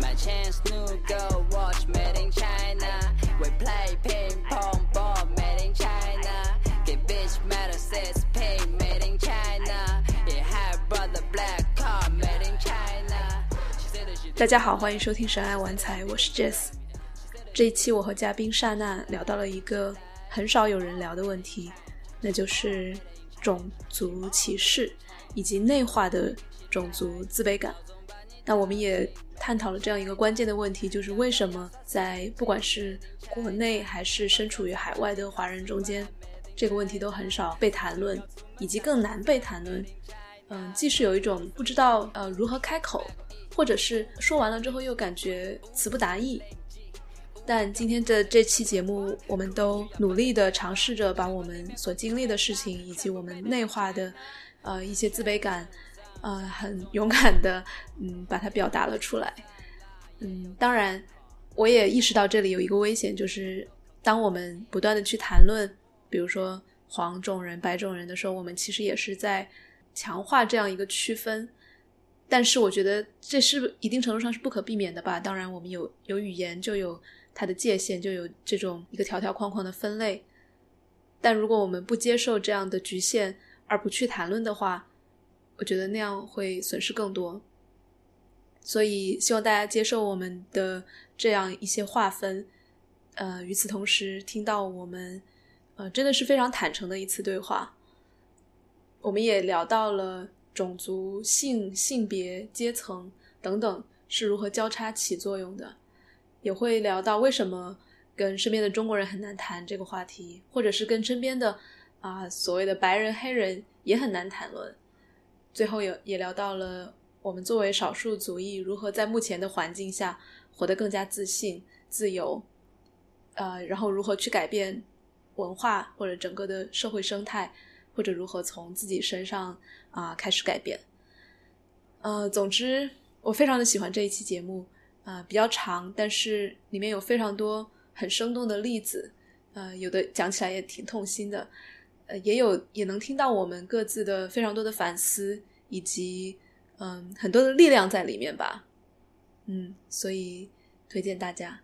My chance new girl watch made in China. We play ping pong ball made in China. Get bitch metal says pay made in China. It had brother black car made in China. 大家好，欢迎收听《神爱玩财》，我是 Jess。这一期我和嘉宾刹那聊到了一个很少有人聊的问题，那就是种族歧视以及内化的种族自卑感。那我们也探讨了这样一个关键的问题，就是为什么在不管是国内还是身处于海外的华人中间，这个问题都很少被谈论，以及更难被谈论。嗯，既是有一种不知道呃如何开口，或者是说完了之后又感觉词不达意。但今天的这期节目，我们都努力的尝试着把我们所经历的事情，以及我们内化的呃一些自卑感，呃很勇敢的嗯把它表达了出来。嗯，当然，我也意识到这里有一个危险，就是当我们不断的去谈论，比如说黄种人、白种人的时候，我们其实也是在强化这样一个区分。但是我觉得这是一定程度上是不可避免的吧。当然，我们有有语言就有它的界限，就有这种一个条条框框的分类。但如果我们不接受这样的局限，而不去谈论的话，我觉得那样会损失更多。所以，希望大家接受我们的这样一些划分。呃，与此同时，听到我们呃真的是非常坦诚的一次对话。我们也聊到了种族、性、性别、阶层等等是如何交叉起作用的，也会聊到为什么跟身边的中国人很难谈这个话题，或者是跟身边的啊所谓的白人、黑人也很难谈论。最后也也聊到了我们作为少数族裔如何在目前的环境下活得更加自信、自由，呃，然后如何去改变文化或者整个的社会生态。或者如何从自己身上啊、开始改变。呃，总之，我非常的喜欢这一期节目啊、比较长，但是里面有非常多很生动的例子，呃，有的讲起来也挺痛心的，呃，也有也能听到我们各自的非常多的反思，以及嗯很多的力量在里面吧。嗯，所以推荐大家。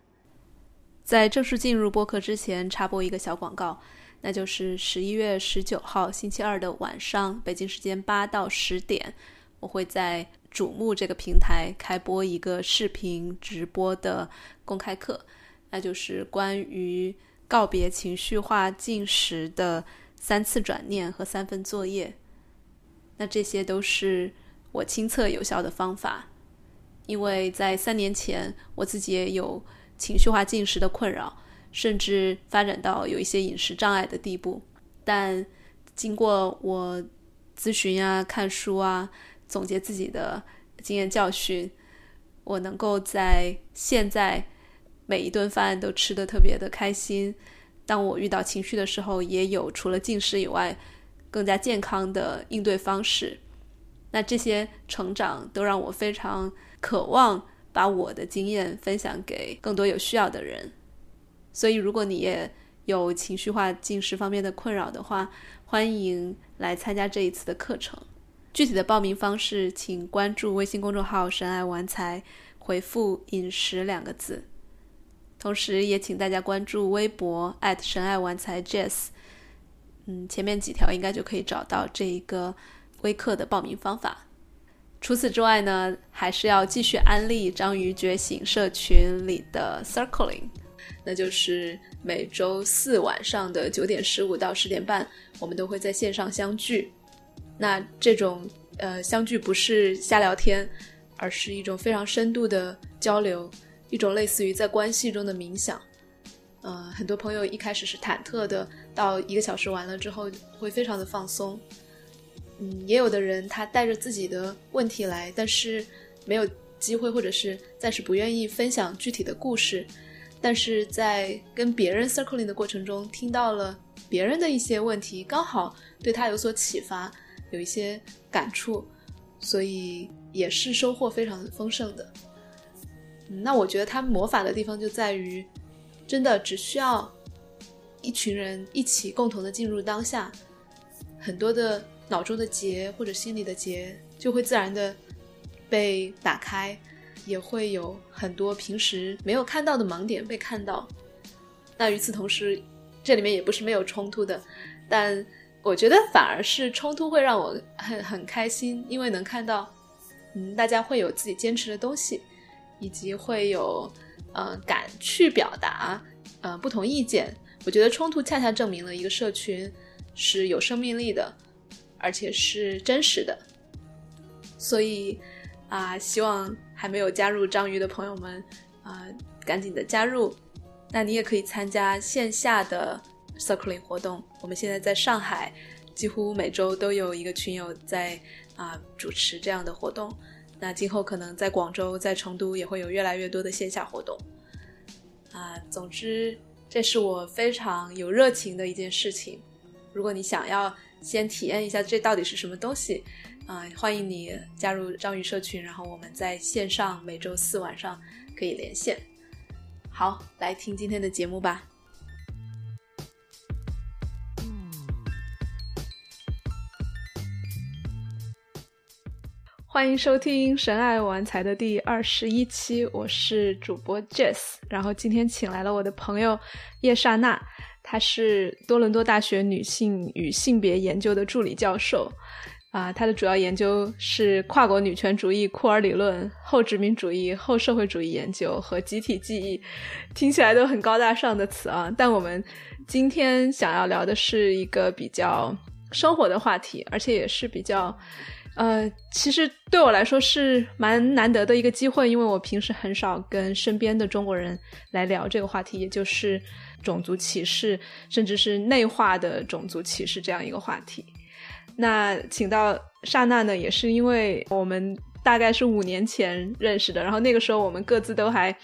在正式进入播客之前，插播一个小广告。那就是十一月十九号星期二的晚上，北京时间八到十点，我会在瞩目这个平台开播一个视频直播的公开课，那就是关于告别情绪化进食的三次转念和三份作业。那这些都是我亲测有效的方法，因为在三年前我自己也有情绪化进食的困扰。甚至发展到有一些饮食障碍的地步，但经过我咨询啊、看书啊、总结自己的经验教训，我能够在现在每一顿饭都吃得特别的开心。当我遇到情绪的时候，也有除了进食以外更加健康的应对方式。那这些成长都让我非常渴望把我的经验分享给更多有需要的人。所以，如果你也有情绪化进食方面的困扰的话，欢迎来参加这一次的课程。具体的报名方式，请关注微信公众号“神爱玩财”，回复“饮食”两个字。同时，也请大家关注微博神爱玩财 Jess。嗯，前面几条应该就可以找到这一个微课的报名方法。除此之外呢，还是要继续安利章鱼觉醒社群里的 Circling。那就是每周四晚上的九点十五到十点半，我们都会在线上相聚。那这种呃相聚不是瞎聊天，而是一种非常深度的交流，一种类似于在关系中的冥想。呃，很多朋友一开始是忐忑的，到一个小时完了之后会非常的放松。嗯，也有的人他带着自己的问题来，但是没有机会或者是暂时不愿意分享具体的故事。但是在跟别人 circling 的过程中，听到了别人的一些问题，刚好对他有所启发，有一些感触，所以也是收获非常丰盛的。那我觉得他魔法的地方就在于，真的只需要一群人一起共同的进入当下，很多的脑中的结或者心里的结就会自然的被打开。也会有很多平时没有看到的盲点被看到。那与此同时，这里面也不是没有冲突的，但我觉得反而是冲突会让我很很开心，因为能看到，嗯，大家会有自己坚持的东西，以及会有呃敢去表达呃不同意见。我觉得冲突恰恰证明了一个社群是有生命力的，而且是真实的。所以啊，希望还没有加入章鱼的朋友们啊，赶紧的加入。那你也可以参加线下的 Circling 活动。我们现在在上海，几乎每周都有一个群友在啊主持这样的活动。那今后可能在广州、在成都也会有越来越多的线下活动。啊，总之。这是我非常有热情的一件事情。如果你想要先体验一下这到底是什么东西，啊，欢迎你加入章鱼社群，然后我们在线上每周四晚上可以连线。好，来听今天的节目吧。欢迎收听《神爱玩财》的第二十一期，我是主播 Jess，然后今天请来了我的朋友叶莎娜，她是多伦多大学女性与性别研究的助理教授，啊，她的主要研究是跨国女权主义、库尔理论、后殖民主义、后社会主义研究和集体记忆，听起来都很高大上的词啊，但我们今天想要聊的是一个比较生活的话题，而且也是比较。呃，其实对我来说是蛮难得的一个机会，因为我平时很少跟身边的中国人来聊这个话题，也就是种族歧视，甚至是内化的种族歧视这样一个话题。那请到刹那呢，也是因为我们大概是五年前认识的，然后那个时候我们各自都还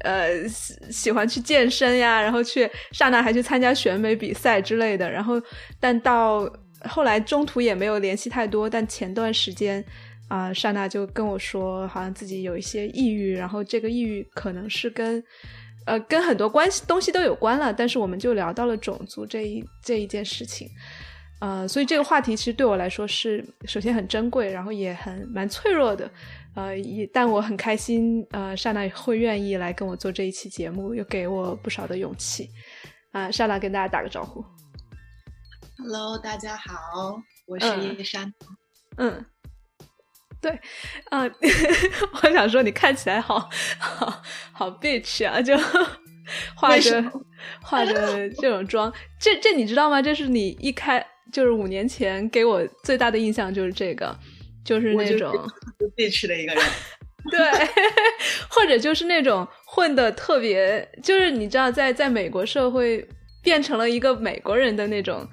呃喜欢去健身呀，然后去刹那还去参加选美比赛之类的，然后但到。后来中途也没有联系太多，但前段时间，啊，莎娜就跟我说，好像自己有一些抑郁，然后这个抑郁可能是跟，呃，跟很多关系东西都有关了。但是我们就聊到了种族这一这一件事情，呃，所以这个话题其实对我来说是首先很珍贵，然后也很蛮脆弱的，呃，也但我很开心，呃，莎娜会愿意来跟我做这一期节目，又给我不少的勇气，啊，莎娜跟大家打个招呼。Hello，大家好，我是叶山。嗯，对，啊，我想说你看起来好 好好 bitch 啊，就 化着化着这种妆，这这你知道吗？这是你一开就是五年前给我最大的印象就是这个，就是那种 bitch 的一个人，对，或者就是那种混的特别，就是你知道，在在美国社会变成了一个美国人的那种。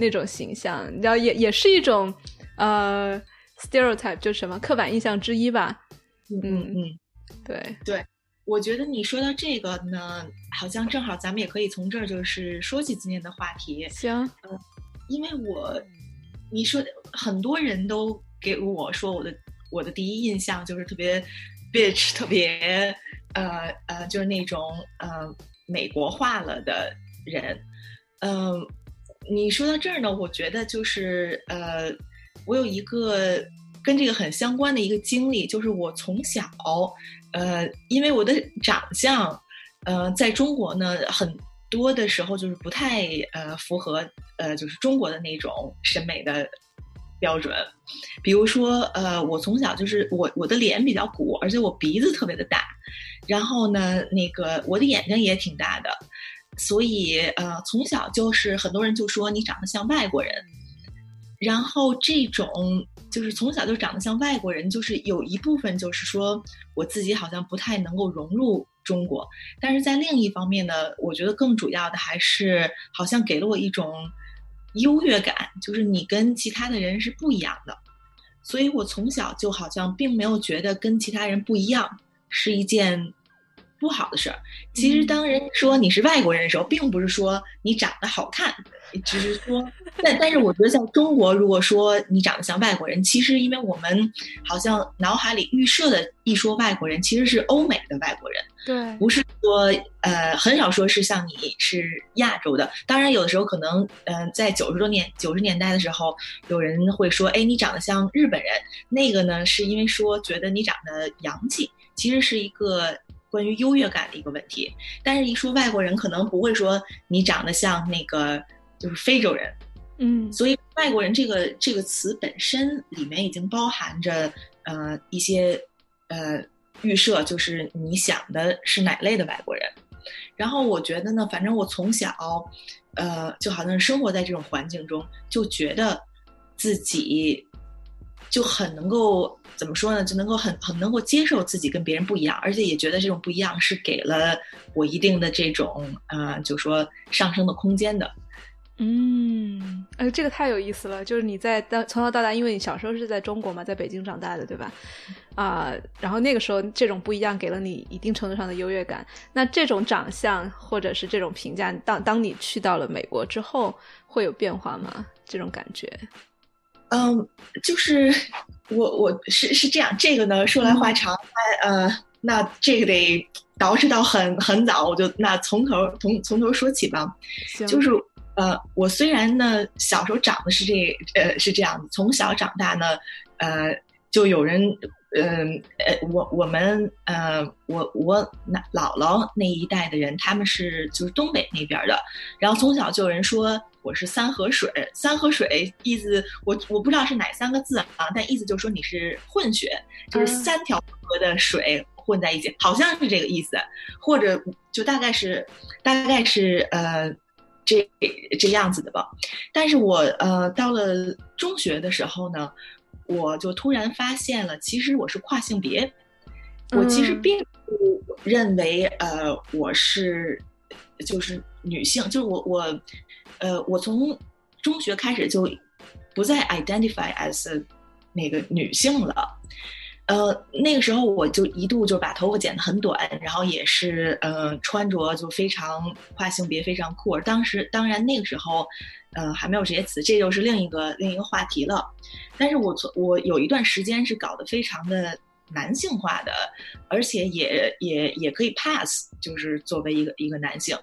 那种形象，你知道，也也是一种呃 stereotype，就什么刻板印象之一吧。嗯嗯，对对，我觉得你说到这个呢，好像正好咱们也可以从这儿就是说起今天的话题。行，呃，因为我你说很多人都给我说我的我的第一印象就是特别 bitch，特别呃呃，就是那种呃美国化了的人，嗯。你说到这儿呢，我觉得就是呃，我有一个跟这个很相关的一个经历，就是我从小呃，因为我的长相呃，在中国呢，很多的时候就是不太呃符合呃，就是中国的那种审美的标准。比如说呃，我从小就是我我的脸比较鼓，而且我鼻子特别的大，然后呢，那个我的眼睛也挺大的。所以，呃，从小就是很多人就说你长得像外国人，然后这种就是从小就长得像外国人，就是有一部分就是说我自己好像不太能够融入中国，但是在另一方面呢，我觉得更主要的还是好像给了我一种优越感，就是你跟其他的人是不一样的，所以我从小就好像并没有觉得跟其他人不一样是一件。不好的事儿，其实当人说你是外国人的时候，并不是说你长得好看，只是说，但但是我觉得在中国，如果说你长得像外国人，其实因为我们好像脑海里预设的，一说外国人，其实是欧美的外国人，对，不是说呃很少说是像你是亚洲的。当然有的时候可能，嗯，在九十多年九十年代的时候，有人会说，哎，你长得像日本人，那个呢是因为说觉得你长得洋气。其实是一个关于优越感的一个问题。但是，一说外国人，可能不会说你长得像那个就是非洲人，嗯所以外国人这个这个词本身里面已经包含着呃一些呃预设，就是你想的是哪类的外国人。然后我觉得呢，反正我从小呃就好像生活在这种环境中，就觉得自己就很能够怎么说呢，就能够很很能够接受自己跟别人不一样，而且也觉得这种不一样是给了我一定的这种呃，就说上升的空间的。嗯，呃，这个太有意思了。就是你在当从小到大，因为你小时候是在中国嘛，在北京长大的，对吧？啊、然后那个时候这种不一样给了你一定程度上的优越感。那这种长相或者是这种评价，当当你去到了美国之后，会有变化吗？这种感觉？嗯，就是我我是是这样，这个呢说来话长，那呃，那这个得捯饬到很很早，我就那从头从从头说起吧。就是呃，我虽然呢小时候长得是这呃是这样子，从小长大呢，呃，就有人嗯呃我我们呃我我那姥姥那一代的人，他们是就是东北那边的，然后从小就有人说我是三河水，三河水意思我我不知道是哪三个字啊，但意思就是说你是混血，就是嗯三条河的水混在一起，好像是这个意思，或者就大概是大概是呃这这样子的吧。但是我呃到了中学的时候呢，我就突然发现了，其实我是跨性别。我其实嗯并不认为呃我是就是女性，就是我我呃我从中学开始就不再 identify as 那个女性了。呃，那个时候我就一度就把头发剪得很短，然后也是呃穿着就非常跨性别，非常酷。当时当然那个时候，呃还没有这些词，这又是另一个另一个话题了。但是我从我有一段时间是搞得非常的男性化的，而且也也也可以 pass，就是作为一个一个男性。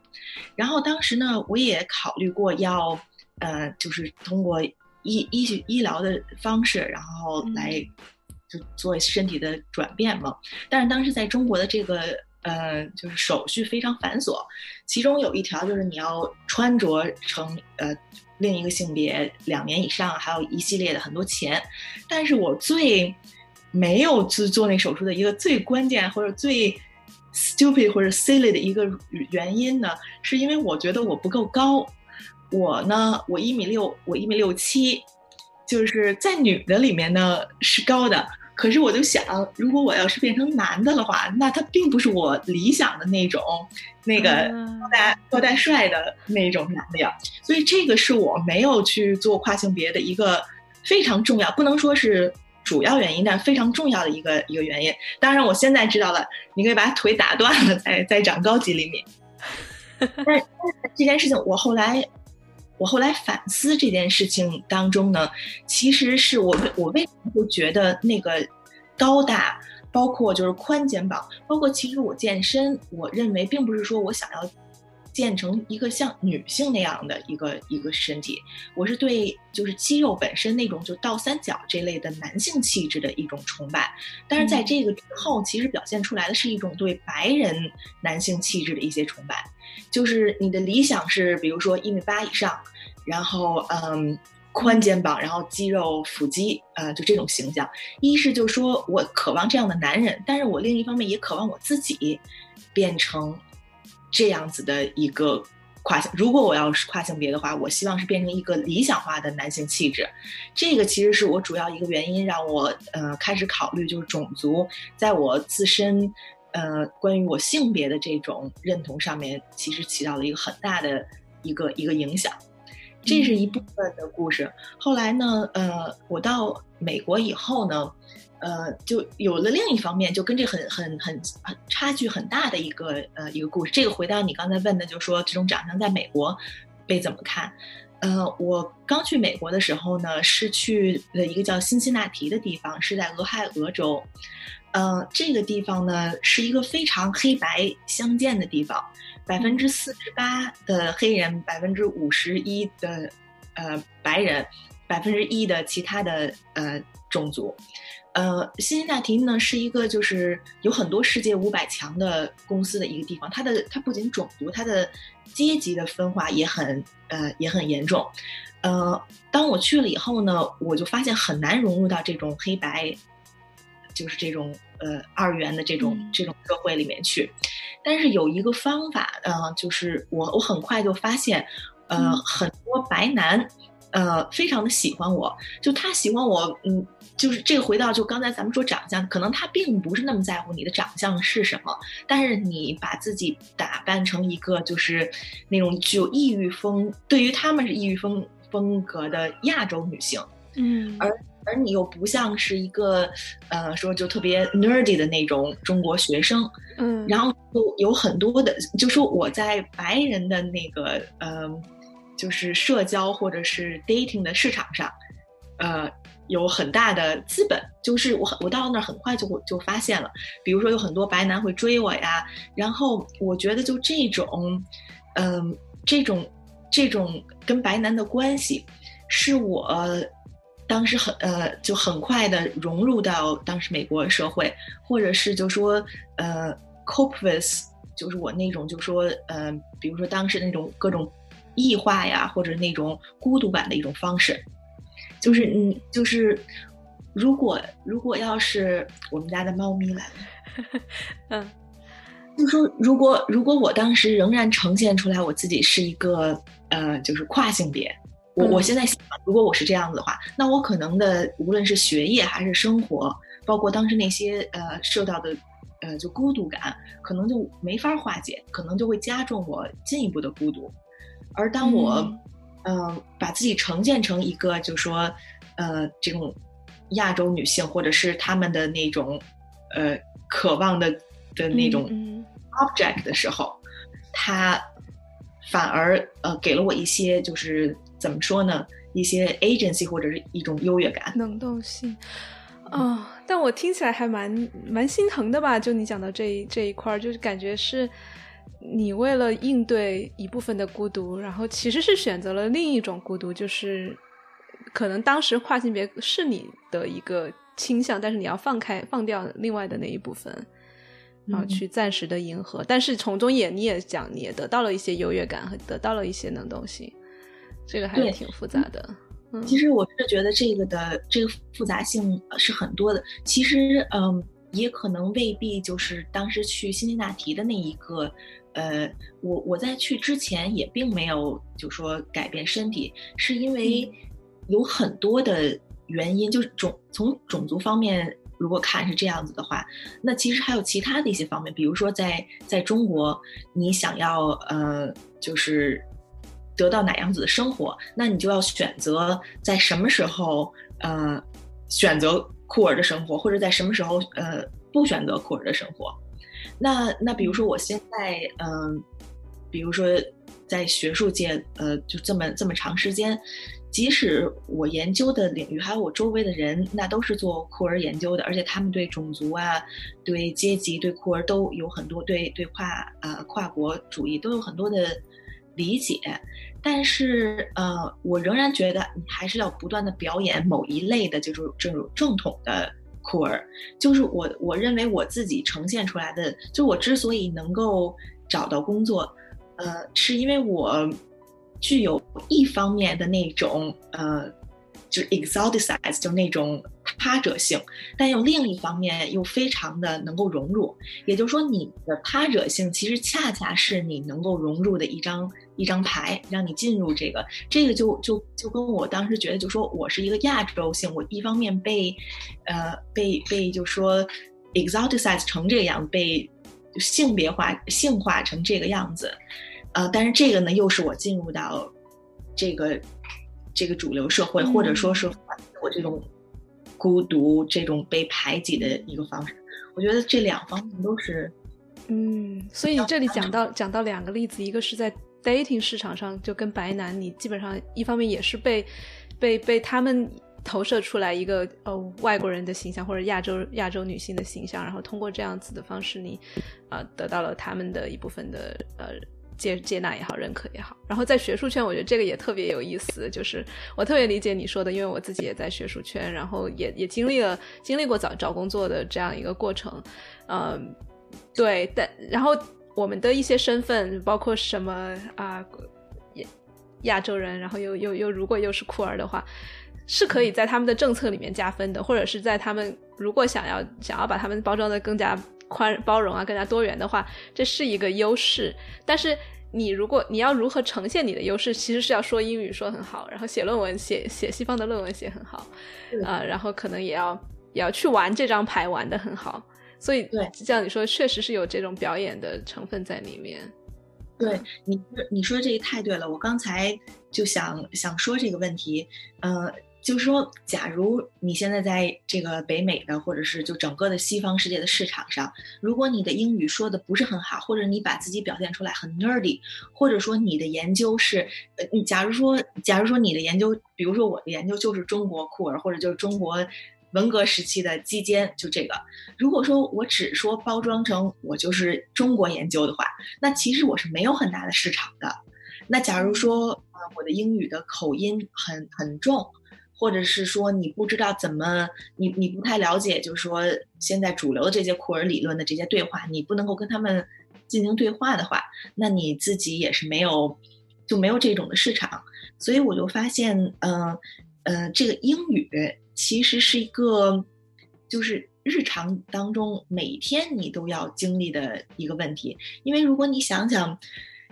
然后当时呢，我也考虑过要呃，就是通过医医学医疗的方式，然后来就做身体的转变嘛。但是当时在中国的这个呃，就是手续非常繁琐，其中有一条就是你要穿着成呃另一个性别两年以上，还有一系列的很多钱。但是我最没有去做那手术的一个最关键或者最 stupid 或者 silly 的一个原因呢，是因为我觉得我不够高。我呢，我一米六，我一米六七，就是在女的里面呢是高的。可是我就想，如果我要是变成男的的话，那他并不是我理想的那种那个嗯高大高大帅的那种男的呀。所以这个是我没有去做跨性别的一个非常重要，不能说是主要原因，但非常重要的一个一个原因。当然，我现在知道了，你可以把腿打断了，再再长高几厘米。但但这件事情，我后来我后来反思这件事情当中呢，其实是我我为什么会觉得那个高大，包括就是宽肩膀，包括其实我健身，我认为并不是说我想要建成一个像女性那样的一个一个身体，我是对就是肌肉本身那种就倒三角这类的男性气质的一种崇拜。但是在这个之后，其实表现出来的是一种对白人男性气质的一些崇拜。就是你的理想是，比如说一米八以上，然后嗯宽肩膀，然后肌肉腹肌，呃，就这种形象。一是就说我渴望这样的男人，但是我另一方面也渴望我自己变成这样子的一个跨性。如果我要是跨性别的话，我希望是变成一个理想化的男性气质。这个其实是我主要一个原因，让我呃开始考虑就是种族在我自身。呃，关于我性别的这种认同上面，其实起到了一个很大的一个一个影响。这是一部分的故事。后来呢，呃，我到美国以后呢，呃，就有了另一方面，就跟这很很很很差距很大的一个呃一个故事。这个回到你刚才问的，就是说这种长相在美国被怎么看？呃，我刚去美国的时候呢，是去了一个叫辛辛那提的地方，是在俄亥俄州。呃，这个地方呢是一个非常黑白相间的地方，百分之四十八的黑人，百分之五十一的呃白人，百分之一的其他的呃种族。呃，辛辛那提呢是一个就是有很多世界五百强的公司的一个地方，它的它不仅种族，它的阶级的分化也很呃也很严重。呃，当我去了以后呢，我就发现很难融入到这种黑白，就是这种呃二元的这种这种社会里面去。但是有一个方法，呃，就是我我很快就发现，呃，很多白男。呃，非常的喜欢我，就他喜欢我，嗯，就是这个回到就刚才咱们说长相，可能他并不是那么在乎你的长相是什么，但是你把自己打扮成一个就是那种具有异域风，对于他们是异域风风格的亚洲女性，嗯，而而你又不像是一个呃说就特别 nerdy 的那种中国学生，嗯，然后就有很多的，就说我在白人的那个呃。就是社交或者是 dating 的市场上，呃，有很大的资本。就是我我到那儿很快就会就发现了，比如说有很多白男会追我呀，然后我觉得就这种，嗯，这种这种跟白男的关系，是我当时很呃就很快的融入到当时美国社会，或者是就说呃 cope with，就是我那种就说呃，比如说当时那种各种。异化呀，或者那种孤独感的一种方式，就是嗯，就是如果如果要是我们家的猫咪来了，嗯，就说如果如果我当时仍然呈现出来我自己是一个呃，就是跨性别，我我现在想，如果我是这样子的话，那我可能的无论是学业还是生活，包括当时那些呃受到的呃就孤独感，可能就没法化解，可能就会加重我进一步的孤独。而当我，嗯，把自己呈现成一个，就说，呃，这种亚洲女性，或者是他们的那种，呃，渴望的的那种 object 的时候，他反而呃给了我一些，就是怎么说呢，一些 agency 或者是一种优越感、能动性。啊，但我听起来还蛮蛮心疼的吧？就你讲到这这一块儿，就是感觉是。你为了应对一部分的孤独，然后其实是选择了另一种孤独，就是可能当时跨性别是你的一个倾向，但是你要放开放掉另外的那一部分，然后去暂时的迎合。但是从中也你也讲，你也得到了一些优越感和得到了一些能动性，这个还是挺复杂的。嗯，其实我是觉得这个的这个复杂性是很多的。其实，嗯，也可能未必就是当时去辛辛那提的那一个。呃，我我在去之前也并没有就说改变身体，是因为有很多的原因，就是种从种族方面如果看是这样子的话，那其实还有其他的一些方面，比如说在在中国，你想要呃就是得到哪样子的生活，那你就要选择在什么时候呃选择酷儿的生活，或者在什么时候呃不选择酷儿的生活。那那比如说我现在嗯，比如说在学术界呃就这么这么长时间，即使我研究的领域还有我周围的人，那都是做酷儿研究的，而且他们对种族啊、对阶级、对酷儿都有很多对对跨呃跨国主义都有很多的理解，但是呃我仍然觉得你还是要不断的表演某一类的，就是这种正统的。酷儿，就是我，我认为我自己呈现出来的，就我之所以能够找到工作，呃，是因为我具有一方面的那种呃。就 exoticize，就那种他者性，但又另一方面又非常的能够融入。也就是说，你的他者性其实恰恰是你能够融入的一张一张牌，让你进入这个。这个就就就跟我当时觉得，就说我是一个亚洲性，我一方面被呃被被就说 exoticize 成这个样子，被性别化性化成这个样子，呃，但是这个呢，又是我进入到这个。这个主流社会，或者说是我这种孤独、这种被排挤的一个方式，我觉得这两方面都是，嗯。所以你这里讲到讲到两个例子，一个是在 dating 市场上，就跟白男，你基本上一方面也是被被被他们投射出来一个呃外国人的形象，或者亚洲亚洲女性的形象，然后通过这样子的方式，你啊得到了他们的一部分的呃接接纳也好，认可也好。然后在学术圈，我觉得这个也特别有意思，就是我特别理解你说的，因为我自己也在学术圈，然后也也经历了经历过找找工作的这样一个过程，嗯，对，但然后我们的一些身份，包括什么啊，亚亚洲人，然后又又又如果又是酷儿的话。是可以在他们的政策里面加分的，或者是在他们如果想要想要把他们包装的更加宽包容啊，更加多元的话，这是一个优势。但是你如果你要如何呈现你的优势，其实是要说英语说很好，然后写论文写写西方的论文写很好，啊，然后可能也要也要去玩这张牌玩的很好。所以对，像你说，确实是有这种表演的成分在里面。对你你说这个太对了，我刚才就想想说这个问题，呃。就是说，假如你现在在这个北美的，或者是就整个的西方世界的市场上，如果你的英语说的不是很好，或者你把自己表现出来很 nerdy，或者说你的研究是，呃，你假如说，假如说你的研究，比如说我的研究就是中国酷儿，或者就是中国文革时期的基间，就这个，如果说我只说包装成我就是中国研究的话，那其实我是没有很大的市场的。那假如说，呃，我的英语的口音很很重。或者是说你不知道怎么，你你不太了解，就是说现在主流的这些库尔理论的这些对话，你不能够跟他们进行对话的话，那你自己也是没有就没有这种的市场。所以我就发现，嗯嗯，这个英语其实是一个就是日常当中每天你都要经历的一个问题。因为如果你想想，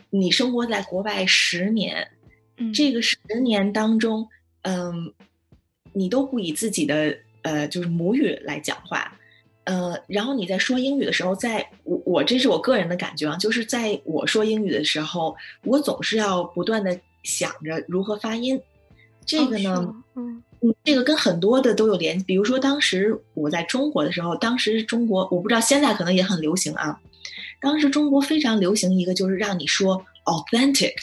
你生活在国外十年，这个十年当中，嗯。你都不以自己的呃就是母语来讲话，呃，然后你在说英语的时候，在我我这是我个人的感觉啊，就是在我说英语的时候，我总是要不断的想着如何发音。这个呢，嗯，这个跟很多的都有联系。比如说当时我在中国的时候，当时中国我不知道现在可能也很流行啊。当时中国非常流行一个就是让你说 authentic，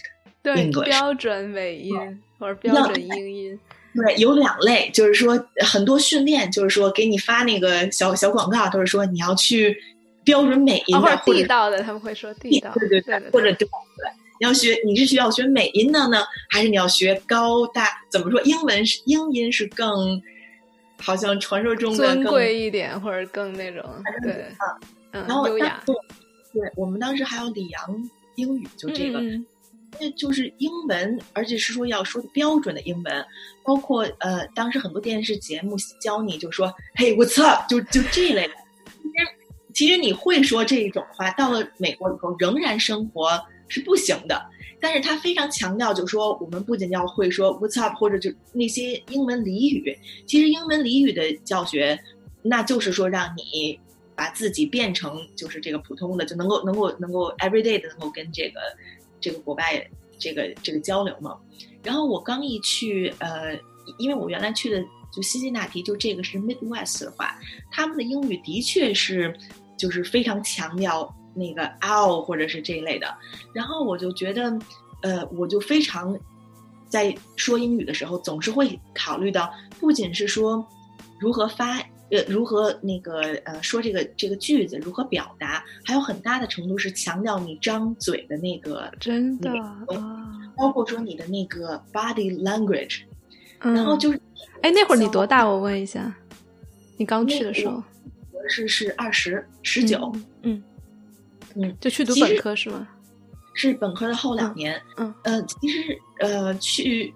对，标准美音或者标准英音。对，有两类，就是说很多训练，就是说给你发那个小小广告，都是说你要去标准美音的，或者地道的，他们会说地道，对对对，或者对，你要学，你是需要学美音的呢，还是你要学高大？怎么说？英文是英音是更好像传说中的尊贵一点，或者更那种对，嗯，然后优雅。对，我们当时还有李阳英语，就这个。那就是英文，而且是说要说的标准的英文，包括呃，当时很多电视节目教你，就说“嘿，What's up？” 就就这一类的。其实，其实你会说这一种话，到了美国以后仍然生活是不行的。但是他非常强调，就说我们不仅要会说 “What's up”，或者就那些英文俚语。其实英文俚语的教学，那就是说让你把自己变成就是这个普通的，就能够能够能够 everyday 的能够跟这个。这个国外这个这个交流嘛，然后我刚一去，呃，因为我原来去的就辛辛那提，就这个是 Midwest 的话，他们的英语的确是就是非常强调那个 ow 或者是这一类的，然后我就觉得，呃，我就非常在说英语的时候，总是会考虑到，不仅是说如何发。呃，如何那个呃说这个这个句子如何表达，还有很大的程度是强调你张嘴的那个真的，包括说你的那个 body language，然后就是，哎，那会儿你多大？我问一下，你刚去的时候，我是是二十十九，嗯嗯，就去读本科是吗？是本科的后两年，嗯呃，其实呃去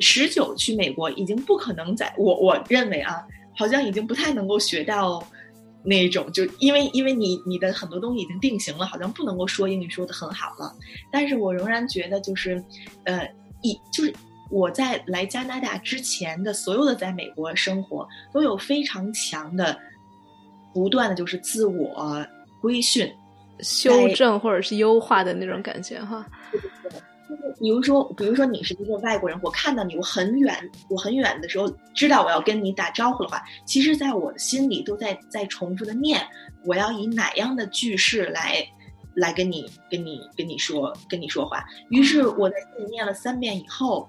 十九去美国已经不可能在我我认为啊。好像已经不太能够学到那种，就因为因为你你的很多东西已经定型了，好像不能够说英语说的很好了。但是我仍然觉得，就是呃，一就是我在来加拿大之前的所有的在美国生活，都有非常强的不断的就是自我规训、修正或者是优化的那种感觉哈。比如说，比如说你是一个外国人，我看到你，我很远，我很远的时候知道我要跟你打招呼的话，其实在我的心里都在在重复的念，我要以哪样的句式来来跟你跟你跟你说跟你说话。于是我在心里念了三遍以后，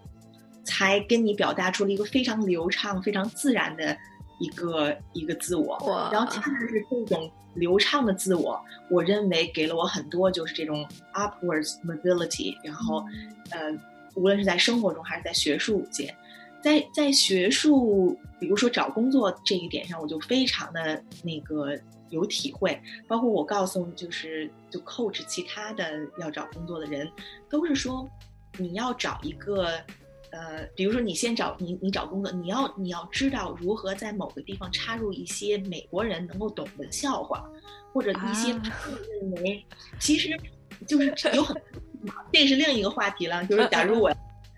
才跟你表达出了一个非常流畅、非常自然的一个一个自我。哇然后恰恰是这种流畅的自我，我认为给了我很多就是这种 upwards mobility，然后呃，无论是在生活中还是在学术界。在在学术，比如说找工作这一点上，我就非常的那个有体会。包括我告诉就是就 coach 其他的要找工作的人，都是说你要找一个呃，比如说你先找你你找工作，你要你要知道如何在某个地方插入一些美国人能够懂的笑话，或者一些啊他们认为其实就是 有很这是另一个话题了。就是假如我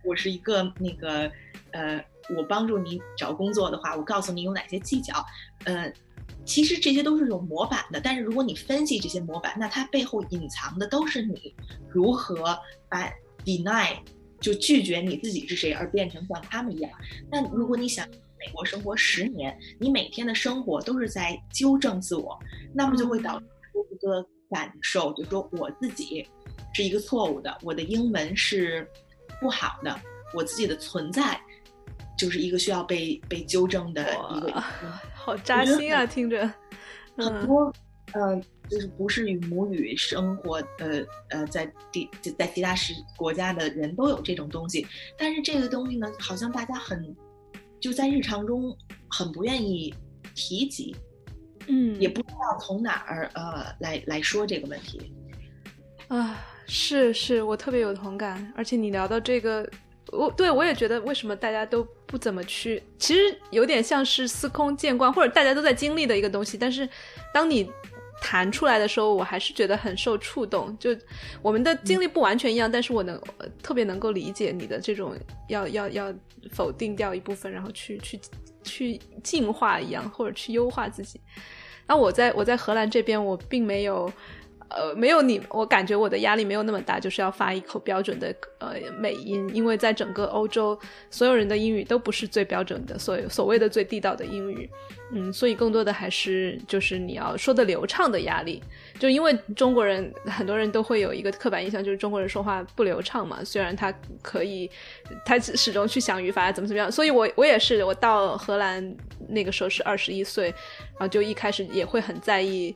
我是一个那个呃，我帮助你找工作的话，我告诉你有哪些技巧，呃。其实这些都是有模板的，但是如果你分析这些模板，那它背后隐藏的都是你如何把 deny 就拒绝你自己是谁，而变成像他们一样。那如果你想美国生活十年，你每天的生活都是在纠正自我，那么就会导致一个感受，就是说我自己是一个错误的，我的英文是不好的，我自己的存在就是一个需要被被纠正的一个。好扎心啊，听着。嗯很多呃，就是不是与母语生活呃呃，在地在其他时国家的人都有这种东西，但是这个东西呢，好像大家很就在日常中很不愿意提及，嗯，也不知道从哪儿呃来来说这个问题。啊，是是，我特别有同感。而且你聊到这个，我对我也觉得，为什么大家都不怎么去？其实有点像是司空见惯，或者大家都在经历的一个东西。但是当你弹出来的时候，我还是觉得很受触动。就我们的经历不完全一样，但是我能、特别能够理解你的这种要要要否定掉一部分，然后去去去进化一样，或者去优化自己。那我在我在荷兰这边，我并没有。呃，没有你，我感觉我的压力没有那么大，就是要发一口标准的呃美音，因为在整个欧洲，所有人的英语都不是最标准的，所所谓的最地道的英语，嗯，所以更多的还是就是你要说的流畅的压力，就因为中国人很多人都会有一个刻板印象，就是中国人说话不流畅嘛，虽然他可以，他始终去想语法怎么怎么样，所以我我也是，我到荷兰那个时候是二十一岁，然后就一开始也会很在意。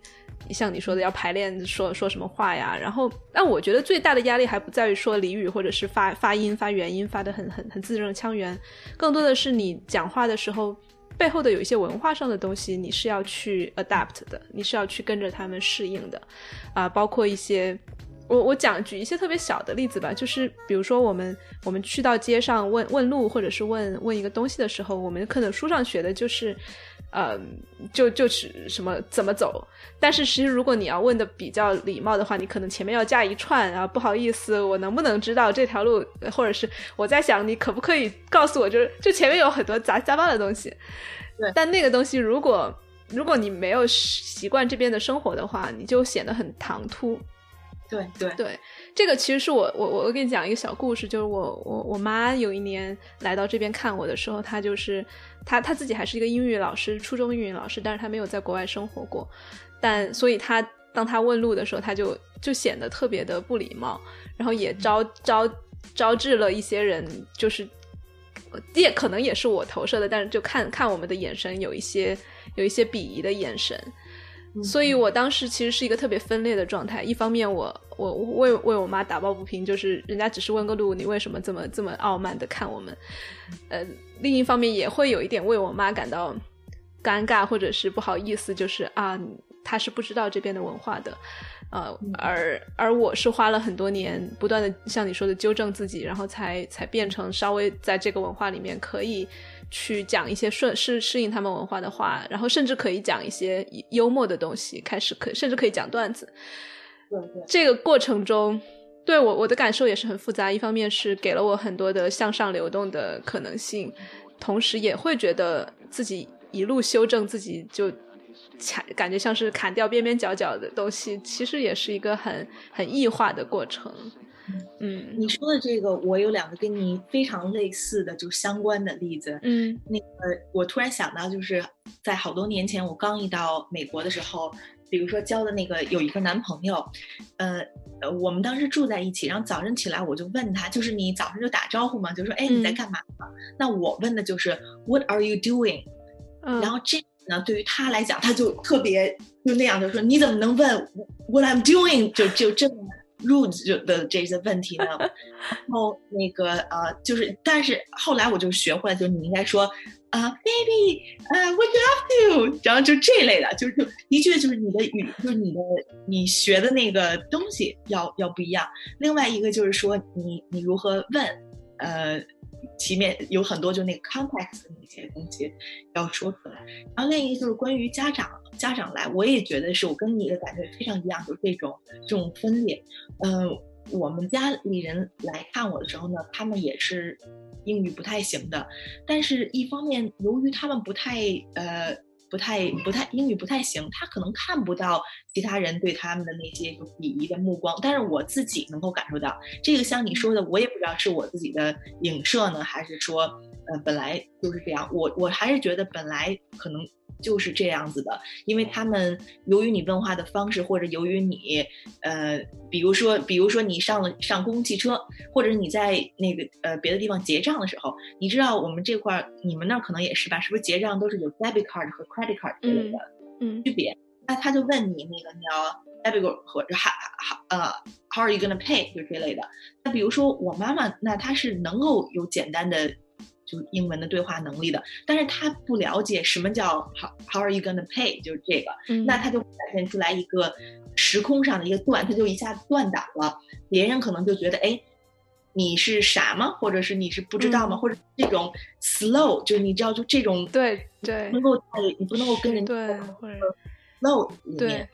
像你说的，要排练说说什么话呀？然后，但我觉得最大的压力还不在于说俚语或者是发发音、发元音发的很很很字正腔圆，更多的是你讲话的时候背后的有一些文化上的东西，你是要去 adapt 的，你是要去跟着他们适应的，啊、包括一些。我我讲举一些特别小的例子吧，就是比如说我们我们去到街上问问路，或者是问问一个东西的时候，我们可能书上学的就是，呃，就就是什么怎么走，但是其实如果你要问的比较礼貌的话，你可能前面要加一串啊，不好意思，我能不能知道这条路，或者是我在想你可不可以告诉我，就是就前面有很多杂杂八的东西，对但那个东西如果如果你没有习惯这边的生活的话，你就显得很唐突。对对对，这个其实是我我我给你讲一个小故事，就是我我我妈有一年来到这边看我的时候，她就是她她自己还是一个英语老师，初中英语老师，但是她没有在国外生活过，但所以她当她问路的时候，她就就显得特别的不礼貌，然后也招招招致了一些人就是。也可能也是我投射的，但是就看看我们的眼神有一些有一些鄙夷的眼神，所以我当时其实是一个特别分裂的状态。一方面我，我我为为我妈打抱不平，就是人家只是问个路，你为什么这么这么傲慢的看我们？呃，另一方面也会有一点为我妈感到尴尬或者是不好意思，就是啊，她是不知道这边的文化的。呃，而而我是花了很多年，不断的像你说的纠正自己，然后才才变成稍微在这个文化里面可以去讲一些顺适适应他们文化的话，然后甚至可以讲一些幽默的东西，开始可甚至可以讲段子。对对，这个过程中，对我我的感受也是很复杂。一方面是给了我很多的向上流动的可能性，同时也会觉得自己一路修正自己就。砍感觉像是砍掉边边角角的东西，其实也是一个很很异化的过程。嗯。你说的这个，我有两个跟你非常类似的，就相关的例子。嗯。那个，我突然想到，就是在好多年前，我刚一到美国的时候，比如说交的那个有一个男朋友，呃呃，我们当时住在一起，然后早晨起来我就问他，就是你早上就打招呼嘛，就说哎你在干嘛呢？那我问的就是 What are you doing？嗯，然后这呢，对于他来讲，他就特别就那样，就说你怎么能问 what I'm doing 就就这么 rude 就的这些问题呢？然后那个呃，就是但是后来我就学会了，就是你应该说啊、baby，呃、what you up to？然后就这类的，就是就的确就是你的语，就是你的你学的那个东西要要不一样。另外一个就是说你你如何问，呃。前面有很多就那个 context 的那些东西要说出来，然后另一个就是关于家长家长来，我也觉得是我跟你的感觉非常一样，就是这种这种分裂。嗯、我们家里人来看我的时候呢，他们也是英语不太行的，但是一方面由于他们不太呃。不太不太英语不太行，他可能看不到其他人对他们的那些鄙夷的目光，但是我自己能够感受到，这个像你说的，我也不知道是我自己的影射呢，还是说，呃，本来就是这样。我我还是觉得本来可能就是这样子的，因为他们由于你问话的方式，或者由于你，呃，比如说比如说你上了上公共汽车，或者是你在那个呃别的地方结账的时候，你知道我们这块儿你们那儿可能也是吧？是不是结账都是有 debit card 和 credit card 之类的？嗯区别。那他就问你那个你要 debit 或者 how how 呃 how are you gonna pay 就这类的。那比如说我妈妈，那她是能够有简单的就英文的对话能力的，但是他不了解什么叫 how how are you gonna pay 就是这个，嗯，那他就展现出来一个时空上的一个断，他就一下断档了。别人可能就觉得哎。你是傻吗？或者是你是不知道吗？嗯或者这种 slow，就是你知道，就这种对对能够在你不能够跟人家对，或者 flow 里对面。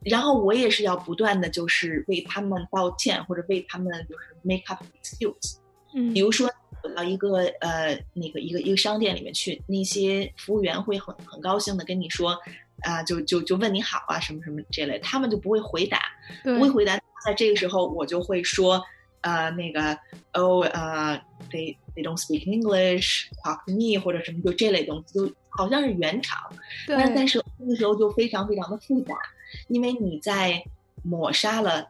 然后我也是要不断的就是为他们道歉，或者为他们就是 make up excuse。嗯比如说走到一个呃那个一个一个商店里面去，那些服务员会很很高兴的跟你说啊、就就就问你好啊什么什么这类，他们就不会回答，不会回答。在这个时候，我就会说呃那个哦呃 they they don't speak English talk to me 或者什么就这类东西，就好像是圆场。但是但对是那个时候就非常非常的复杂，因为你在抹杀了。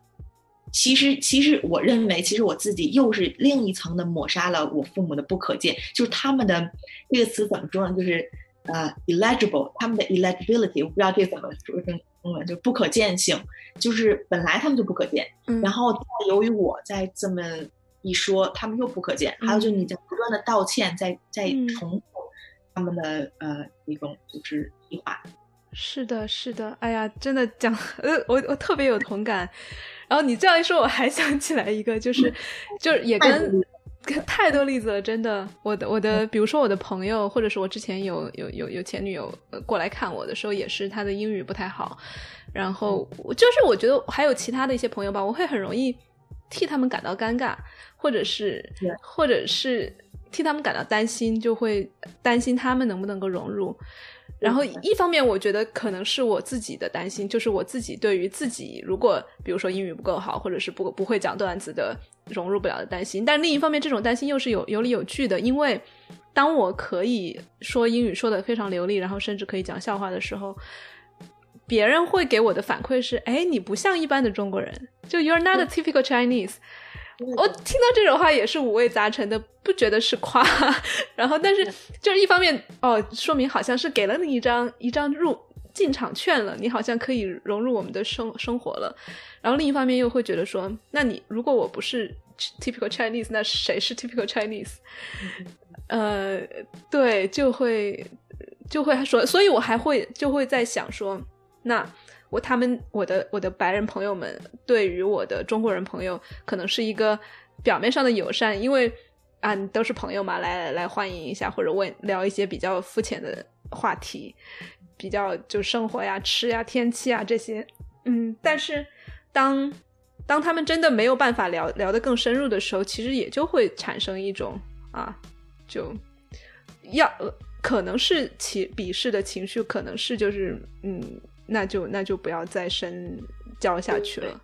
其实，其实我认为，其实我自己又是另一层的抹杀了我父母的不可见，就是他们的这个词怎么说呢？就是呃，illegible，他们的 illegibility，我不知道这怎么说成中文，就不可见性，就是本来他们就不可见，嗯然后由于我在这么一说，他们又不可见，还有就是你在不断的道歉，在在嗯重复他们的呃一种就是提话。是的，是的，哎呀，真的讲，呃，我我特别有同感。然后你这样一说，我还想起来一个，就是就是也跟跟太多例子了，真的。我的我嗯的，比如说我的朋友，或者是我之前有有有有前女友呃过来看我的时候，也是她的英语不太好。然后就是我觉得还有其他的一些朋友吧，我会很容易替他们感到尴尬，或者是或者是替他们感到担心，就会担心他们能不能够融入。然后一方面，我觉得可能是我自己的担心，就是我自己对于自己如果比如说英语不够好，或者是不不会讲段子的融入不了的担心。但另一方面，这种担心又是有有理有据的，因为当我可以说英语说的非常流利，然后甚至可以讲笑话的时候，别人会给我的反馈是：哎，你不像一般的中国人，就 you're not a typical Chinese。我听到这种话也是五味杂陈的，不觉得是夸，然后但是就是一方面哦，说明好像是给了你一张一张入进场券了，你好像可以融入我们的生生活了，然后另一方面又会觉得说，那你如果我不是 typical Chinese，那谁是 typical Chinese？呃，对，就会就会说，所以我还会就会在想说，那我他们我的我的白人朋友们对于我的中国人朋友，可能是一个表面上的友善，因为啊都是朋友嘛，来来欢迎一下，或者问聊一些比较肤浅的话题，比较就生活呀、吃呀、天气啊这些，嗯，但是当当他们真的没有办法聊聊得更深入的时候，其实也就会产生一种啊，就要、可能是其鄙视的情绪，可能是就是嗯，那就那就不要再深交下去了，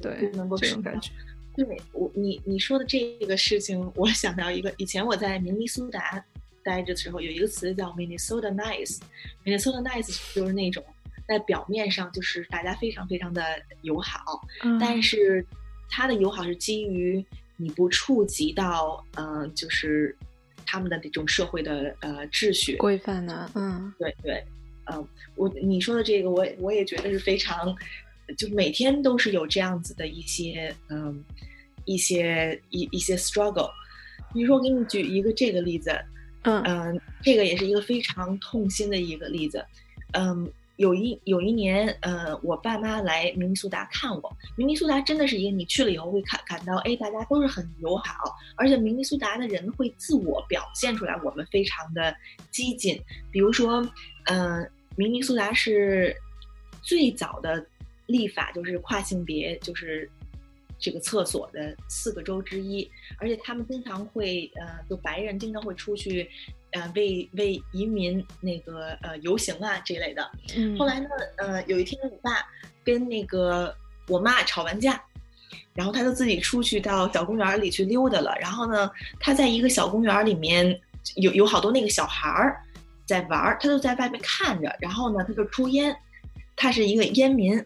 对，能够这种感觉，对我，你你说的这个事情，我想到一个，以前我在明尼苏达待着的时候，有一个词叫 Minnesota nice。Minnesota nice 就是那种在表面上就是大家非常非常的友好，嗯。但是它的友好是基于你不触及到，嗯、就是他们的这种社会的呃秩序。规范呢，嗯，对对，嗯，我你说的这个，我我也觉得是非常，就每天都是有这样子的一些嗯一些一一些 struggle。比如说，我给你举一个这个例子，嗯嗯，这个也是一个非常痛心的一个例子，嗯。有一有一年，呃，我爸妈来明尼苏达看我。明尼苏达真的是一个你去了以后会感感到，哎，大家都是很友好，而且明尼苏达的人会自我表现出来，我们非常的激进。比如说，嗯，明尼苏达是最早的立法就是跨性别，就是这个厕所的四个州之一，而且他们经常会，呃，就白人经常会出去。呃，为为移民那个呃游行啊这类的。嗯。后来呢，呃，有一天我爸跟那个我妈吵完架，然后他就自己出去到小公园里去溜达了。然后呢，他在一个小公园里面有有好多那个小孩儿在玩儿，他就在外面看着。然后呢，他就抽烟，他是一个烟民。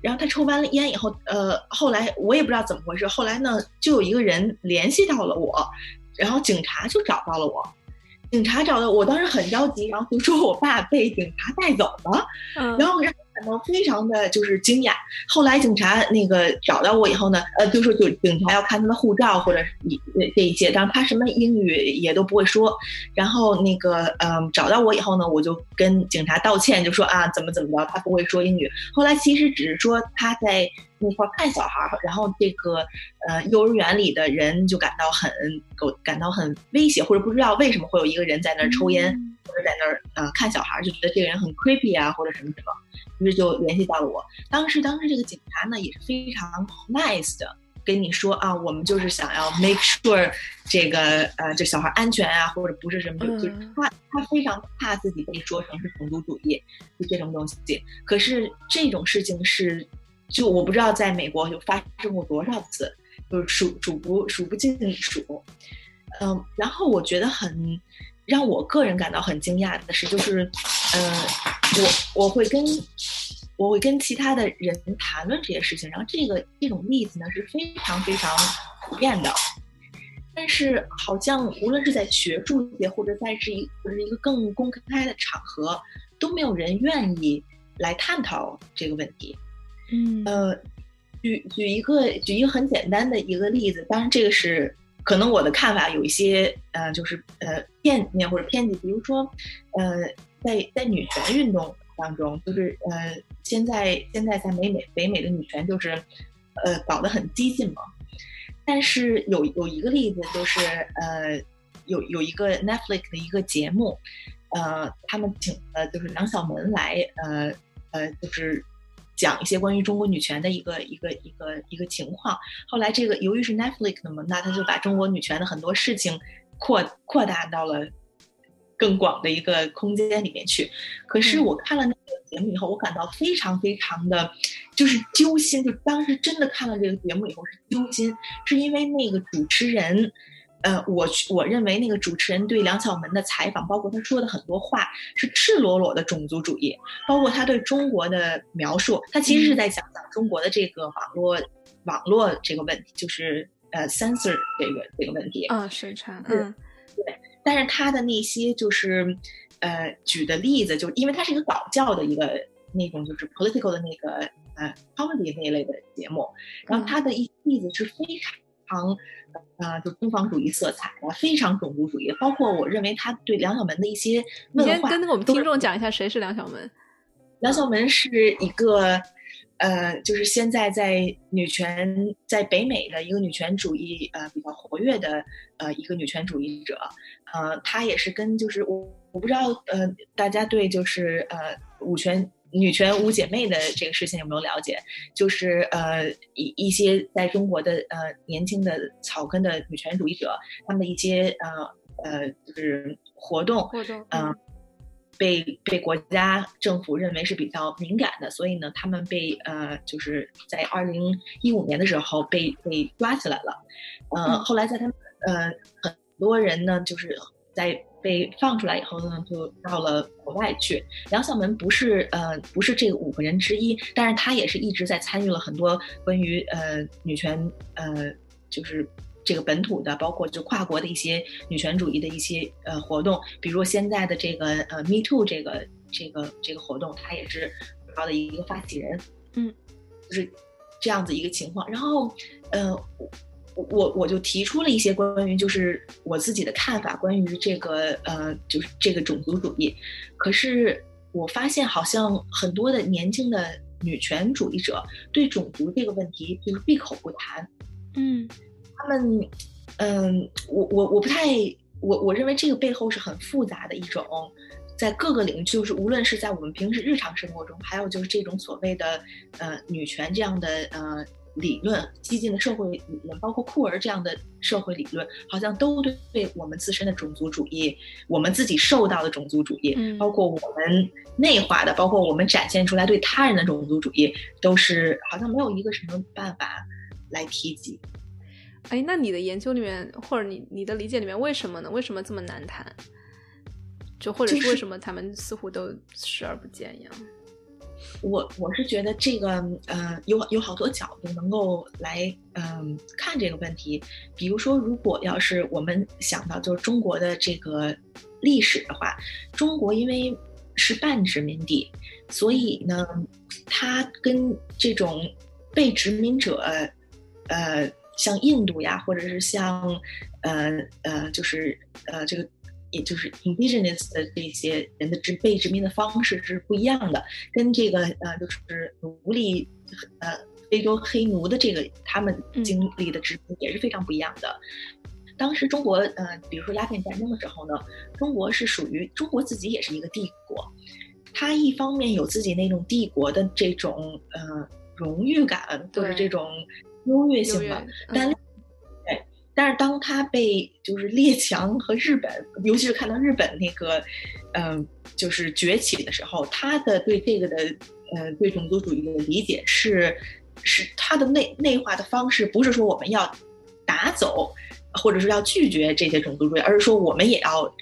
然后他抽完了烟以后，呃，后来我也不知道怎么回事，后来呢，就有一个人联系到了我，然后警察就找到了我。警察找到我，当时很着急，然后就说我爸被警察带走了，然后让我感到非常的就是惊讶。后来警察那个找到我以后呢，呃，就说就警察要看他的护照或者一这一些，但是他什么英语也都不会说。然后那个嗯，找到我以后呢，我就跟警察道歉，就说啊怎么怎么着，他不会说英语。后来其实只是说他在。那块看小孩儿，然后这个呃幼儿园里的人就感到很感到很威胁，或者不知道为什么会有一个人在那儿抽烟，或者在那儿呃看小孩儿，就觉得这个人很 creepy 啊，或者什么什么，于是就联系到了我。当时当时这个警察呢也是非常 nice 的，跟你说啊，我们就是想要 make sure 这个呃这小孩安全啊，或者不是什么，就是他他非常怕自己被说成是种族主义，就这种东西。可是这种事情是。就我不知道在美国有发生过多少次，就是数数不数不尽数。嗯，然后我觉得很让我个人感到很惊讶的是，就是，嗯，我我会跟我会跟其他的人谈论这些事情，然后这个这种例子呢是非常非常普遍的，但是好像无论是在学术界或者在是一或者一个更公开的场合，都没有人愿意来探讨这个问题。嗯呃，举举一个举一个很简单的一个例子，当然这个是可能我的看法有一些呃，就是呃片面或者偏激。比如说，呃，在在女权运动当中，就是呃现在现在在美美北美的女权就是呃搞得很激进嘛。但是有有一个例子就是呃有有一个 Netflix 的一个节目，呃他们请呃就是梁晓门来呃呃就是。讲一些关于中国女权的一个一个一个一个情况。后来这个由于是 Netflix 的嘛，那他就把中国女权的很多事情扩扩大到了更广的一个空间里面去。可是我看了那个节目以后，我感到非常非常的就是揪心。就当时真的看了这个节目以后是揪心，是因为那个主持人。呃，我我认为那个主持人对梁晓门的采访，包括他说的很多话，是赤裸裸的种族主义。包括他对中国的描述，他其实是在讲讲中国的这个网络网络这个问题，就是呃 censor 这个这个问题啊，审查，嗯，对。但是他的那些就是呃举的例子，就因为他是一个搞笑的一个那种就是 political 的那个呃 comedy 那一类的节目，然后他的一例子是非常。啊，就东方主义色彩的，非常种族主义。包括我认为他对梁晓门的一些问话，先跟我们听众讲一下谁是梁晓门。梁晓门是一个，呃，就是现在在女权在北美的一个女权主义呃比较活跃的呃一个女权主义者。呃，他也是跟就是我我不知道呃大家对就是呃五权。女权五姐妹的这个事情有没有了解？就是呃一一些在中国的呃年轻的草根的女权主义者，他们的一些呃呃就是活动，活动嗯被被国家政府认为是比较敏感的，所以呢，他们被呃就是在二零一五年的时候被被抓起来了，呃后来在他们呃很多人呢就是在。被放出来以后呢，就到了国外去。梁晓门不是呃不是这个五个人之一，但是他也是一直在参与了很多关于呃女权呃就是这个本土的，包括就跨国的一些女权主义的一些呃活动，比如说现在的这个呃 Me Too 这个这个这个活动，它也是主要的一个发起人，嗯，就是这样子一个情况。然后呃，我我我就提出了一些关于就是我自己的看法，关于这个呃就是这个种族主义，可是我发现好像很多的年轻的。女权主义者对种族这个问题就是闭口不谈，嗯，他们，嗯，我我我不太，我我认为这个背后是很复杂的一种，在各个领域，就是无论是在我们平时日常生活中，还有就是这种所谓的呃女权这样的呃。理论激进的社会理论，包括库尔这样的社会理论，好像都对对我们自身的种族主义，我们自己受到的种族主义，包括我们内化的，包括我们展现出来对他人的种族主义，都是好像没有一个什么办法来提及。哎，那你的研究里面，或者你你的理解里面，为什么呢？为什么这么难谈？就或者是为什么他们似乎都视而不见一样？我我是觉得这个呃有有好多角度能够来嗯看这个问题，比如说如果要是我们想到就是中国的这个历史的话，中国因为是半殖民地，所以呢，它跟这种被殖民者呃像印度呀，或者是像呃呃就是呃这个。也就是 indigenous 的这些人的殖被殖民的方式是不一样的，跟这个呃就是奴隶呃非洲黑奴的这个他们经历的殖民也是非常不一样的。当时中国呃，比如说鸦片战争的时候呢，中国是属于中国自己也是一个帝国，它一方面有自己那种帝国的这种呃荣誉感或者这种优越性吧，但。但是当他被就是列强和日本，尤其是看到日本那个，嗯，就是崛起的时候，他的对这个的，呃，对种族主义的理解是，是他的内内化的方式，不是说我们要打走，或者是要拒绝这些种族主义，而是说我们也要。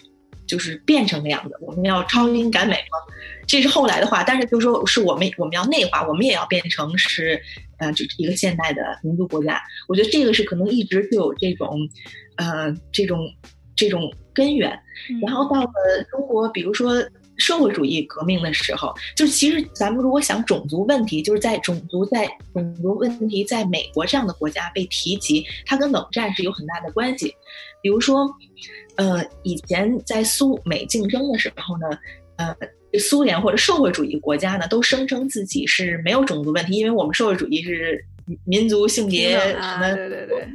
就是变成那样的，我们要超英赶美吗？这是后来的话，但是就是说，是我们我们要内化，我们也要变成是，呃，就是一个现代的民族国家。我觉得这个是可能一直就有这种，呃，这种这种根源。然后到了中国，比如说社会主义革命的时候，就其实咱们如果想种族问题，就是在种族在种族问题在美国这样的国家被提及，它跟冷战是有很大的关系。比如说。呃，以前在苏美竞争的时候呢，呃，苏联或者社会主义国家呢，都声称自己是没有种族问题，因为我们社会主义是民族性别什么，对对对，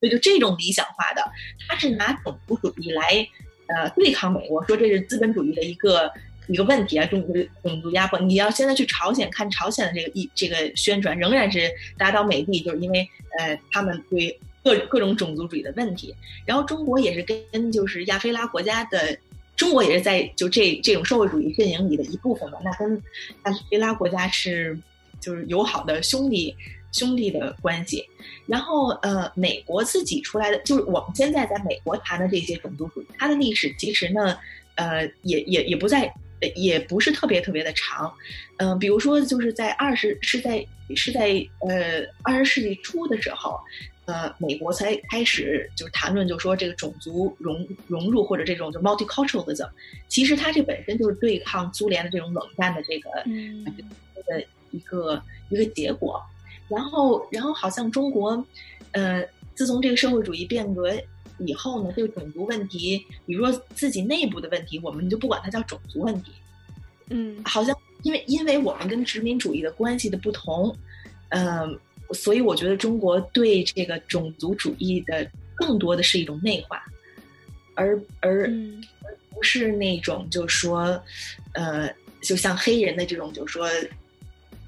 所以就这种理想化的，他是拿种族主义来呃对抗美国，说这是资本主义的一个一个问题啊，种族种族压迫。你要现在去朝鲜看朝鲜的这个一这个宣传，仍然是打倒美帝，就是因为呃他们对。各各种种族主义的问题，然后中国也是跟就是亚非拉国家的，中国也是在就这这种社会主义阵营里的一部分嘛。那跟亚非拉国家是就是友好的兄弟兄弟的关系。然后呃，美国自己出来的，就是我们现在在美国谈的这些种族主义，它的历史其实呢，呃，也也也不在，也不是特别特别的长。嗯，比如说就是在二十是在是在呃二十世纪初的时候。呃，美国才开始就是谈论，就说这个种族融融入或者这种就 multiculturalism，其实它这本身就是对抗苏联的这种冷战的这个的一个一个结果。然后，然后好像中国，呃，自从这个社会主义变革以后呢，这个种族问题，比如说自己内部的问题，我们就不管它叫种族问题。嗯，好像因为因为我们跟殖民主义的关系的不同，嗯。所以我觉得中国对这个种族主义的更多的是一种内化，而而而不是那种就是说，呃，就像黑人的这种就是说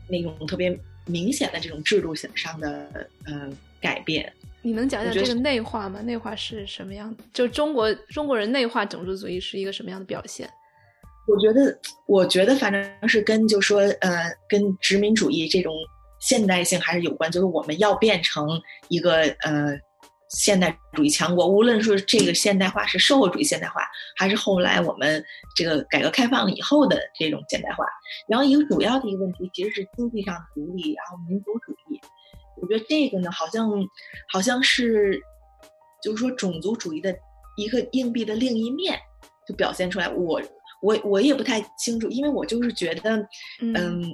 那种特别明显的这种制度上的呃改变。你能讲讲这个内化吗？内化是什么样？就中国中国人内化种族主义是一个什么样的表现？我觉得，我觉得反正是跟就说呃，跟殖民主义这种。现代性还是有关，就是我们要变成一个呃现代主义强国，无论说这个现代化是社会主义现代化，还是后来我们这个改革开放以后的这种现代化。然后一个主要的一个问题其实是经济上独立，然后民族主义。我觉得这个呢，好像好像是就是说种族主义的一个硬币的另一面，就表现出来。我我我也不太清楚，因为我就是觉得，嗯，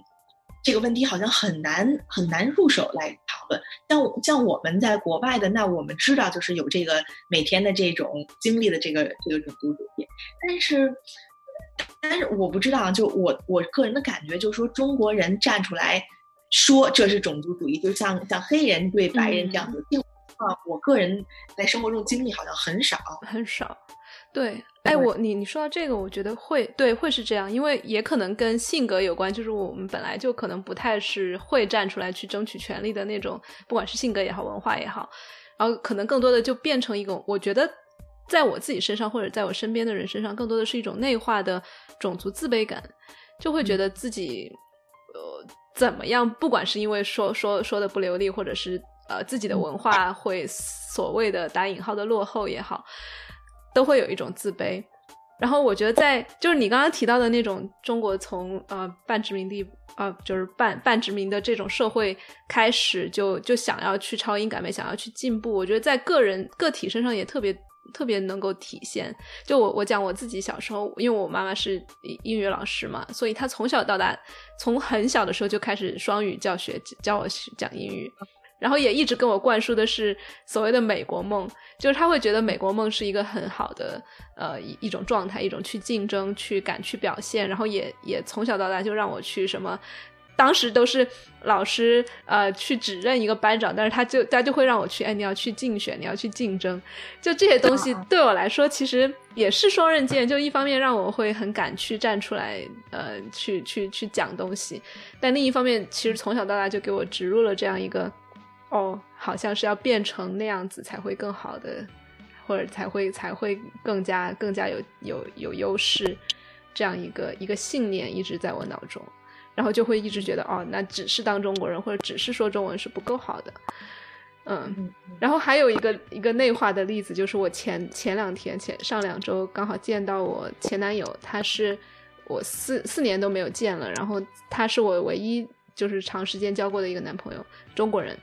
这个问题好像很难很难入手来讨论。像像我们在国外的，那我们知道就是有这个每天的这种经历的这个这个种族主义，但是但是我不知道，就我我个人的感觉就是说，中国人站出来说这是种族主义，就像像黑人对白人这样子。啊，我个人在生活中经历好像很少，很少。对，哎，我你你说到这个，我觉得会对会是这样，因为也可能跟性格有关，就是我们本来就可能不太是会站出来去争取权利的那种，不管是性格也好，文化也好，然后可能更多的就变成一种，我觉得在我自己身上或者在我身边的人身上，更多的是一种内化的种族自卑感，就会觉得自己呃怎么样，不管是因为说说说的不流利，或者是呃自己的文化会所谓的打引号的落后也好。都会有一种自卑，然后我觉得在就是你刚刚提到的那种中国从呃半殖民地呃就是半半殖民的这种社会开始就就想要去超英赶美，想要去进步，我觉得在个人个体身上也特别特别能够体现。就我我讲我自己小时候，因为我妈妈是英语老师嘛，所以她从小到大从很小的时候就开始双语教学教我讲英语。然后也一直跟我灌输的是所谓的美国梦，就是他会觉得美国梦是一个很好的呃一一种状态，一种去竞争、去敢去表现。然后也也从小到大就让我去什么，当时都是老师呃去指认一个班长，但是他就他就会让我去，哎，你要去竞选，你要去竞争。就这些东西对我来说其实也是双刃剑，就一方面让我会很敢去站出来，呃，去去去讲东西，但另一方面其实从小到大就给我植入了这样一个。哦，好像是要变成那样子才会更好的，或者才会才会更加更加有有有优势，这样一个一个信念一直在我脑中，然后就会一直觉得哦，那只是当中国人或者只是说中文是不够好的，嗯，然后还有一个一个内化的例子，就是我前前两天前上两周刚好见到我前男友，他是我四四年都没有见了，然后他是我唯一就是长时间交过的一个男朋友，中国人。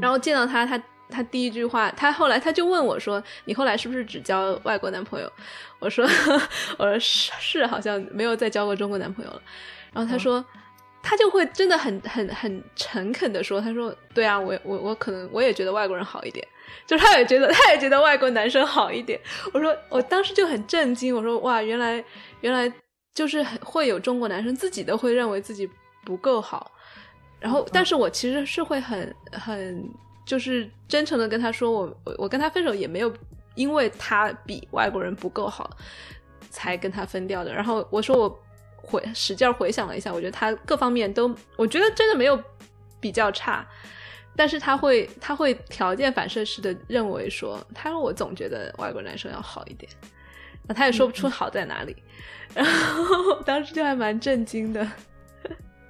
然后见到他，他他第一句话，他后来他就问我说：“你后来是不是只交外国男朋友？”我说：“ 我说是是，好像没有再交过中国男朋友了。”然后他说，他就会真的很很很诚恳的说：“他说对啊，我我我可能我也觉得外国人好一点，就是他也觉得他也觉得外国男生好一点。”我说我当时就很震惊，我说哇，原来原来就是会有中国男生自己都会认为自己不够好。然后，但是我其实是会很很就是真诚的跟他说，我我我跟他分手也没有因为他比外国人不够好才跟他分掉的。然后我说我回使劲回想了一下，我觉得他各方面都，我觉得真的没有比较差。但是他会他会条件反射式的认为说，他说我总觉得外国男生要好一点，那他也说不出好在哪里。然后当时就还蛮震惊的。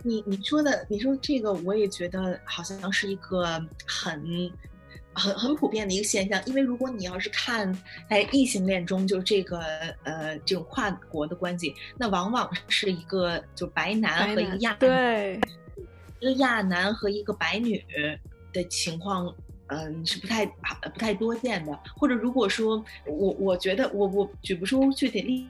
你你说的，你说这个，我也觉得好像是一个很很很普遍的一个现象。因为如果你要是看在异性恋中，就这个呃这种跨国的关系，那往往是一个就白男和一个亚对一个亚男和一个白女的情况，嗯是不太不太多见的。或者如果说我我觉得我我举不出具体例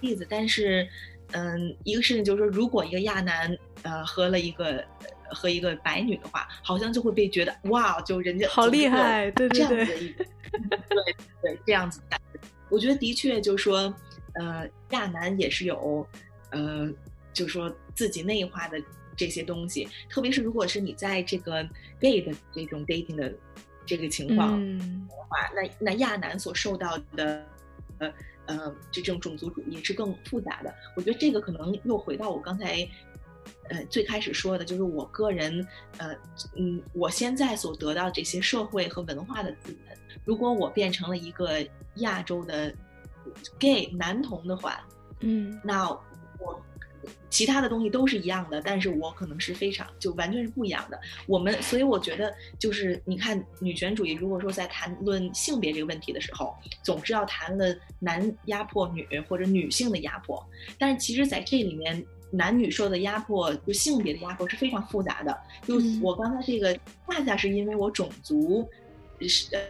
例子，但是。嗯，一个事情就是说，如果一个亚男呃和了一个和一个白女的话，好像就会被觉得哇，就人家好厉害，对对 对，对对这样子的。我觉得的确就是说，呃，亚男也是有呃，就是说自己内化的这些东西，特别是如果是你在这个 gay 的这种 dating 的这个情况的话，那那亚男所受到的呃。呃，就这种种族主义是更复杂的。我觉得这个可能又回到我刚才，呃，最开始说的，就是我个人，呃，嗯，我现在所得到这些社会和文化的资本，如果我变成了一个亚洲的 gay 男同的话，嗯，那我。其他的东西都是一样的，但是我可能是非常就完全是不一样的。我们所以我觉得就是你看女权主义，如果说在谈论性别这个问题的时候，总是要谈论男压迫女或者女性的压迫，但是其实在这里面男女受的压迫就性别的压迫是非常复杂的。就我刚才这个恰恰是因为我种族是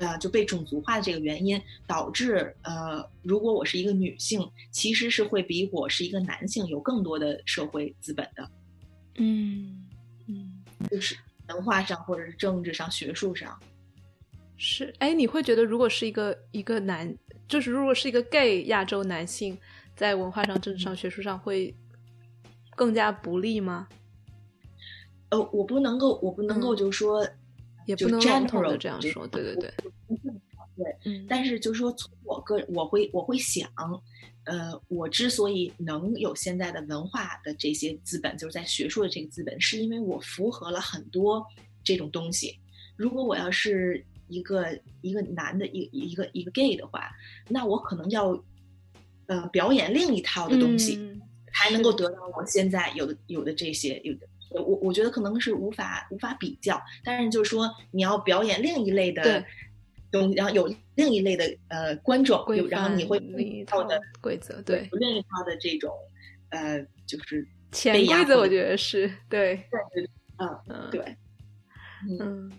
呃就被种族化的这个原因，导致呃，如果我是一个女性，其实是会比我是一个男性有更多的社会资本的，嗯嗯，就是文化上或者是政治上、学术上。是，哎，你会觉得如果是一个一个男，就是如果是一个 gay 亚洲男性，在文化上、政治上、学术上会更加不利吗？呃，我不能够，我不能够就说，就也不能笼统 general 的这样说，对对对，对，嗯，但是就是说，从我个人，我会我会想，呃，我之所以能有现在的文化的这些资本，就是在学术的这个资本，是因为我符合了很多这种东西。如果我要是一个一个男的，一一个一个 gay 的话，那我可能要呃表演另一套的东西，嗯才能够得到我现在有的有的这些有的。我我觉得可能是无法无法比较，但是就是说你要表演另一类的对东西，然后有另一类的呃观众，然后你会范另一套套的规则，对，有另一套的这种呃就是潜规则我觉得是对，嗯嗯，对，嗯。嗯，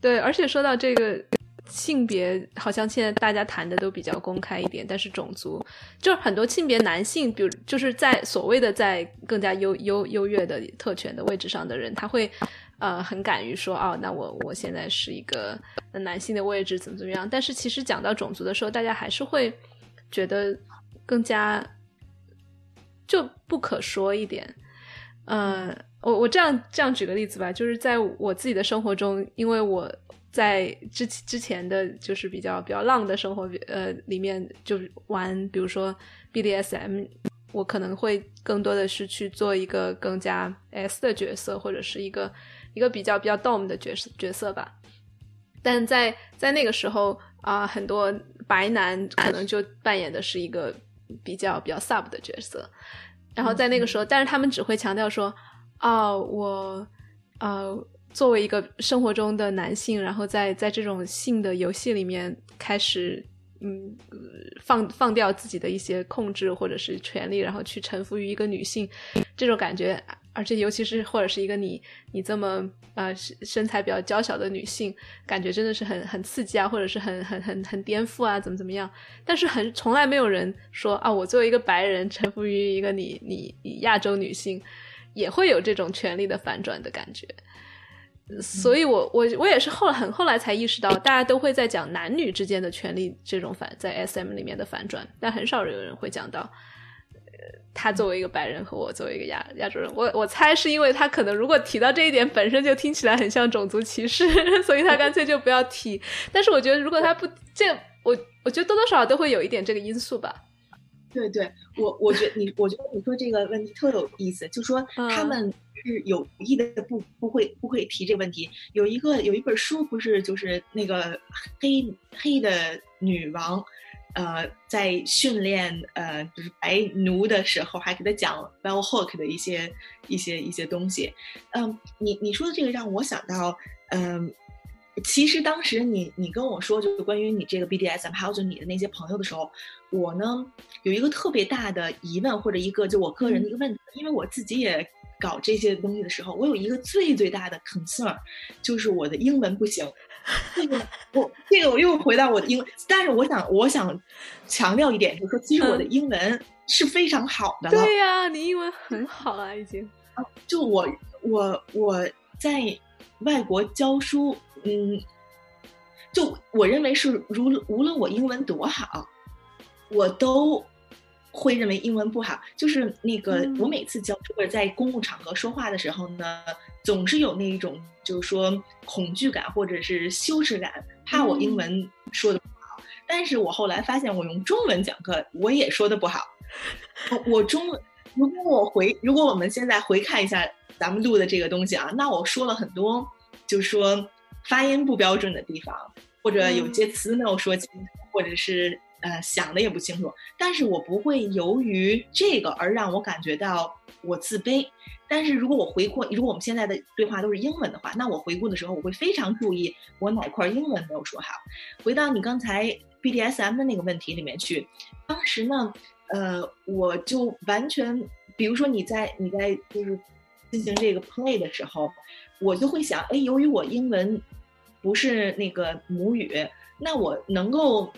对，而且说到这个性别，好像现在大家谈的都比较公开一点，但是种族就是很多性别男性，比如就是在所谓的在更加优优优越的特权的位置上的人，他会呃很敢于说哦，那我我现在是一个男性的位置怎么怎么样，但是其实讲到种族的时候，大家还是会觉得更加就不可说一点。呃，我我这样这样举个例子吧，就是在我自己的生活中，因为我在之之前的就是比较比较浪的生活呃里面，就玩比如说 BDSM，我可能会更多的是去做一个更加 S 的角色，或者是一个一个比较比较 dom 的角色角色吧。但在在那个时候啊、很多白男可能就扮演的是一个比较比较 sub 的角色，然后在那个时候，但是他们只会强调说，哦，我呃作为一个生活中的男性，然后在在这种性的游戏里面开始。嗯，放放掉自己的一些控制或者是权利，然后去臣服于一个女性，这种感觉，而且尤其是或者是一个你你这么呃身身材比较娇小的女性，感觉真的是很很刺激啊，或者是很很很很颠覆啊，怎么怎么样？但是很从来没有人说啊，我作为一个白人臣服于一个你你你亚洲女性，也会有这种权利的反转的感觉。所以我我我也是后来很后来才意识到，大家都会在讲男女之间的权利这种反在 SM 里面的反转，但很少有人会讲到，呃，他作为一个白人和我作为一个亚亚洲人，我我猜是因为他可能如果提到这一点本身就听起来很像种族歧视，所以他干脆就不要提。但是我觉得如果他不这我我觉得多多少少都会有一点这个因素吧。对对，我我觉得你，我觉得你说这个问题特有意思，就说他嗯们是有意的不不会不会提这个问题。有一个有一本书不是就是那个黑黑的女王，呃，在训练呃就是白奴的时候，还给他讲 bell hook 的一些一些一些东西。嗯，你你说的这个让我想到，嗯。其实当时你你跟我说就是关于你这个 BDSM 还有就你的那些朋友的时候，我呢有一个特别大的疑问或者一个就我个人的一个问题，因为我自己也搞这些东西的时候，我有一个最最大的 concern，就是我的英文不行。这个我这个我又回到我的英文，但是我想我想强调一点，就是说其实我的英文是非常好的了。对呀、你英文很好啊，已经。就我我我在外国教书，嗯，就我认为是如无论我英文多好，我都会认为英文不好。就是那个嗯我每次教或者在公共场合说话的时候呢，总是有那一种就是说恐惧感或者是羞耻感，怕我英文说的不好。但是我后来发现，我用中文讲课，我也说的不好。我我中文，如果我回，如果我们现在回看一下咱们录的这个东西啊，那我说了很多，就是说发音不标准的地方，或者有些词没有说清楚，或者是呃想的也不清楚。但是我不会由于这个而让我感觉到我自卑。但是如果我回顾，如果我们现在的对话都是英文的话，那我回顾的时候，我会非常注意我哪块儿英文没有说好。回到你刚才 BDSM 的那个问题里面去，当时呢，呃，我就完全，比如说你在你在就是进行这个 play 的时候，我就会想，哎，由于我英文不是那个母语，那我能够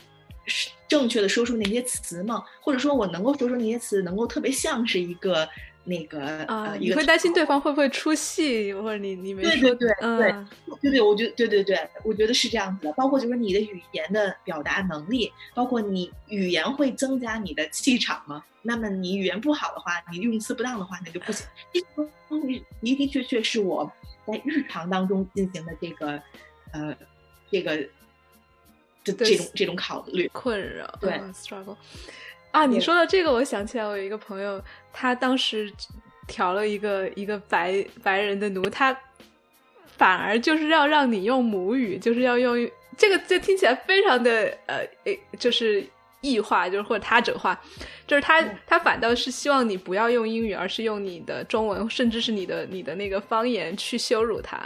正确的说出那些词吗？或者说我能够说出那些词，能够特别像是一个那个啊，你会担心对方会不会出戏，或者你你没说对对对嗯对对对，我觉得对对对，我觉得是这样子的。包括就是你的语言的表达能力，包括你语言会增加你的气场吗？那么你语言不好的话，你用词不当的话，那就不行。这个的的确确是我在日常当中进行的这个呃这个这对这种这种考虑。困扰，对嗯，struggle。啊，你说到这个，我想起来，我有一个朋友，他当时调了一个一个白白人的奴，他反而就是要让你用母语，就是要用这个，这听起来非常的呃，诶就是异化，就是或者他者化，就是他嗯他反倒是希望你不要用英语，而是用你的中文，甚至是你的你的那个方言去羞辱他。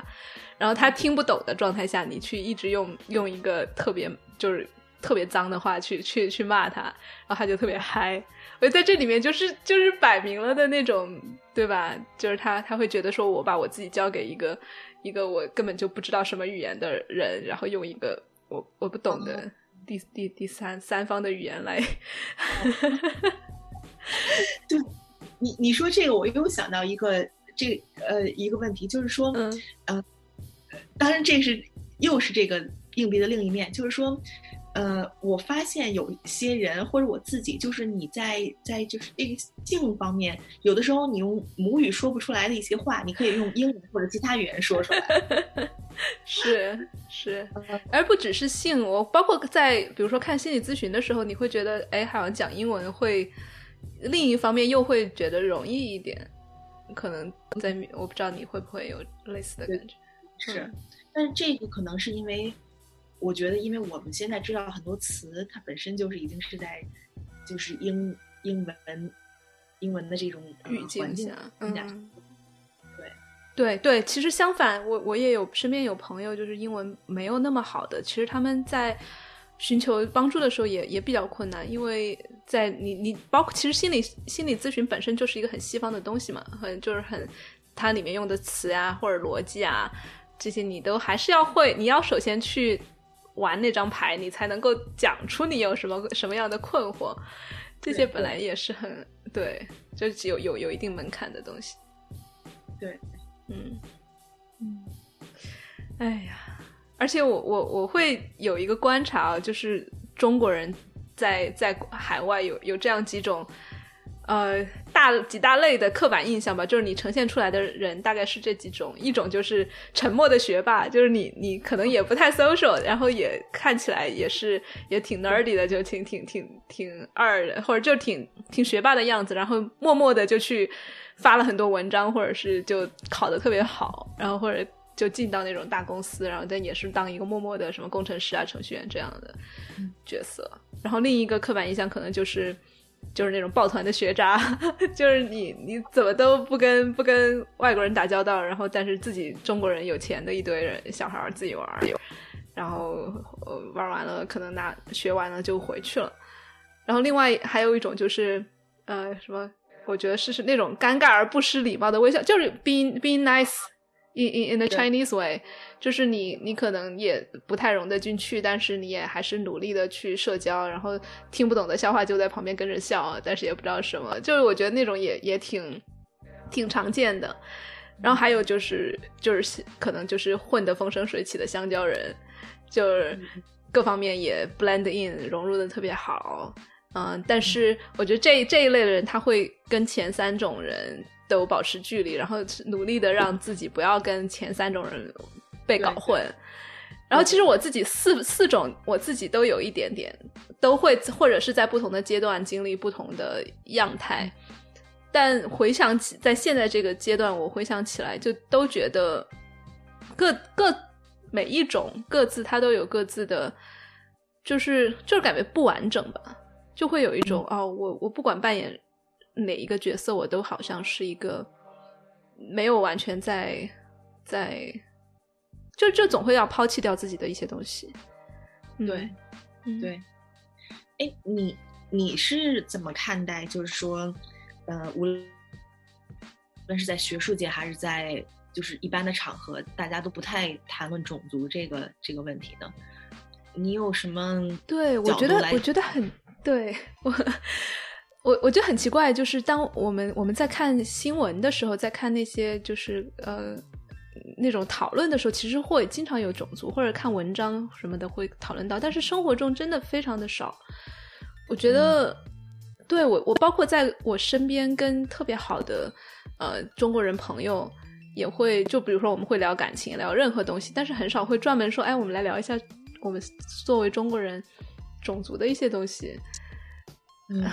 然后他听不懂的状态下，你去一直用用一个特别就是特别脏的话去去去骂他，然后他就特别嗨。我在这里面就是就是摆明了的那种，对吧？就是他他会觉得说我把我自己交给一个一个我根本就不知道什么语言的人，然后用一个我我不懂的第第第三三方的语言来，你你说这个，我又想到一个这呃一个问题，就是说，嗯呃当然这是又是这个硬币的另一面，就是说，呃，我发现有一些人或者我自己，就是你在在就是这个性方面，有的时候你用母语说不出来的一些话，你可以用英语或者其他语言说出来。是是，而不只是性，我包括在比如说看心理咨询的时候，你会觉得哎，好像讲英文会，另一方面又会觉得容易一点，可能在我不知道你会不会有类似的感觉。是嗯，但是这个可能是因为，我觉得，因为我们现在知道很多词，它本身就是已经是在，就是英英文英文的这种呃语境下，下嗯，对。对对，其实相反，我我也有身边有朋友，就是英文没有那么好的，其实他们在寻求帮助的时候也也比较困难，因为在你你包括其实心理心理咨询本身就是一个很西方的东西嘛，很就是很它里面用的词啊或者逻辑啊这些你都还是要会，你要首先去玩那张牌，你才能够讲出你有什么什么样的困惑，这些本来也是很对，就是有有有一定门槛的东西。对，嗯，嗯，哎呀，而且我我我会有一个观察啊，就是中国人在在海外有有这样几种呃大几大类的刻板印象吧，就是你呈现出来的人大概是这几种，一种就是沉默的学霸，就是你你可能也不太 social，然后也看起来也是也挺 nerdy 的，就挺挺挺挺二的，或者就挺挺学霸的样子，然后默默的就去发了很多文章，或者是就考的特别好，然后或者就进到那种大公司，然后但也是当一个默默的什么工程师啊、程序员这样的角色。然后另一个刻板印象可能就是就是那种抱团的学渣，就是你你怎么都不跟不跟外国人打交道，然后但是自己中国人有钱的一堆人小孩自己玩，然后玩完了可能拿学完了就回去了。然后另外还有一种就是呃什么，我觉得是是那种尴尬而不失礼貌的微笑，就是 be be nice in in in the Chinese way，就是你你可能也不太融得进去，但是你也还是努力的去社交，然后听不懂的笑话就在旁边跟着笑，但是也不知道什么，就是我觉得那种也也挺挺常见的。然后还有就是就是可能就是混得风生水起的香蕉人，就是各方面也 blend in 融入的特别好，嗯、但是我觉得这这一类的人他会跟前三种人都保持距离，然后努力的让自己不要跟前三种人被搞混。然后其实我自己四四种我自己都有一点点，都会或者是在不同的阶段经历不同的样态。但回想起在现在这个阶段，我回想起来就都觉得各各每一种各自它都有各自的，就是就是感觉不完整吧，就会有一种、哦，我我不管扮演哪一个角色，我都好像是一个没有完全在在，就就总会要抛弃掉自己的一些东西。嗯对，嗯对，哎，你你是怎么看待？就是说，呃，无论是在学术界还是在就是一般的场合，大家都不太谈论种族这个这个问题呢？你有什么？对我觉得，我觉得很对我，我我觉得很奇怪，就是当我们我们在看新闻的时候，在看那些就是呃那种讨论的时候，其实会经常有种族，或者看文章什么的会讨论到，但是生活中真的非常的少。我觉得，对我我包括在我身边跟特别好的呃中国人朋友。也会就比如说我们会聊感情，聊任何东西，但是很少会专门说，哎，我们来聊一下我们作为中国人种族的一些东西。嗯，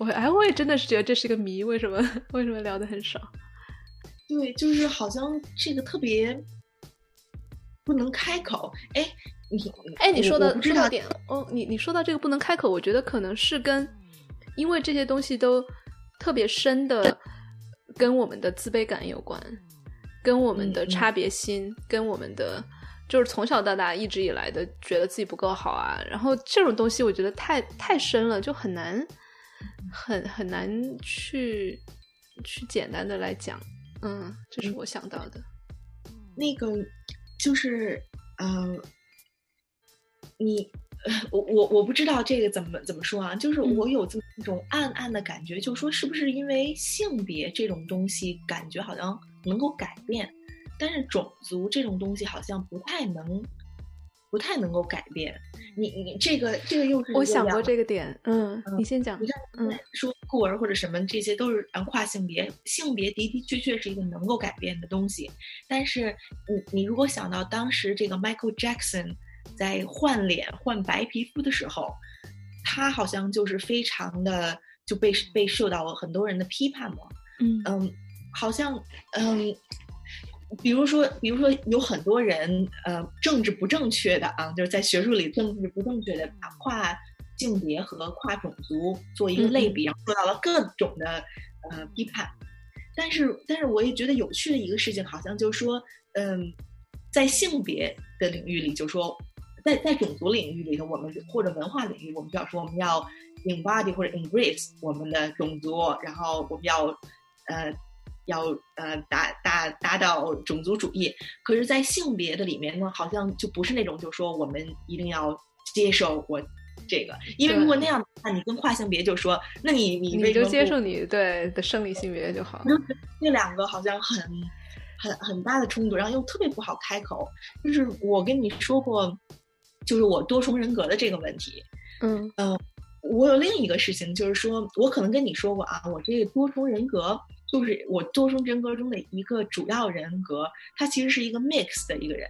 我哎，我也真的是觉得这是个谜，为什么为什么聊的很少？对，就是好像这个特别不能开口。哎，你哎，你说的说到点哦，你你说到这个不能开口，我觉得可能是跟因为这些东西都特别深的。跟我们的自卑感有关，跟我们的差别心，跟我们的就是从小到大一直以来的觉得自己不够好啊。然后这种东西我觉得太太深了，就很难很很难去去简单的来讲。嗯，这是我想到的。那个就是嗯，你。我我我不知道这个怎么怎么说啊，就是我有这么一种暗暗的感觉，就是说是不是因为性别这种东西感觉好像能够改变，但是种族这种东西好像不太能，不太能够改变。你你这个这个又是我想过这个点，嗯，你先讲。你看，嗯，说孤儿或者什么这些都是嗯跨性别，性别的的确确是一个能够改变的东西，但是你你如果想到当时这个 Michael Jackson。在换脸换白皮肤的时候，他好像就是非常的就被被受到了很多人的批判嘛。嗯嗯，好像嗯，比如说比如说有很多人呃政治不正确的啊，就是在学术里政治不正确的把跨性别和跨种族做一个类比，然后受到了各种的呃批判。但是但是我也觉得有趣的一个事情，好像就是说嗯，在性别的领域里，就说。在在种族领域里头，我们或者文化领域，我们就要说我们要 embody 或者 embrace 我们的种族，然后我们要呃要呃达达达到种族主义。可是，在性别的里面呢，好像就不是那种，就说我们一定要接受我这个，因为如果那样，的话你跟跨性别就说，那你你你就接受你对的生理性别就好了。那两个好像很很很大的冲突，然后又特别不好开口。就是我跟你说过。就是我多重人格的这个问题，嗯嗯，我有另一个事情，就是说我可能跟你说过啊，我这个多重人格就是我多重人格中的一个主要人格，他其实是一个 mix 的一个人，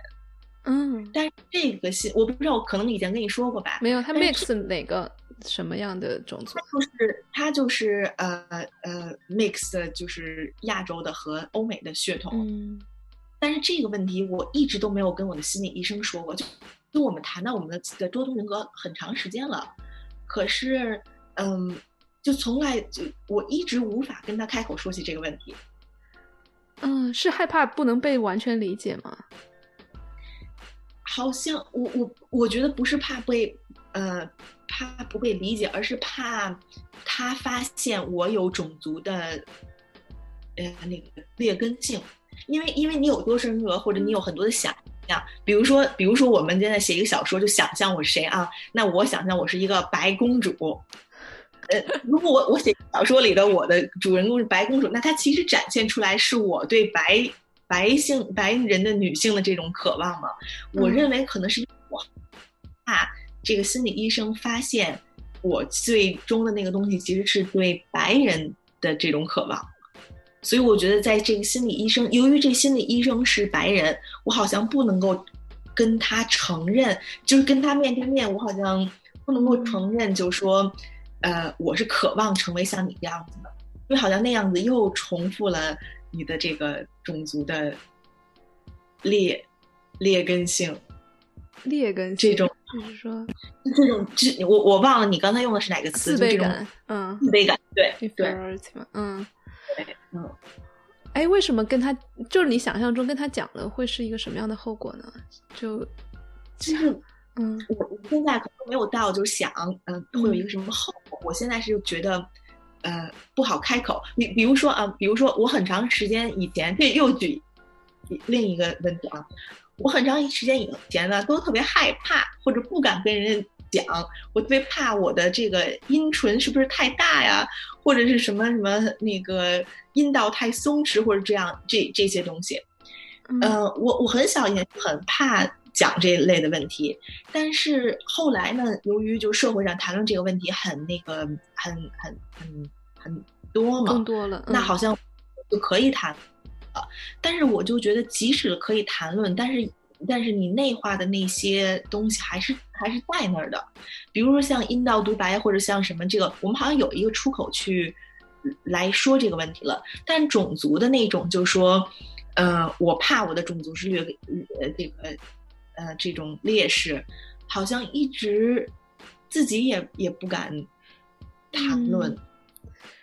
嗯，但是这个戏我不知道，我可能以前跟你说过吧？没有，他 mix 哪个什么样的种族？就是他就是呃呃 mix 的就是亚洲的和欧美的血统，嗯，但是这个问题我一直都没有跟我的心理医生说过，就。就我们谈到我们的的多重人格很长时间了，可是，嗯，就从来就我一直无法跟他开口说起这个问题。嗯，是害怕不能被完全理解吗？好像我我我觉得不是怕被呃怕不被理解，而是怕他发现我有种族的呃那个劣根性，因为因为你有多重人格，或者你有很多的想象。比如说，比如说，我们现在写一个小说，就想象我是谁啊？那我想象我是一个白公主。呃，如果我我写小说里的我的主人公是白公主，那她其实展现出来是我对白白性白人的女性的这种渴望吗？我认为可能是我怕这个心理医生发现我最终的那个东西其实是对白人的这种渴望。所以我觉得，在这个心理医生，由于这心理医生是白人，我好像不能够跟他承认，就是跟他面对面，我好像不能够承认，就说，呃，我是渴望成为像你这样子的，因为好像那样子又重复了你的这个种族的劣劣根性，劣根这种，就是说这种，这我我忘了你刚才用的是哪个词，自卑感，嗯，自卑感，对对，嗯。对嗯，哎，为什么跟他就是你想象中跟他讲了会是一个什么样的后果呢？就就是，嗯，我我现在可能没有到就想，嗯，会有一个什么后果？我现在是觉得，呃，不好开口。你比如说啊，比如说我很长时间以前，这又举另一个问题啊，我很长时间以前呢，都特别害怕或者不敢跟人家讲，我特别怕我的这个阴唇是不是太大呀，或者是什么什么那个阴道太松弛或者这样这这些东西。呃，我我很小也很怕讲这一类的问题，但是后来呢，由于就社会上谈论这个问题很那个很很很很多嘛，更多了，那好像就可以谈了。但是我就觉得，即使可以谈论，但是但是你内化的那些东西还是还是在那儿的，比如说像阴道独白或者像什么这个，我们好像有一个出口去来说这个问题了。但种族的那种，就是说。呃，我怕我的种族是略呃这个呃这种劣势，好像一直自己也也不敢谈论，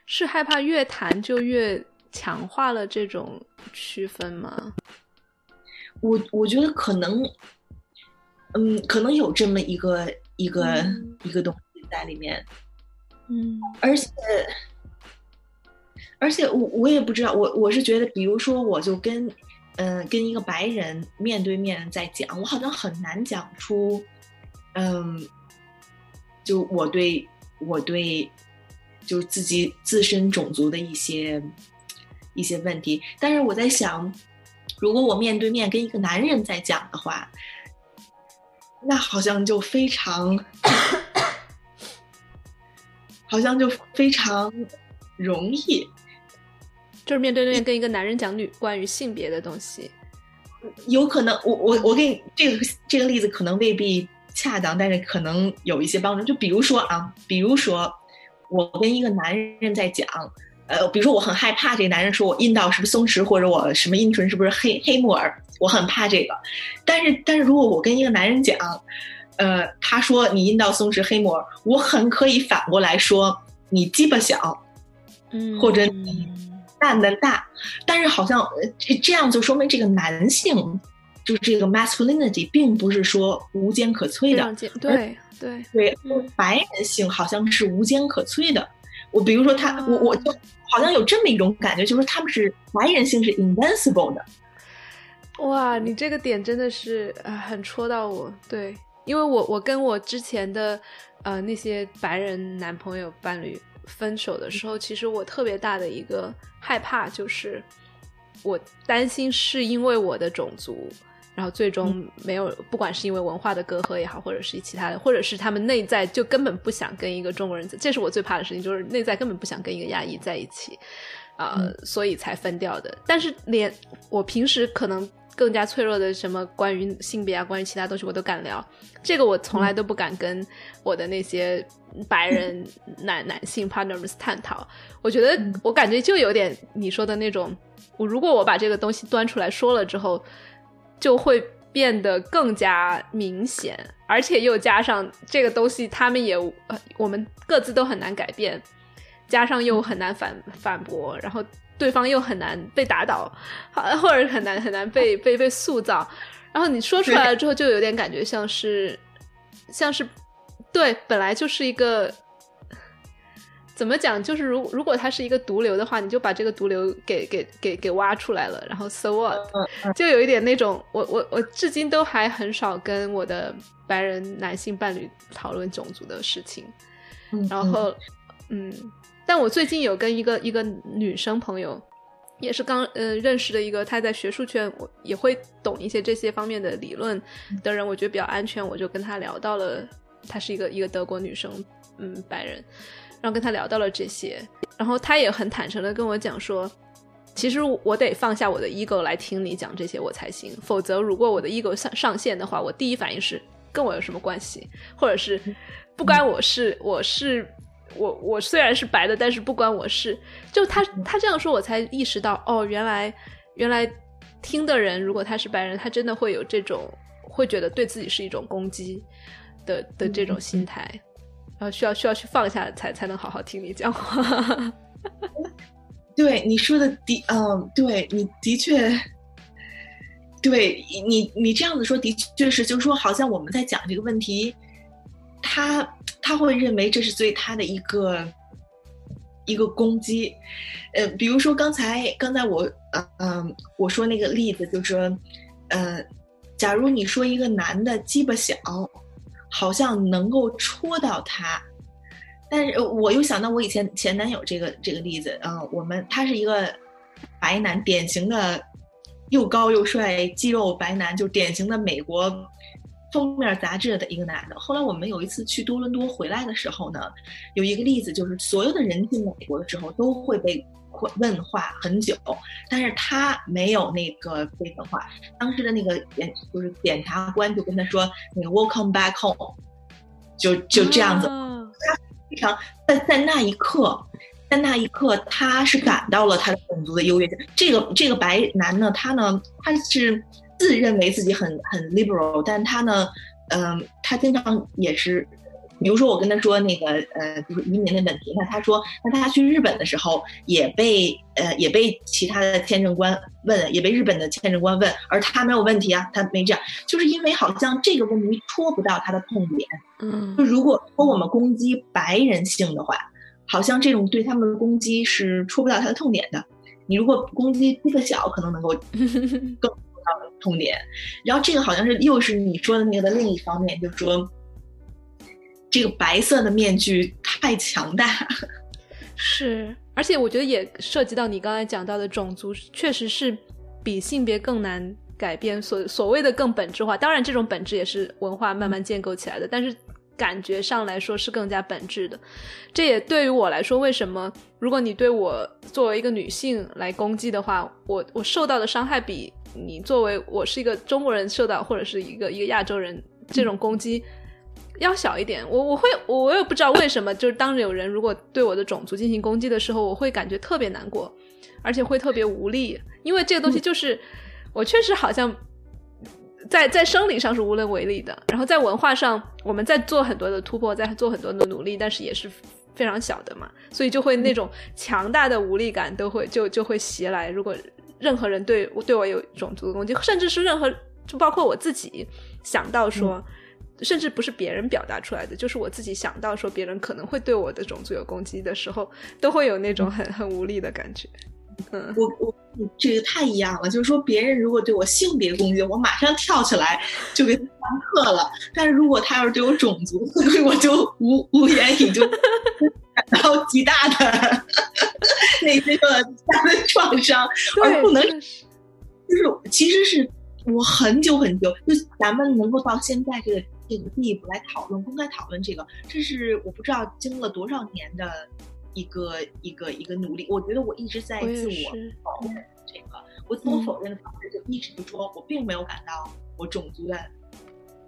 是害怕越谈就越强化了这种区分吗？我我觉得可能，嗯，可能有这么一个一个一个东西在里面，嗯，而且。而且我我也不知道，我我是觉得，比如说，我就跟，嗯，跟一个白人面对面在讲，我好像很难讲出，嗯，就我对我对，就自己自身种族的一些一些问题。但是我在想，如果我面对面跟一个男人在讲的话，那好像就非常，好像就非常容易。就是面对面跟一个男人讲女关于性别的东西，有可能我我我给你这个这个例子可能未必恰当，但是可能有一些帮助。就比如说啊，比如说我跟一个男人在讲，呃，比如说我很害怕这个男人说我阴道是不是松弛，或者我什么阴唇是不是黑黑木耳，我很怕这个。但是但是如果我跟一个男人讲，呃，他说你阴道松弛黑木耳，我很可以反过来说你鸡巴小，嗯，或者你。蛋的大，但是好像这这样就说明这个男性，就是这个 masculinity 并不是说无坚可摧的，对对对，白人性好像是无坚可摧的。我比如说他，我我就好像有这么一种感觉，就是他们是白人性是 invincible 的。哇，你这个点真的是啊，很戳到我。对，因为我我跟我之前的呃那些白人男朋友伴侣。分手的时候，其实我特别大的一个害怕就是，我担心是因为我的种族，然后最终没有，不管是因为文化的隔阂也好，或者是其他的，或者是他们内在就根本不想跟一个中国人，这是我最怕的事情，就是内在根本不想跟一个亚裔在一起，啊，所以才分掉的。但是连我平时可能。更加脆弱的什么关于性别啊，关于其他东西我都敢聊，这个我从来都不敢跟我的那些白人男男性 partners 探讨。我觉得我感觉就有点你说的那种，我如果我把这个东西端出来说了之后，就会变得更加明显，而且又加上这个东西他们也我们各自都很难改变，加上又很难反反驳，然后。对方又很难被打倒，好，或者很难很难被 被被塑造，然后你说出来了之后，就有点感觉像是，像是，对，本来就是一个，怎么讲？就是如如果他是一个毒瘤的话，你就把这个毒瘤给给给给挖出来了，然后 so what？就有一点那种，我我我至今都还很少跟我的白人男性伴侣讨论种族的事情，然后，嗯。但我最近有跟一个一个女生朋友，也是刚呃认识的一个，她在学术圈，我也会懂一些这些方面的理论的人，我觉得比较安全，我就跟她聊到了，她是一个一个德国女生，嗯，白人，然后跟她聊到了这些，然后她也很坦诚的跟我讲说，其实我得放下我的 ego 来听你讲这些我才行，否则如果我的 ego 上上线的话，我第一反应是跟我有什么关系，或者是不关我事，我是。我我虽然是白的，但是不关我事。就他他这样说，我才意识到哦，原来原来听的人，如果他是白人，他真的会有这种会觉得对自己是一种攻击的的这种心态，然后需要需要去放下，才才能好好听你讲话。对你说的的，嗯，对你的确，对你你这样子说的确是，就是说，好像我们在讲这个问题，他。他会认为这是对他的一个一个攻击。呃，比如说刚才刚才我呃嗯我说那个例子，就是说，呃，假如你说一个男的鸡巴小，好像能够戳到他，但是我又想到我以前前男友这个这个例子啊、我们他是一个白男，典型的又高又帅肌肉白男，就典型的美国封面杂志的一个男的。后来我们有一次去多伦多回来的时候呢，有一个例子就是所有的人进美国的时候都会被问话很久，但是他没有那个被问话。当时的那个检就是检察官就跟他说那个 “Welcome back home”，就就这样子。他非常在在那一刻，在那一刻，他是感到了他的种族的优越性。这个这个白男呢，他呢，他是自认为自己很很 liberal，但他呢，嗯、他经常也是，比如说我跟他说那个呃，就是移民的问题，那他说，那他去日本的时候也被呃也被其他的签证官问，也被日本的签证官问，而他没有问题啊，他没这样，就是因为好像这个问题戳不到他的痛点。嗯就如果说我们攻击白人性的话，好像这种对他们的攻击是戳不到他的痛点的。你如果攻击这个小，可能能够更 痛点。然后这个好像是又是你说的那个的另一方面，就是说这个白色的面具太强大。是，而且我觉得也涉及到你刚才讲到的种族，确实是比性别更难改变。所所谓的更本质化，当然这种本质也是文化慢慢建构起来的，但是感觉上来说是更加本质的。这也对于我来说，为什么如果你对我作为一个女性来攻击的话，我我受到的伤害比你作为我是一个中国人受到，或者是一个一个亚洲人这种攻击。要小一点，我我会我我也不知道为什么，就是当有人如果对我的种族进行攻击的时候，我会感觉特别难过，而且会特别无力，因为这个东西就是、我确实好像在在生理上是无能为力的，然后在文化上我们在做很多的突破，在做很多的努力，但是也是非常小的嘛，所以就会那种强大的无力感都会就就会袭来。如果任何人对对我有种族的攻击，甚至是任何就包括我自己想到说。甚至不是别人表达出来的，就是我自己想到说别人可能会对我的种族有攻击的时候，都会有那种很很无力的感觉。嗯，我我这个太一样了，就是说别人如果对我性别攻击，我马上跳起来就给他上课了。但是如果他要是对我种族，我就无无言以对 感到极大的那些个大的创伤，而不能就是其实是我很久很久，就咱们能够到现在这个这个地步来讨论公开讨论这个，这是我不知道经了多少年的一个一个一个努力。我觉得我一直在自我否认这个，我自我否认的方式就一直就说我并没有感到我种族的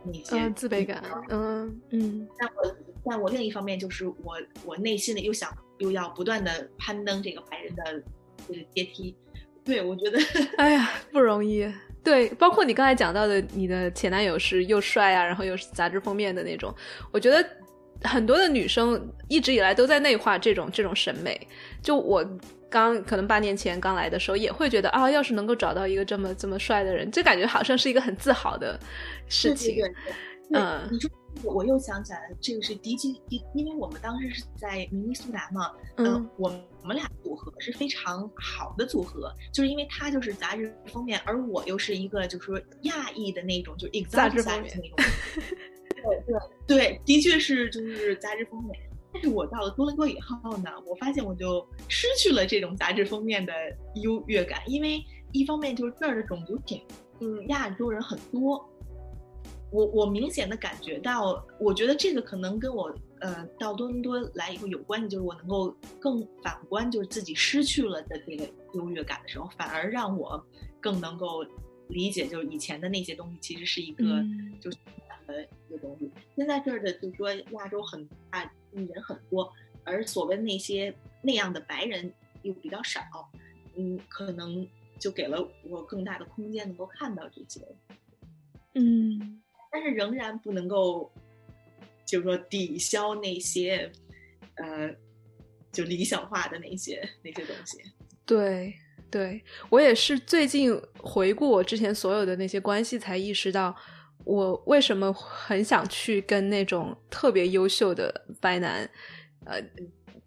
那些嗯自卑感，嗯嗯但我但我另一方面就是我我内心里又想又要不断的攀登这个白人的这个阶梯。对，我觉得 哎呀，不容易。对，包括你刚才讲到的，你的前男友是又帅啊，然后又是杂志封面的那种，我觉得很多的女生一直以来都在内化这种这种审美。就我刚可能八年前刚来的时候，也会觉得啊，要是能够找到一个这么这么帅的人，就感觉好像是一个很自豪的事情。对对对嗯你说我我又想起来了，这个是迪基，因因为我们当时是在明尼苏达嘛，嗯我我们俩组合是非常好的组合，就是因为他就是杂志封面，而我又是一个就是说亚裔的那种，就是 exotic 杂志封面那种。对对对，的确是就是杂志封面。但是我到了多伦多以后呢，我发现我就失去了这种杂志封面的优越感，因为一方面就是这儿的种族挺，嗯亚洲人很多，我我明显的感觉到，我觉得这个可能跟我呃到多伦多来以后有关系，就是我能够更反观，就是自己失去了的这个优越感的时候，反而让我更能够理解，就是以前的那些东西其实是一个、嗯就是的一个东西。现在这儿的就是说亚洲很大，人很多，而所谓那些那样的白人又比较少，嗯，可能就给了我更大的空间能够看到这些。嗯但是仍然不能够，就是说抵消那些，呃，就理想化的那些那些东西。对对，我也是最近回顾我之前所有的那些关系，才意识到我为什么很想去跟那种特别优秀的白男，呃，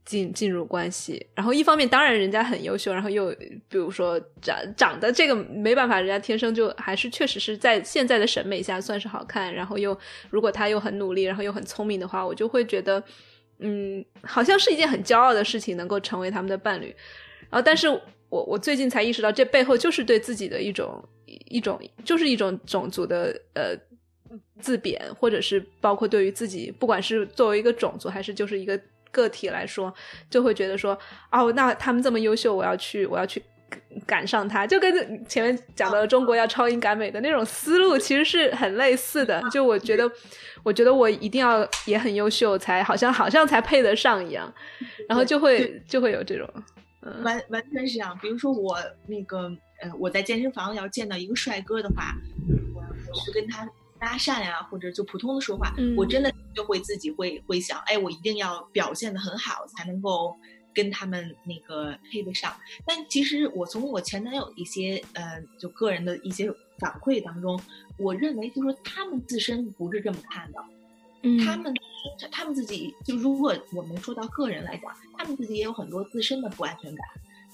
进进入关系。然后一方面，当然人家很优秀，然后又比如说长长得这个没办法，人家天生就还是确实是在现在的审美下算是好看。然后又如果他又很努力，然后又很聪明的话，我就会觉得，嗯，好像是一件很骄傲的事情，能够成为他们的伴侣。然后，但是我我最近才意识到，这背后就是对自己的一种一种，就是一种种族的呃自贬，或者是包括对于自己，不管是作为一个种族，还是就是一个个体来说，就会觉得说，哦，那他们这么优秀，我要去，我要去赶上他，就跟前面讲的中国要超英赶美的那种思路，其实是很类似的。就我觉得，我觉得我一定要也很优秀，才好像好像才配得上一样，然后就会就会有这种。完完全是这样，比如说我那个呃，我在健身房要见到一个帅哥的话，我我去跟他搭讪呀，或者就普通的说话，我真的就会自己会会想，哎，我一定要表现的很好，才能够跟他们那个配得上。但其实我从我前男友一些呃，就个人的一些反馈当中，我认为就说他们自身不是这么看的。他们他们自己就如果我们说到个人来讲，他们自己也有很多自身的不安全感。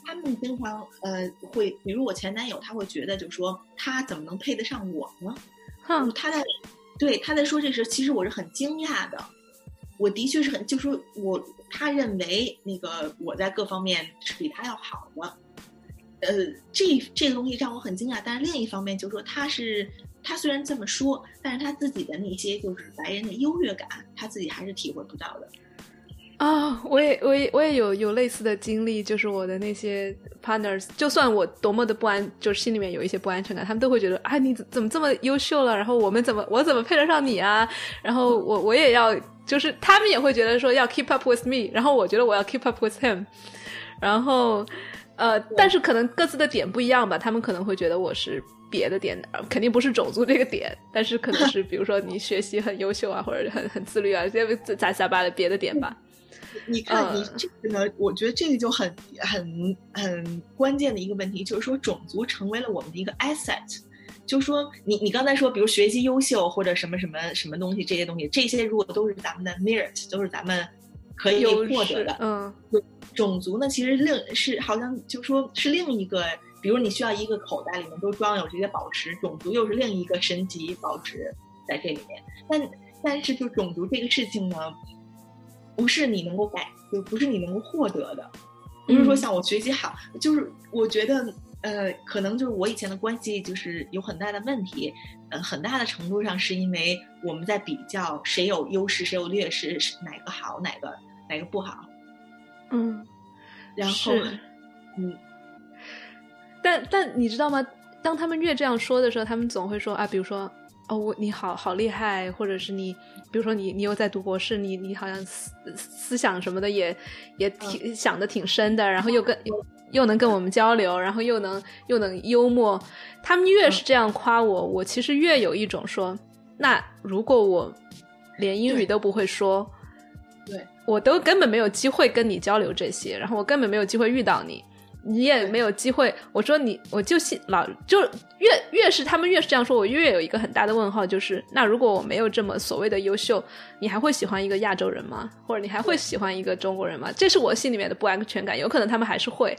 他们经常呃会，比如我前男友，他会觉得就说他怎么能配得上我呢？他在对他在说这事，其实我是很惊讶的。我的确是很，就说我他认为那个我在各方面是比他要好的。呃，这这个东西让我很惊讶。但是另一方面，就说他是。他虽然这么说，但是他自己的那些就是白人的优越感，他自己还是体会不到的。啊，我也，我也，我也有有类似的经历，就是我的那些 partners，就算我多么的不安，就是心里面有一些不安全感，他们都会觉得，啊，你怎么这么优秀了？然后我们怎么，我怎么配得上你啊？然后我我也要，就是他们也会觉得说要 keep up with me，然后我觉得我要 keep up with him，然后呃，但是可能各自的点不一样吧，他们可能会觉得我是。别的点肯定不是种族这个点，但是可能是比如说你学习很优秀啊，或者很很自律啊，这些杂七杂八的别的点吧。你看你这个呢，我觉得这个就很很很关键的一个问题，就是说种族成为了我们的一个 asset。就是说你你刚才说，比如学习优秀或者什么什么什么东西，这些东西，这些如果都是咱们的 merit，都是咱们可以获得的。嗯，种族呢，其实另是好像就说是另一个。比如你需要一个口袋里面都装有这些宝石，种族又是另一个神级宝石在这里面。但但是就种族这个事情呢，不是你能够改，就不是你能够获得的。不是说像我学习好，就是我觉得呃，可能就是我以前的关系就是有很大的问题，呃，很大的程度上是因为我们在比较谁有优势，谁有劣势，哪个好，哪个哪个不好。嗯，然后嗯。但但你知道吗？当他们越这样说的时候，他们总会说啊，比如说哦，我你好好厉害，或者是你，比如说你你又在读博士，你你好像思思想什么的也也挺想的挺深的，然后又跟又 又能跟我们交流，然后又能又能幽默。他们越是这样夸我，我其实越有一种说，那如果我连英语都不会说，对我都根本没有机会跟你交流这些，然后我根本没有机会遇到你。你也没有机会。我说你，我就信老就越越是他们越是这样说，我越有一个很大的问号，就是那如果我没有这么所谓的优秀，你还会喜欢一个亚洲人吗？或者你还会喜欢一个中国人吗？这是我心里面的不安全感。有可能他们还是会，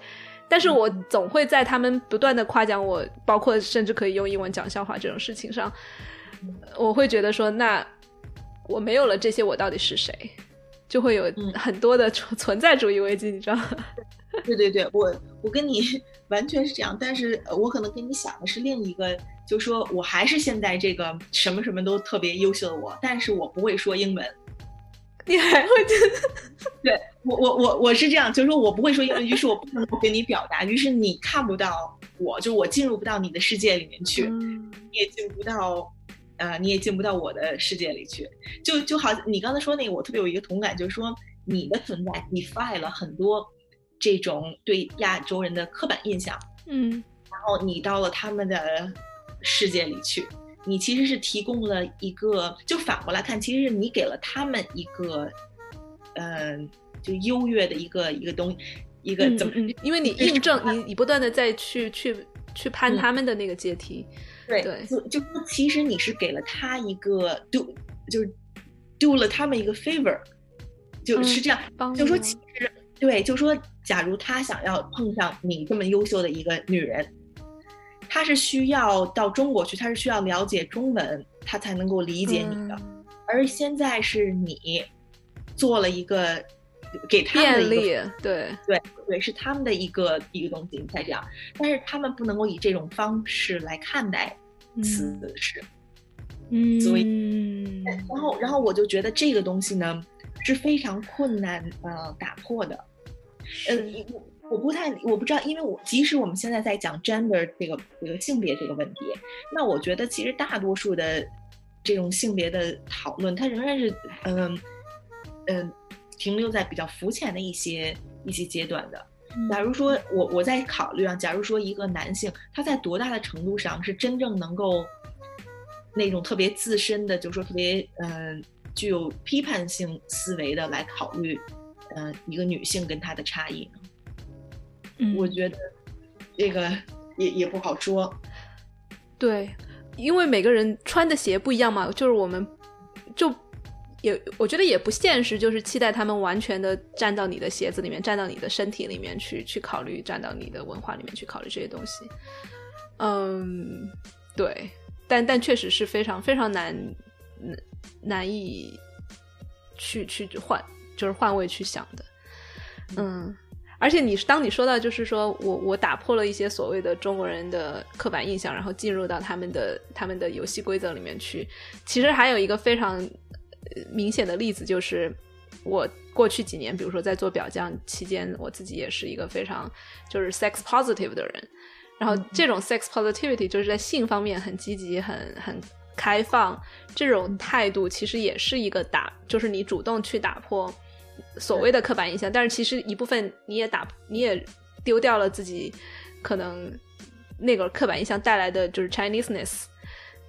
但是我总会在他们不断的夸奖我，包括甚至可以用英文讲笑话这种事情上，我会觉得说，那我没有了这些，我到底是谁？就会有很多的存存在主义危机，你知道吗？对对对，我我跟你 完全是这样，但是我可能跟你想的是另一个，就说我还是现在这个什么什么都特别优秀的我，但是我不会说英文。你还会觉得？对我我我我是这样，就是说我不会说英文，于是我不能够跟你表达，于是你看不到我，就我进入不到你的世界里面去，你也进不到，呃，你也进不到我的世界里去。就就好，你刚才说那个，我特别有一个同感，就是说你的存在 defy 了很多。这种对亚洲人的刻板印象，嗯，然后你到了他们的世界里去，你其实是提供了一个，就反过来看，其实是你给了他们一个，嗯，就优越的一个一个东，一个怎么？因为你印证，你你不断的在去去去攀他们的那个阶梯，对对，就就其实你是给了他一个 do，就是 do 了他们一个 favor，就是这样，就说其实。对，就说假如他想要碰上你这么优秀的一个女人，他是需要到中国去，他是需要了解中文，他才能够理解你的。嗯而现在是你做了一个给他们的便一个利，对，对对，是他们的一个一个东西才这样，但是他们不能够以这种方式来看待此事。嗯，所以以然后，然后我就觉得这个东西呢是非常困难呃打破的。嗯，我我不太我不知道，因为我即使我们现在在讲 gender 这个这个性别这个问题，那我觉得其实大多数的这种性别的讨论，它仍然是嗯嗯、停留在比较肤浅的一些一些阶段的。假如说我我在考虑啊，假如说一个男性他在多大的程度上是真正能够那种特别自身的，就是说特别嗯、呃具有批判性思维的来考虑，嗯、一个女性跟她的差异呢？嗯我觉得这个也也不好说。对，因为每个人穿的鞋不一样嘛，就是我们就也我觉得也不现实，就是期待他们完全的站到你的鞋子里面，站到你的身体里面去去考虑，站到你的文化里面去考虑这些东西。嗯，对，但但确实是非常非常难难难以去去换，就是换位去想的。嗯，而且你当你说到就是说我我打破了一些所谓的中国人的刻板印象，然后进入到他们的他们的游戏规则里面去，其实还有一个非常呃明显的例子就是。我过去几年，比如说在做表匠期间，我自己也是一个非常就是 sex positive 的人。然后这种 sex positivity 就是在性方面很积极、很很开放，这种态度其实也是一个打，就是你主动去打破所谓的刻板印象，但是其实一部分你也打，你也丢掉了自己可能那个刻板印象带来的就是 Chineseness。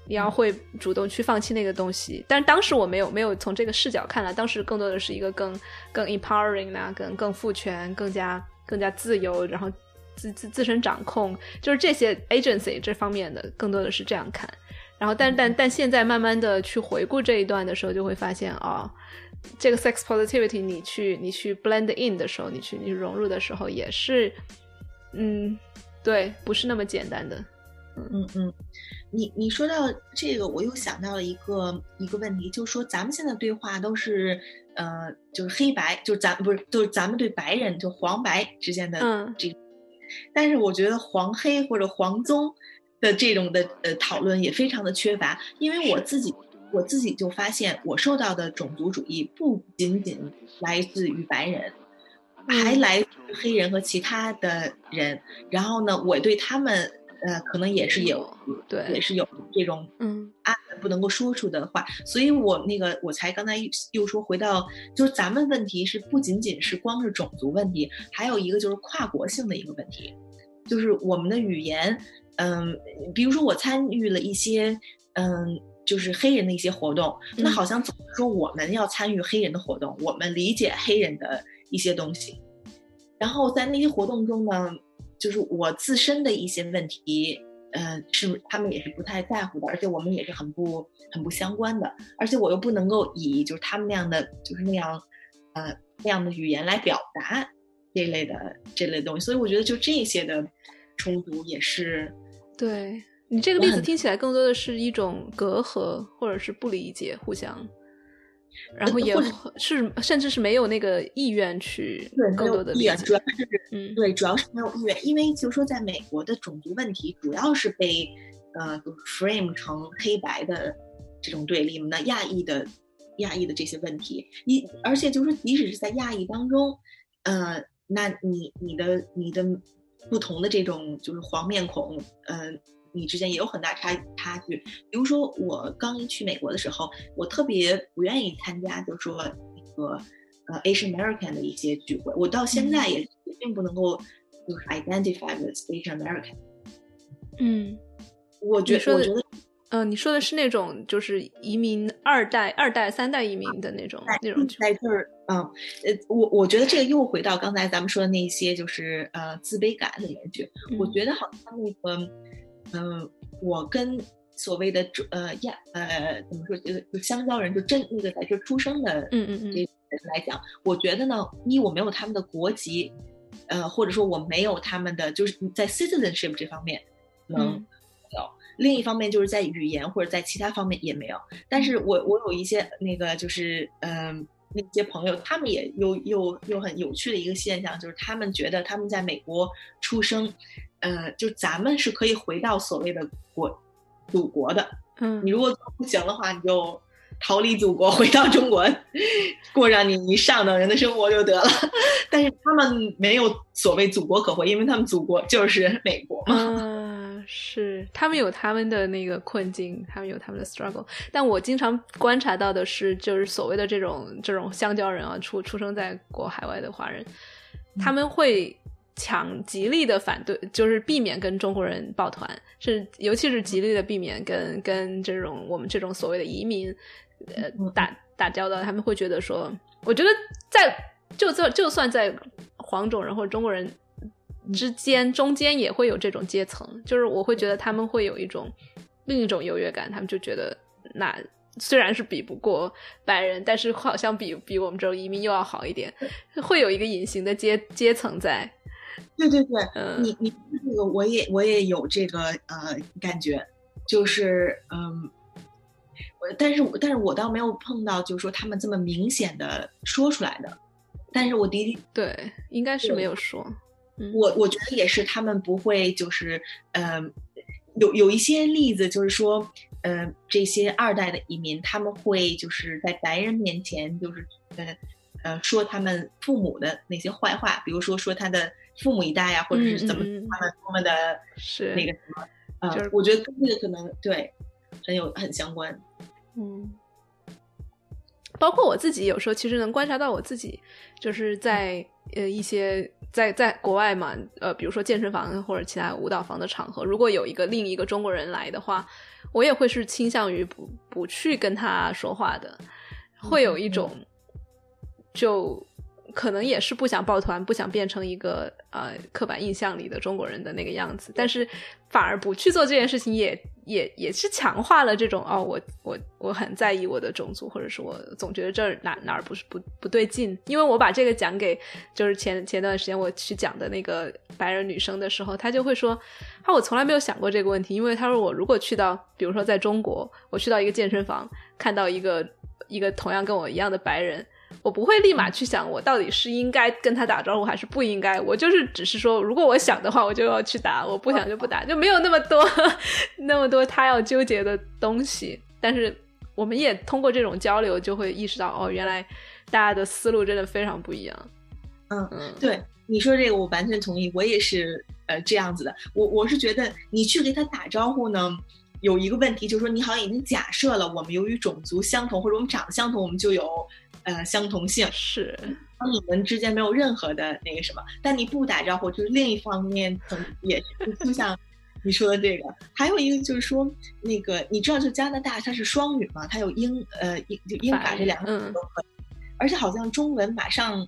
你要会主动去放弃那个东西，但是当时我没有没有从这个视角看来，当时更多的是一个更更 empowering 啊，更更赋权，更加更加自由，然后自自自身掌控，就是这些 agency 这方面的，更多的是这样看。然后但但但现在慢慢的去回顾这一段的时候，就会发现哦，这个 sex positivity 你去你去 blend in 的时候，你去你融入的时候，也是嗯，对，不是那么简单的。嗯嗯，你你说到这个，我又想到了一个一个问题，就是说咱们现在对话都是呃，就是黑白，就是咱不是就是咱们对白人就黄白之间的嗯这，但是我觉得黄黑或者黄棕的这种的呃讨论也非常的缺乏，因为我自己我自己就发现，我受到的种族主义不仅仅来自于白人。还嗯来自于黑人和其他的人，然后呢，我对他们呃，可能也是有，对也是有这种嗯暗的不能够说出的话，所以我那个我才刚才又又说回到，就是咱们问题是不仅仅是光是种族问题，还有一个就是跨国性的一个问题，就是我们的语言，嗯，比如说我参与了一些，嗯。就是黑人的一些活动，那嗯。好像总是说我们要参与黑人的活动，我们理解黑人的一些东西，然后在那些活动中呢，就是我自身的一些问题，呃，是他们也是不太在乎的，而且我们也是很不很不相关的，而且我又不能够以就是他们那样的就是那样，呃那样的语言来表达这类的这类东西，所以我觉得就这些的冲突也是，对你这个例子听起来更多的是一种隔阂，或者是不理解，互相，然后也是甚至是没有那个意愿去更多的理解主。要是嗯，对，主要是没有意愿，因为就是说，在美国的种族问题主要是被呃 frame 成黑白的这种对立嘛，那亚裔的亚裔的这些问题，你而且就是说，即使是在亚裔当中，呃，那你你的你的不同的这种就是黄面孔，呃。你之间也有很大差差距。比如说，我刚一去美国的时候，我特别不愿意参加，就是说那个呃 Asian American 的一些聚会。我到现在也也并不能够就是 identify with Asian American。嗯，我觉得我觉得呃，你说的是那种就是移民二代、二代、三代移民的那种那种在这儿，嗯，呃，我我觉得这个又回到刚才咱们说的那些，就是呃自卑感里面去。我嗯觉得好像那个，嗯、我跟所谓的中呃亚呃怎么说，就就香蕉人，就真那个在这出生的嗯嗯嗯。这人来讲，我觉得呢，一我没有他们的国籍，呃，或者说我没有他们的就是在 citizenship 这方面能嗯。有。另一方面就是在语言或者在其他方面也没有，但是我我有一些那个就是嗯、那些朋友，他们也有有有很有趣的一个现象，就是他们觉得他们在美国出生，呃，就咱们是可以回到所谓的国祖国的，嗯你如果不行的话，你就逃离祖国，回到中国，过上你一上等人的生活就得了。但是他们没有所谓祖国可回，因为他们祖国就是美国嘛。嗯，是他们有他们的那个困境，他们有他们的 struggle。但我经常观察到的是，就是所谓的这种这种香蕉人啊，出出生在国海外的华人，他们会强极力的反对，就是避免跟中国人抱团，是尤其是极力的避免跟跟这种我们这种所谓的移民呃嗯打打交道。他们会觉得说，我觉得在就算就算在黄种人或者中国人之间中间也会有这种阶层，就是我会觉得他们会有一种另一种优越感，他们就觉得那虽然是比不过白人，但是好像比比我们这种移民又要好一点，会有一个隐形的阶阶层在。对对对，嗯你你这个我也我也有这个呃感觉，就是嗯，我但是我但是我倒没有碰到，就是说他们这么明显的说出来的，但是我的确对，应该是没有说。嗯我我觉得也是，他们不会就是，嗯、有有一些例子，就是说，呃，这些二代的移民，他们会就是在白人面前，就是呃呃说他们父母的那些坏话，比如说说他的父母一代呀、或者是怎么他们多么的是那个什么，呃，就是我觉得跟这个可能对很有很相关。嗯，包括我自己有时候其实能观察到我自己，就是在呃一些在在国外嘛，呃，比如说健身房或者其他舞蹈房的场合，如果有一个另一个中国人来的话，我也会是倾向于不不去跟他说话的，会有一种就。可能也是不想抱团，不想变成一个呃刻板印象里的中国人的那个样子，但是反而不去做这件事情也，也也是强化了这种哦，我我我很在意我的种族，或者是我总觉得这儿哪哪儿不是不不对劲。因为我把这个讲给就是前前段时间我去讲的那个白人女生的时候，她就会说，啊，我从来没有想过这个问题，因为她说我如果去到，比如说在中国，我去到一个健身房，看到一个一个同样跟我一样的白人。我不会立马去想，我到底是应该跟他打招呼还是不应该。我就是只是说，如果我想的话，我就要去打；我不想就不打，就没有那么多 那么多他要纠结的东西。但是我们也通过这种交流，就会意识到，哦，原来大家的思路真的非常不一样。嗯嗯，对你说这个，我完全同意，我也是呃这样子的。我我是觉得你去给他打招呼呢，有一个问题就是说，你好像已经假设了我们由于种族相同或者我们长得相同，我们就有呃相同性，是，当你们之间没有任何的那个什么。但你不打招呼，就是另一方面，也是就像你说的这个。还有一个就是说，那个你知道，就加拿大它是双语嘛，它有英呃英就英法这两个语嗯都可以，而且好像中文马上。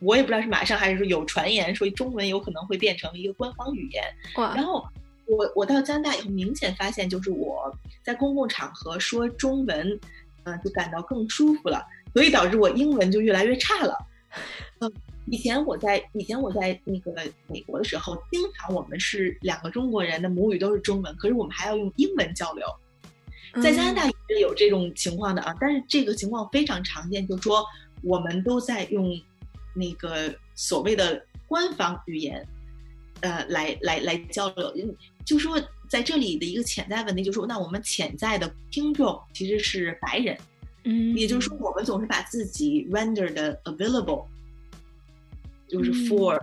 我也不知道是马上还是说有传言说中文有可能会变成一个官方语言，然，后我我到加拿大以后，明显发现就是我在公共场合说中文，嗯、就感到更舒服了，所以导致我英文就越来越差了。嗯，以前我在以前我在那个美国的时候，经常我们是两个中国人的母语都是中文，可是我们还要用英文交流。在加拿大也是有这种情况的啊，但是这个情况非常常见，就是说我们都在用那个所谓的官方语言，呃，来来来交流。嗯就说在这里的一个潜在问题，就是说，那我们潜在的听众其实是白人，嗯，也就是说，我们总是把自己 render 的 available，就是嗯 for、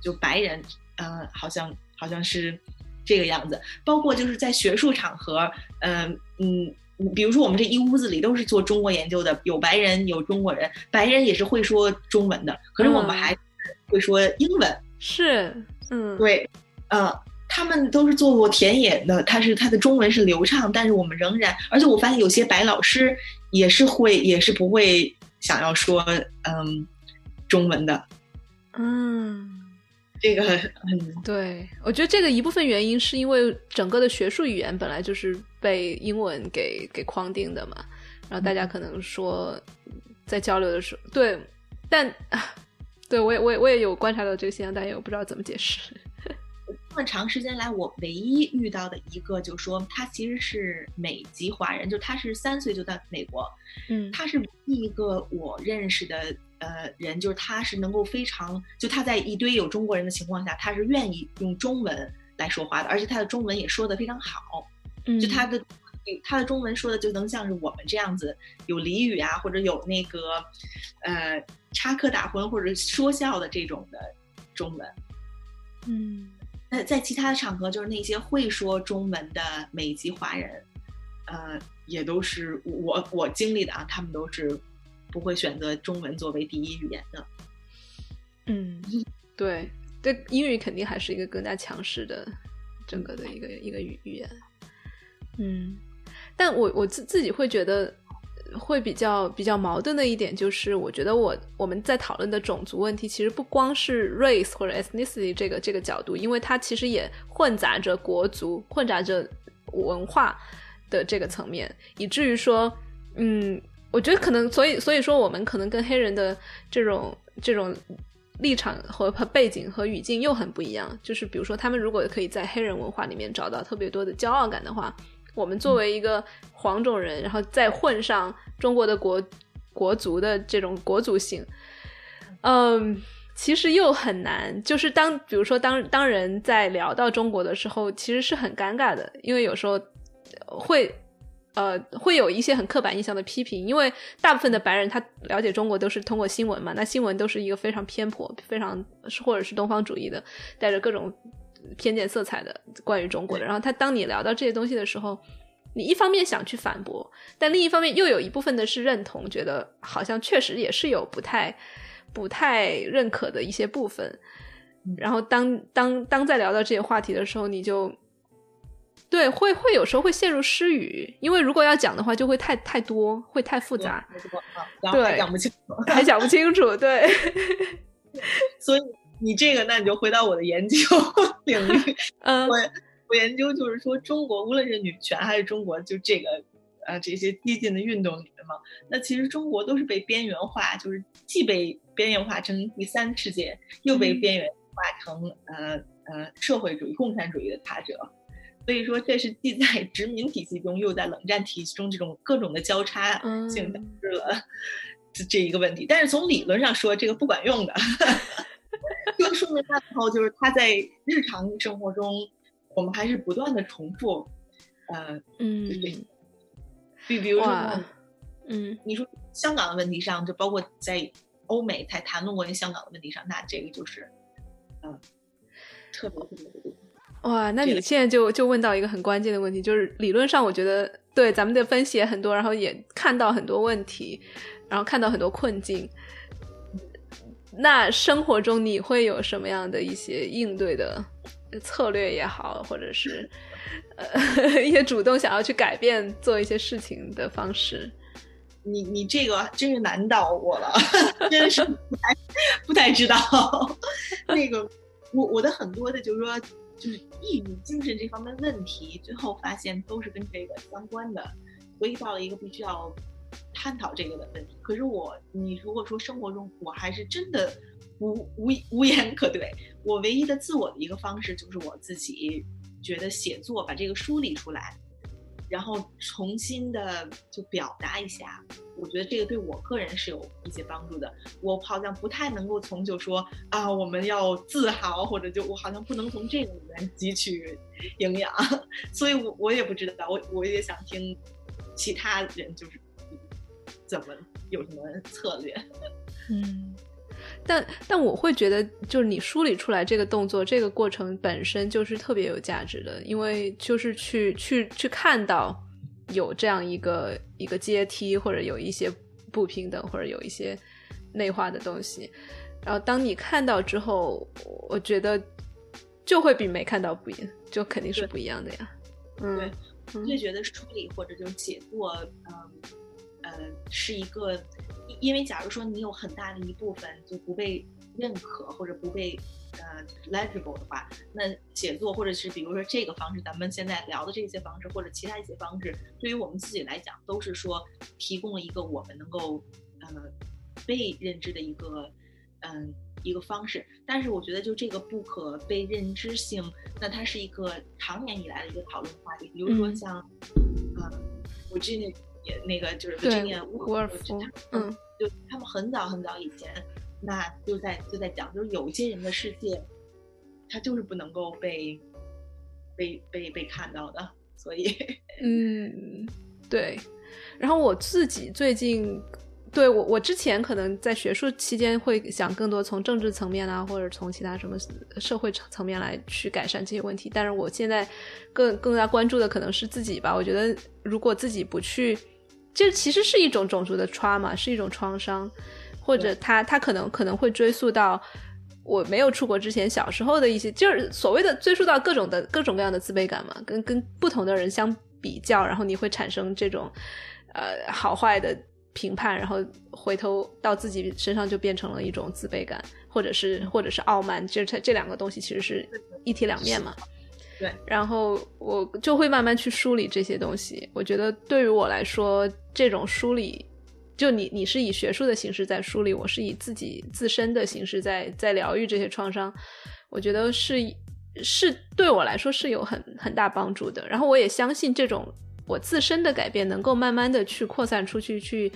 就白人，呃，好像好像是这个样子。包括就是在学术场合，嗯、嗯。比如说，我们这一屋子里都是做中国研究的，有白人，有中国人，白人也是会说中文的，可是我们嗯还是会说英文。是，嗯，对，呃，他们都是做过田野的，他是他的中文是流畅，但是我们仍然，而且我发现有些白老师也是会，也是不会想要说嗯中文的，嗯，这个很对，我觉得这个一部分原因是因为整个的学术语言本来就是被英文给给框定的嘛，然后大家可能说在交流的时候，对，但 对我也我也我也有观察到这个现象，但也我不知道怎么解释。这么长时间来，我唯一遇到的一个，就是说他其实是美籍华人，就他是三岁就到美国，嗯，他是唯一一个我认识的呃人，就是他是能够非常，就他在一堆有中国人的情况下，他是愿意用中文来说话的，而且他的中文也说的非常好，嗯，就他的他的中文说的就能像是我们这样子有俚语啊，或者有那个呃插科打诨或者说笑的这种的中文，嗯。在在其他的场合，就是那些会说中文的美籍华人，呃，也都是我我经历的啊，他们都是不会选择中文作为第一语言的。嗯，对，对，英语肯定还是一个更加强势的整个的一个一个语语言。嗯，但我我自自己会觉得。会比较比较矛盾的一点就是，我觉得我我们在讨论的种族问题，其实不光是 race 或者 ethnicity 这个这个角度，因为它其实也混杂着国族、混杂着文化的这个层面，以至于说，嗯，我觉得可能，所以所以说，我们可能跟黑人的这种这种立场和和背景和语境又很不一样。就是比如说，他们如果可以在黑人文化里面找到特别多的骄傲感的话。我们作为一个黄种人，然后再混上中国的国国族的这种国族性，嗯，其实又很难。就是当比如说当当人在聊到中国的时候，其实是很尴尬的，因为有时候会呃会有一些很刻板印象的批评，因为大部分的白人他了解中国都是通过新闻嘛，那新闻都是一个非常偏颇、非常或者是东方主义的，带着各种。偏见色彩的关于中国的，然后他当你聊到这些东西的时候，你一方面想去反驳，但另一方面又有一部分的是认同，觉得好像确实也是有不太不太认可的一些部分。然后当当当在聊到这些话题的时候，你就对会会有时候会陷入失语，因为如果要讲的话，就会太太多，会太复杂，对，讲不清楚，还讲不清楚，对，所以。你这个，那你就回到我的研究 领域。嗯，我我研究就是说，中国无论是女权还是中国就这个呃这些激进的运动里面嘛，那其实中国都是被边缘化，就是既被边缘化成第三世界，又被边缘化成呃呃社会主义共产主义的他者。所以说，这是既在殖民体系中，又在冷战体系中这种各种的交叉性导致了 这这一个问题。但是从理论上说，这个不管用的。就说明那时候就是他在日常生活中，我们还是不断的重复，呃，嗯，比比如说，嗯，你说香港的问题上，就包括在欧美才谈论过香港的问题上，那这个就是，嗯，特别特别多。哇，那你现在就就问到一个很关键的问题，就是理论上我觉得对咱们的分析也很多，然后也看到很多问题，然后看到很多困境。那生活中你会有什么样的一些应对的策略也好，或者是呃 一些主动想要去改变做一些事情的方式？你你这个真是难倒我了，真是不太不太知道。那个我我的很多的就是说就是抑郁精神这方面问题，最后发现都是跟这个相关的，所以到了一个必须要。探讨这个的问题，可是我，你如果说生活中，我还是真的无无无言可对。我唯一的自我的一个方式，就是我自己觉得写作，把这个梳理出来，然后重新的就表达一下。我觉得这个对我个人是有一些帮助的。我好像不太能够从就说啊，我们要自豪，或者就我好像不能从这个里面汲取营养，所以我我也不知道，我我也想听其他人就是。怎么有什么策略？嗯，但但我会觉得，就是你梳理出来这个动作，这个过程本身就是特别有价值的，因为就是去去去看到有这样一个一个阶梯，或者有一些不平等，或者有一些内化的东西。然后当你看到之后，我觉得就会比没看到不一样，就肯定是不一样的呀。嗯，对，我就觉得梳理或者就是写作，嗯。呃，是一个，因为假如说你有很大的一部分就不被认可或者不被呃呃 legible 的话，那写作或者是比如说这个方式，咱们现在聊的这些方式或者其他一些方式，对于我们自己来讲，都是说提供了一个我们能够呃被认知的一个嗯一个方式。但是我觉得就这个不可被认知性，那它是一个长年以来的一个讨论话题。比如说像呃我之前也那个就是伍尔夫，嗯，就他们很早很早以前。那就在就在讲，就是有些人的世界，他就是不能够被被被被看到的，所以 嗯，对。然后我自己最近，对我我之前可能在学术期间会想更多从政治层面啊，或者从其他什么社会层层面来去改善这些问题。但是我现在更更加关注的可能是自己吧。我觉得如果自己不去，这其实是一种种族的 trauma，是一种创伤。或者他他可能可能会追溯到我没有出国之前小时候的一些，就是所谓的追溯到各种的各种各样的自卑感嘛，跟跟不同的人相比较，然后你会产生这种呃好坏的评判，然后回头到自己身上就变成了一种自卑感，或者是或者是傲慢，就是这这两个东西其实是一体两面嘛。对，然后我就会慢慢去梳理这些东西。我觉得对于我来说，这种梳理。就你，你是以学术的形式在梳理，我是以自己自身的形式在在疗愈这些创伤，我觉得是是对我来说是有很很大帮助的。然后我也相信这种我自身的改变能够慢慢的去扩散出去，去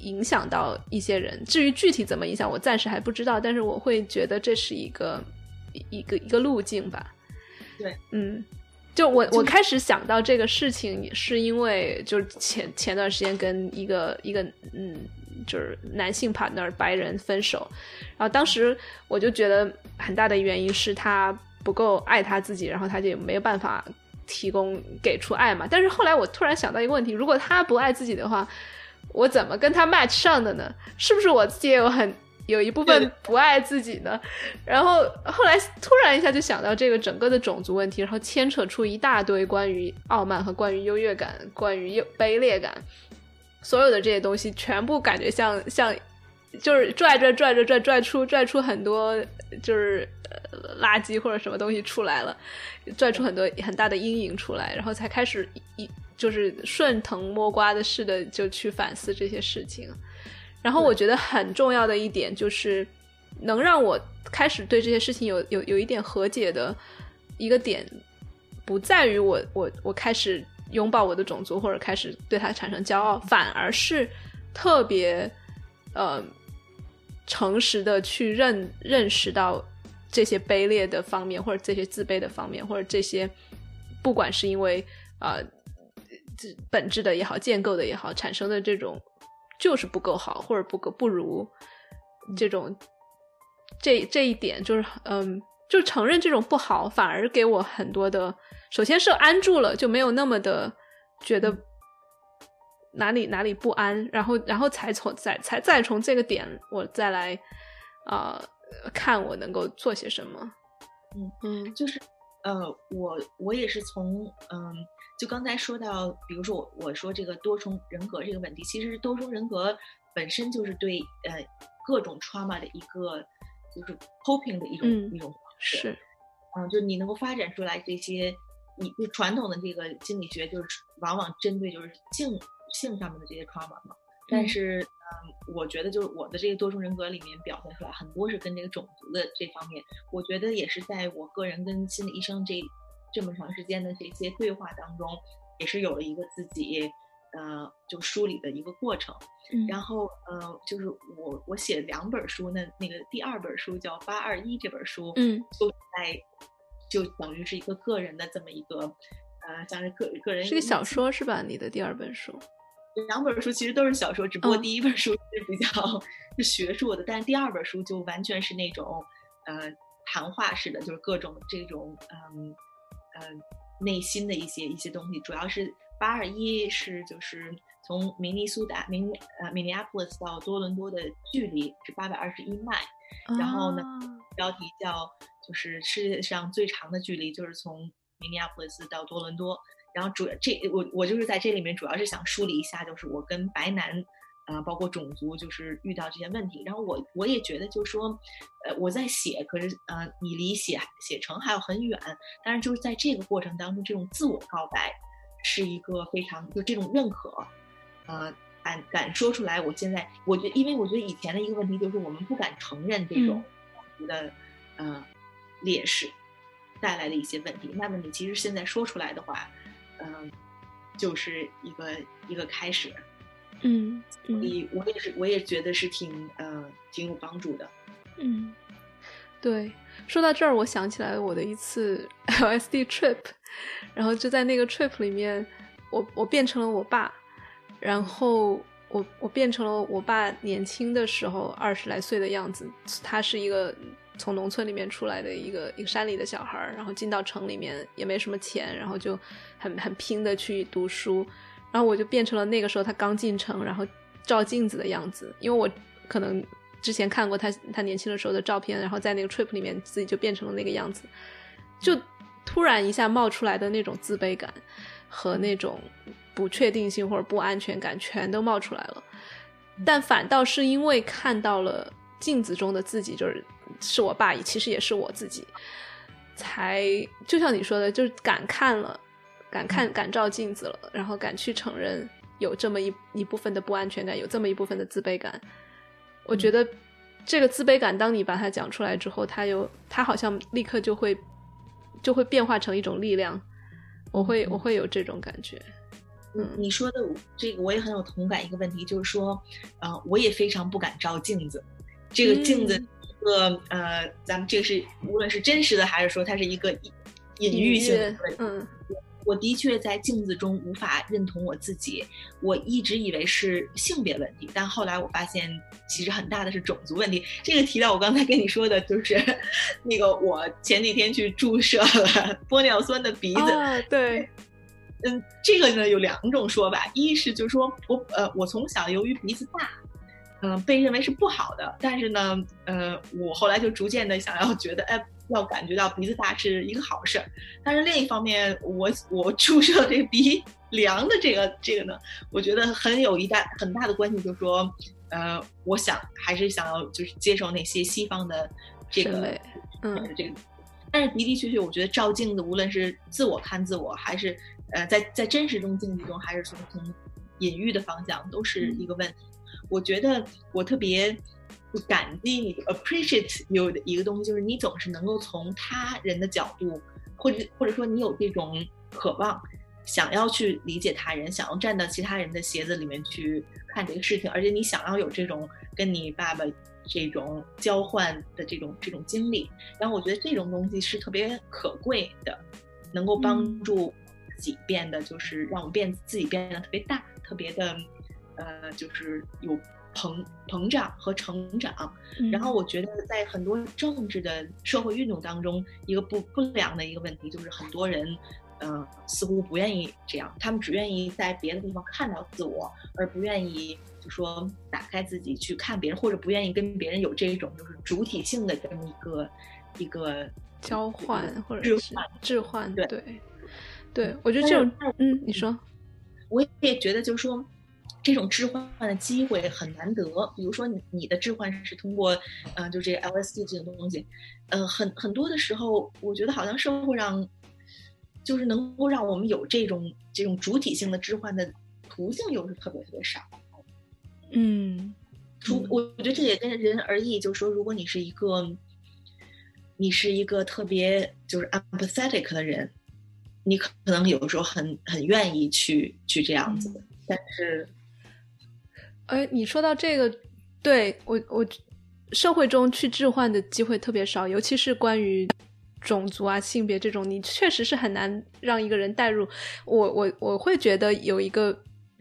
影响到一些人。至于具体怎么影响，我暂时还不知道，但是我会觉得这是一个一个一个路径吧。对，嗯。就我我开始想到这个事情，是因为就是前前段时间跟一个一个嗯，就是男性 partner 白人分手，然后当时我就觉得很大的原因是他不够爱他自己，然后他就没有办法提供给出爱嘛。但是后来我突然想到一个问题，如果他不爱自己的话，我怎么跟他 match 上的呢？是不是我自己也有很？有一部分不爱自己的，然后后来突然一下就想到这个整个的种族问题，然后牵扯出一大堆关于傲慢和关于优越感、关于优卑劣感，所有的这些东西全部感觉像像就是拽拽拽拽拽拽出拽出很多就是垃圾或者什么东西出来了，拽出很多很大的阴影出来，然后才开始一就是顺藤摸瓜的似的就去反思这些事情。然后我觉得很重要的一点就是，能让我开始对这些事情有有有一点和解的一个点，不在于我我我开始拥抱我的种族或者开始对它产生骄傲，反而是特别呃诚实的去认认识到这些卑劣的方面，或者这些自卑的方面，或者这些不管是因为啊这本质的也好，建构的也好，产生的这种。就是不够好，或者不够不如这种，这这一点就是，嗯，就承认这种不好，反而给我很多的，首先是安住了，就没有那么的觉得哪里哪里不安，然后然后才从再才再从这个点我再来啊看我能够做些什么，嗯嗯，就是呃，我我也是从嗯。就刚才说到，比如说我我说这个多重人格这个问题，其实多重人格本身就是对呃各种 trauma 的一个就是 coping 的一种一种方式。是，嗯，就你能够发展出来这些，你就传统的这个心理学就是往往针对就是性性上面的这些 trauma 嘛。但是嗯，我觉得就是我的这个多重人格里面表现出来很多是跟这个种族的这方面，我觉得也是在我个人跟心理医生这。这么长时间的这些对话当中，也是有了一个自己，呃，就梳理的一个过程。然后，呃，就是我我写两本书，那那个第二本书叫《八二一》这本书，嗯，都在就等于是一个个人的这么一个，呃，像是个个人是个小说是吧？你的第二本书，两本书其实都是小说，只不过第一本书是比较是学术的，但是第二本书就完全是那种，呃，谈话式的，就是各种这种，嗯。嗯，内心的一些一些东西，主要是八二一是就是从明尼苏达明呃 Minneapolis 到多伦多的距离是八百二十一迈，然后呢，标题叫就是世界上最长的距离就是从 Minneapolis 到多伦多，然后主这我我就是在这里面主要是想梳理一下，就是我跟白男啊，包括种族，就是遇到这些问题。然后我我也觉得，就是说，呃，我在写，可是呃，你离写写成还有很远。但是就是在这个过程当中，这种自我告白是一个非常就这种认可，呃，敢敢说出来。我现在我觉得，因为我觉得以前的一个问题就是我们不敢承认这种的呃劣势带来的一些问题。那么你其实现在说出来的话，嗯，就是一个一个开始。嗯，所以我也是，我也觉得是挺呃挺有帮助的。嗯，对，说到这儿，我想起来我的一次 LSD trip，然后就在那个 trip 里面，我我变成了我爸，然后我我变成了我爸年轻的时候二十来岁的样子。他是一个从农村里面出来的一个一个山里的小孩儿，然后进到城里面也没什么钱，然后就很很拼的去读书。然后我就变成了那个时候他刚进城，然后照镜子的样子。因为我可能之前看过他他年轻的时候的照片，然后在那个 trip 里面自己就变成了那个样子，就突然一下冒出来的那种自卑感和那种不确定性或者不安全感全都冒出来了。但反倒是因为看到了镜子中的自己，就是是我爸，其实也是我自己，才就像你说的，就是敢看了。敢看敢照镜子了，然后敢去承认有这么一一部分的不安全感，有这么一部分的自卑感。我觉得这个自卑感，当你把它讲出来之后，它有它好像立刻就会就会变化成一种力量。我会我会有这种感觉。嗯，你说的这个我也很有同感。一个问题就是说，呃，我也非常不敢照镜子。这个镜子，一个呃，咱们这个是无论是真实的还是说它是一个隐喻性的，嗯。我的确在镜子中无法认同我自己，我一直以为是性别问题，但后来我发现其实很大的是种族问题。这个提到我刚才跟你说的，就是 那个我前几天去注射了玻尿酸的鼻子。对，嗯，这个呢有两种说法，一是就是说我呃我从小由于鼻子大，嗯被认为是不好的，但是呢呃我后来就逐渐的想要觉得哎。要感觉到鼻子大是一个好事儿，但是另一方面，我我注射这鼻 梁的这个这个呢，我觉得很有一大很大的关系，就是说，呃，我想还是想要就是接受那些西方的这个嗯这个，但是的的确确，我觉得照镜子，无论是自我看自我，还是呃在在真实中镜子中，还是从从隐喻的方向，都是一个问题。我觉得我特别。感激你，appreciate you 的一个东西，就是你总是能够从他人的角度，或者或者说你有这种渴望，想要去理解他人，想要站到其他人的鞋子里面去看这个事情，而且你想要有这种跟你爸爸这种交换的这种这种经历，然后我觉得这种东西是特别可贵的，能够帮助自己变得就是让我变自己变得特别大，特别的呃，就是有。膨膨胀和成长，然后我觉得在很多政治的社会运动当中，一个不不良的一个问题就是很多人，嗯，似乎不愿意这样，他们只愿意在别的地方看到自我，而不愿意就说打开自己去看别人，或者不愿意跟别人有这种就是主体性的这么一个一个交换或者置换置换，对对对，我觉得这种嗯，你说，我也觉得就是说。这种置换的机会很难得，比如说你你的置换是通过，嗯，就这个 LSD 这种东西，嗯，很很多的时候，我觉得好像社会上，就是能够让我们有这种这种主体性的置换的途径，又是特别特别少。嗯，除我我觉得这也跟人而异，就是说，如果你是一个，你是一个特别就是 empathetic 的人，你可能有时候很很愿意去去这样子，但是。哎，你说到这个，对我我社会中去置换的机会特别少，尤其是关于种族啊、性别这种，你确实是很难让一个人带入。我我我会觉得有一个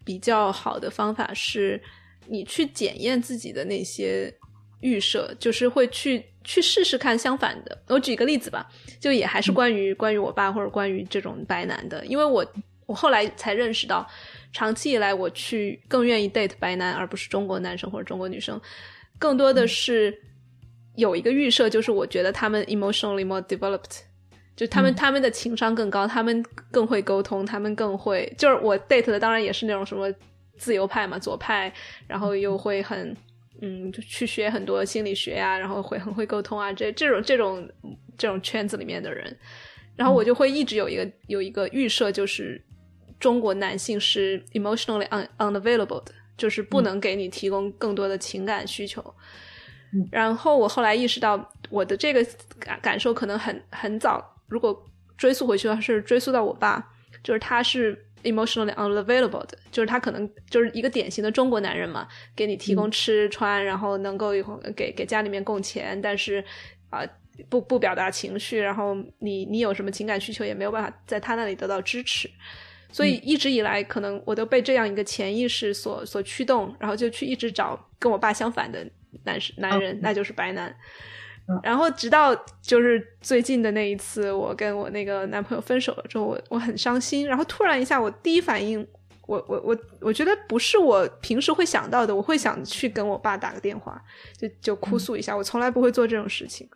比较好的方法是，你去检验自己的那些预设，就是会去去试试看相反的。我举个例子吧，就也还是关于关于我爸或者关于这种白男的，因为我我后来才认识到。长期以来，我去更愿意 date 白男，而不是中国男生或者中国女生，更多的是有一个预设，就是我觉得他们 emotionally more developed，就他们他们的情商更高，他们更会沟通，他们更会，就是我 date 的当然也是那种什么自由派嘛，左派，然后又会很嗯，就去学很多心理学啊，然后会很会沟通啊，这这种这种这种圈子里面的人，然后我就会一直有一个有一个预设，就是中国男性是 emotionally un unavailable 的，就是不能给你提供更多的情感需求。然后我后来意识到，我的这个感感受可能很很早，如果追溯回去的话，是追溯到我爸，就是他是 emotionally unavailable 的，就是他可能就是一个典型的中国男人嘛，给你提供吃穿，然后能够给给家里面供钱，但是啊不不表达情绪，然后你你有什么情感需求也没有办法在他那里得到支持，所以一直以来可能我都被这样一个潜意识所所驱动，然后就去一直找跟我爸相反的。男士男人，那就是白男。然后直到就是最近的那一次，我跟我那个男朋友分手了之后，我我很伤心。然后突然一下，我第一反应，我我我我觉得不是我平时会想到的，我会想去跟我爸打个电话，就就哭诉一下。我从来不会做这种事情。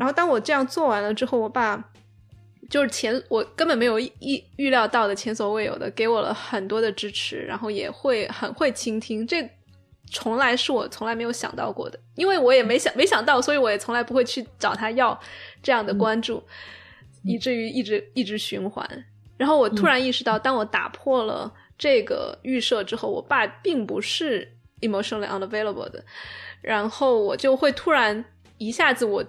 然后当我这样做完了之后，我爸就是前我根本没有意预料到的前所未有的给我了很多的支持，然后也会很会倾听这。从来是我从来没有想到过的，因为我也没想没想到，所以我也从来不会去找他要这样的关注，以至于一直一直循环。然后我突然意识到，当我打破了这个预设之后，我爸并不是 emotionally unavailable 的，然后我就会突然一下子，我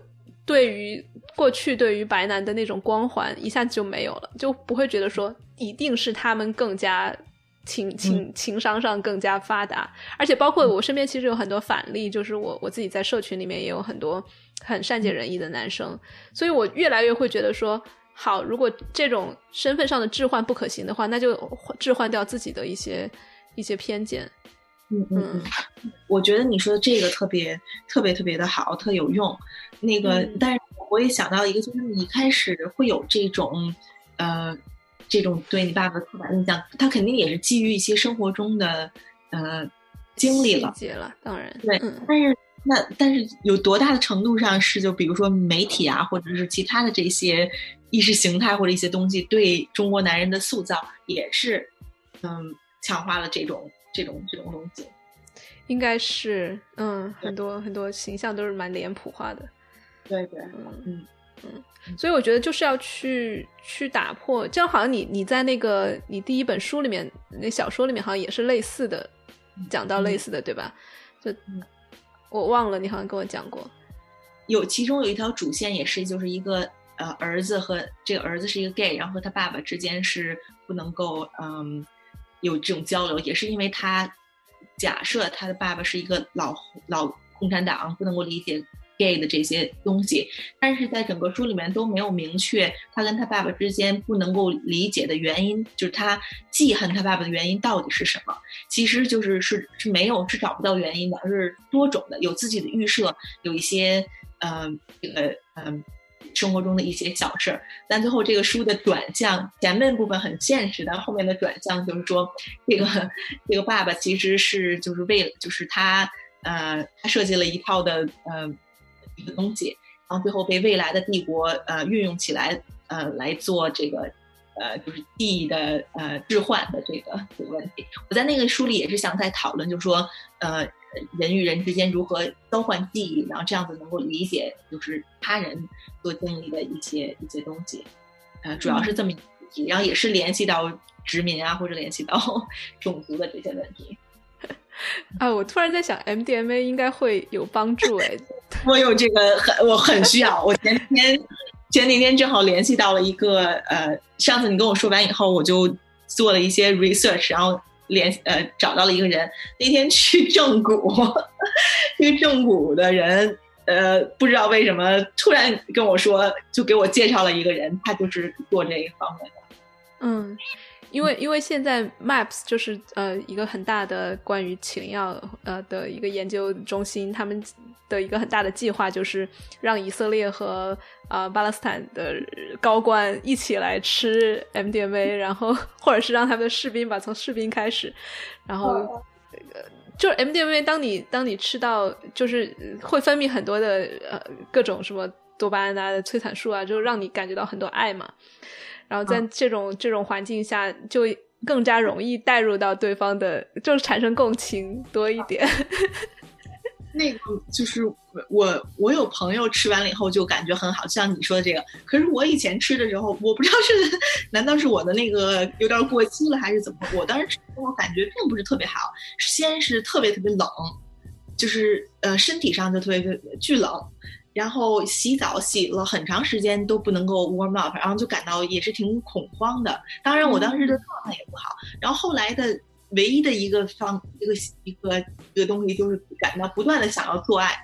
对于过去对于白男的那种光环一下子就没有了，就不会觉得说一定是他们更加。情情情商上更加发达，而且包括我身边其实有很多反例，就是我我自己在社群里面也有很多很善解人意的男生，所以我越来越会觉得说，好，如果这种身份上的置换不可行的话，那就置换掉自己的一些一些偏见。嗯嗯嗯，我觉得你说的这个特别特别特别的好，特有用。那个，但是我也想到一个，就是你一开始会有这种呃。这种对你爸爸的刻板印象，他肯定也是基于一些生活中的呃经历了，了，当然对。但是那但是有多大的程度上是就比如说媒体啊，或者是其他的这些意识形态或者一些东西对中国男人的塑造，也是嗯强化了这种这种这种东西。应该是嗯，很多很多形象都是蛮脸谱化的。对对，嗯。嗯，所以我觉得就是要去去打破，这样好像你你在那个你第一本书里面那小说里面好像也是类似的，讲到类似的对吧？就我忘了，你好像跟我讲过，有其中有一条主线也是就是一个呃儿子和这个儿子是一个 gay，然后和他爸爸之间是不能够嗯有这种交流，也是因为他假设他的爸爸是一个老老共产党，不能够理解。gay 的这些东西，但是在整个书里面都没有明确他跟他爸爸之间不能够理解的原因，就是他记恨他爸爸的原因到底是什么？其实就是是是没有是找不到原因的，而是多种的，有自己的预设，有一些嗯这个嗯生活中的一些小事儿。但最后这个书的转向，前面部分很现实，但后面的转向就是说，这个这个爸爸其实是就是为了就是他呃他设计了一套的呃。一个东西，然后最后被未来的帝国呃运用起来，呃来做这个呃就是记忆的呃置换的这个这个问题。我在那个书里也是想在讨论，就是说呃人与人之间如何交换记忆，然后这样子能够理解就是他人所经历的一些一些东西。呃，主要是这么一个问题，然后也是联系到殖民啊，或者联系到 种族的这些问题。啊，我突然在想，MDMA 应该会有帮助 哎。我有这个很，我很需要。我前天前几天正好联系到了一个呃，上次你跟我说完以后，我就做了一些 research，然后联呃找到了一个人。那天去正骨，去正骨的人呃，不知道为什么突然跟我说，就给我介绍了一个人，他就是做这一方面的。嗯。因为因为现在 MAPS 就是呃一个很大的关于起灵药呃的一个研究中心，他们的一个很大的计划就是让以色列和呃巴勒斯坦的高官一起来吃 MDMA，然后或者是让他们的士兵吧，从士兵开始，然后就是 MDMA，当你当你吃到就是会分泌很多的呃各种什么多巴胺啊、催产素啊，就让你感觉到很多爱嘛。然后在这种这种环境下，就更加容易带入到对方的，就是产生共情多一点。那个就是我，我有朋友吃完了以后就感觉很好，像你说的这个。可是我以前吃的时候，我不知道是 难道是我的那个有点过期了，还是怎么？我当时吃，我感觉并不是特别好。先是特别特别冷，就是呃身体上就特别巨冷，然后洗澡洗了很长时间都不能够 warm up，然后就感到也是挺恐慌的。当然我当时的状态也不好。然后后来的。唯一的一个方一个一个一个东西就是感到不断的想要做爱，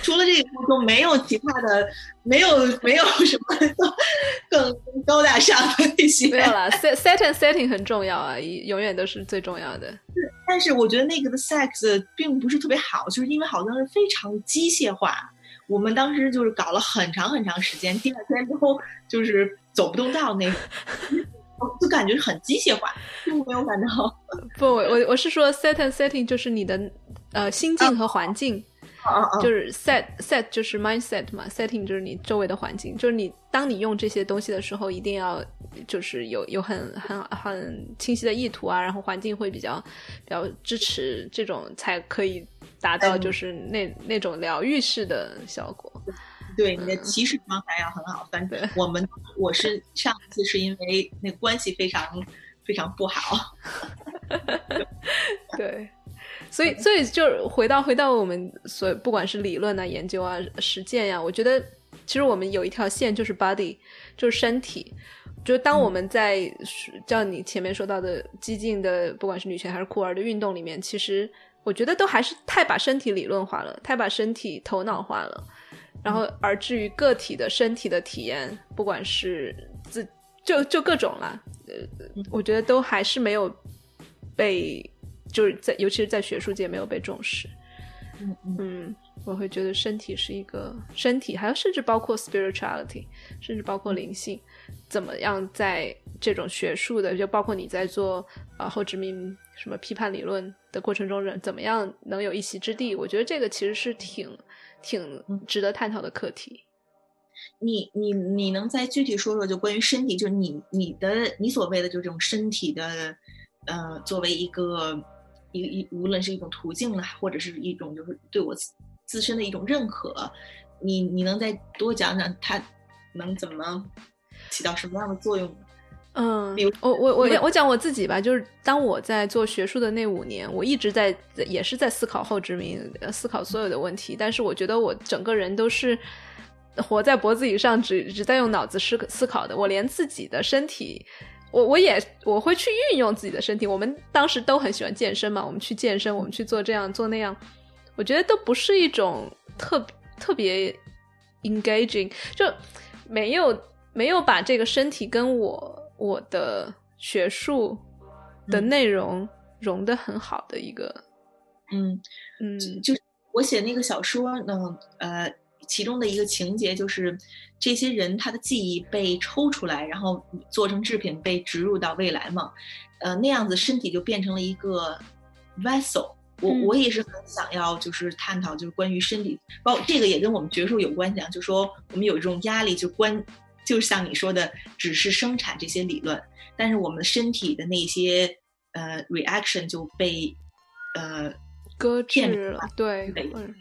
除了这个就没有其他的，没有没有什么更高大上的那些。没有了，set set and setting 很重要啊，永远都是最重要的。但是我觉得那个的 sex 并不是特别好，就是因为好像是非常机械化。我们当时就是搞了很长很长时间，第二天之后就是走不动道那个。就感觉很机械化，并没有感到。不，我我我是说，set and setting 就是你的呃心境和环境，就是 set set 就是 mindset 嘛，setting 就是你周围的环境，就是你当你用这些东西的时候，一定要就是有有很很很清晰的意图啊，然后环境会比较比较支持这种，才可以达到就是那那种疗愈式的效果。对你的起始状态要很好，反正我们我是上次是因为那关系非常非常不好，对，所以所以就回到回到我们所不管是理论啊、研究啊、实践呀，我觉得其实我们有一条线就是 body，就是身体，就当我们在叫你前面说到的激进的，不管是女权还是酷儿的运动里面，其实我觉得都还是太把身体理论化了，太把身体头脑化了。然后，而至于个体的身体的体验，不管是自就就各种啦，呃，我觉得都还是没有被，就是在尤其是在学术界没有被重视。嗯嗯，我会觉得身体是一个身体，还有甚至包括 spirituality，甚至包括灵性，怎么样在这种学术的，就包括你在做啊后殖民什么批判理论的过程中，人怎么样能有一席之地？我觉得这个其实是挺。挺值得探讨的课题。你你你能再具体说说，就关于身体，就是你你的你所谓的就这种身体的，呃，作为一个一一无论是一种途径呢，或者是一种就是对我自身的一种认可，你你能再多讲讲它能怎么起到什么样的作用？嗯，我我我我讲我自己吧，就是当我在做学术的那五年，我一直在也是在思考后殖民，思考所有的问题。但是我觉得我整个人都是活在脖子以上，只只在用脑子思思考的。我连自己的身体，我我也我会去运用自己的身体。我们当时都很喜欢健身嘛，我们去健身，我们去做这样做那样，我觉得都不是一种特特别 engaging，就没有没有把这个身体跟我。我的学术的内容融的很好的一个，嗯嗯，就我写那个小说呢，呃，其中的一个情节就是这些人他的记忆被抽出来，然后做成制品被植入到未来嘛，呃，那样子身体就变成了一个 vessel。我我也是很想要就是探讨就是关于身体，包括这个也跟我们学术有关系啊，就说我们有一种压力就关。就像你说的，只是生产这些理论，但是我们身体的那些呃 reaction 就被呃搁置了。对，嗯。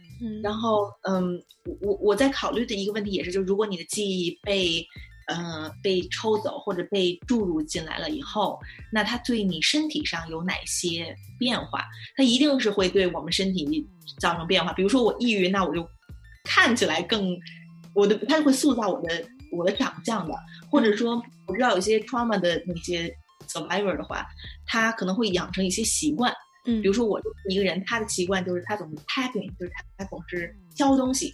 然后嗯，我我在考虑的一个问题也是，就是如果你的记忆被呃被抽走或者被注入进来了以后，那它对你身体上有哪些变化？它一定是会对我们身体造成变化。比如说我抑郁，那我就看起来更我的，它会塑造我的。我的长相的，或者说我知道有些 trauma 的那些 survivor 的话，他可能会养成一些习惯，嗯，比如说我一个人，他的习惯就是他总是 tapping，就是他他总是敲东西，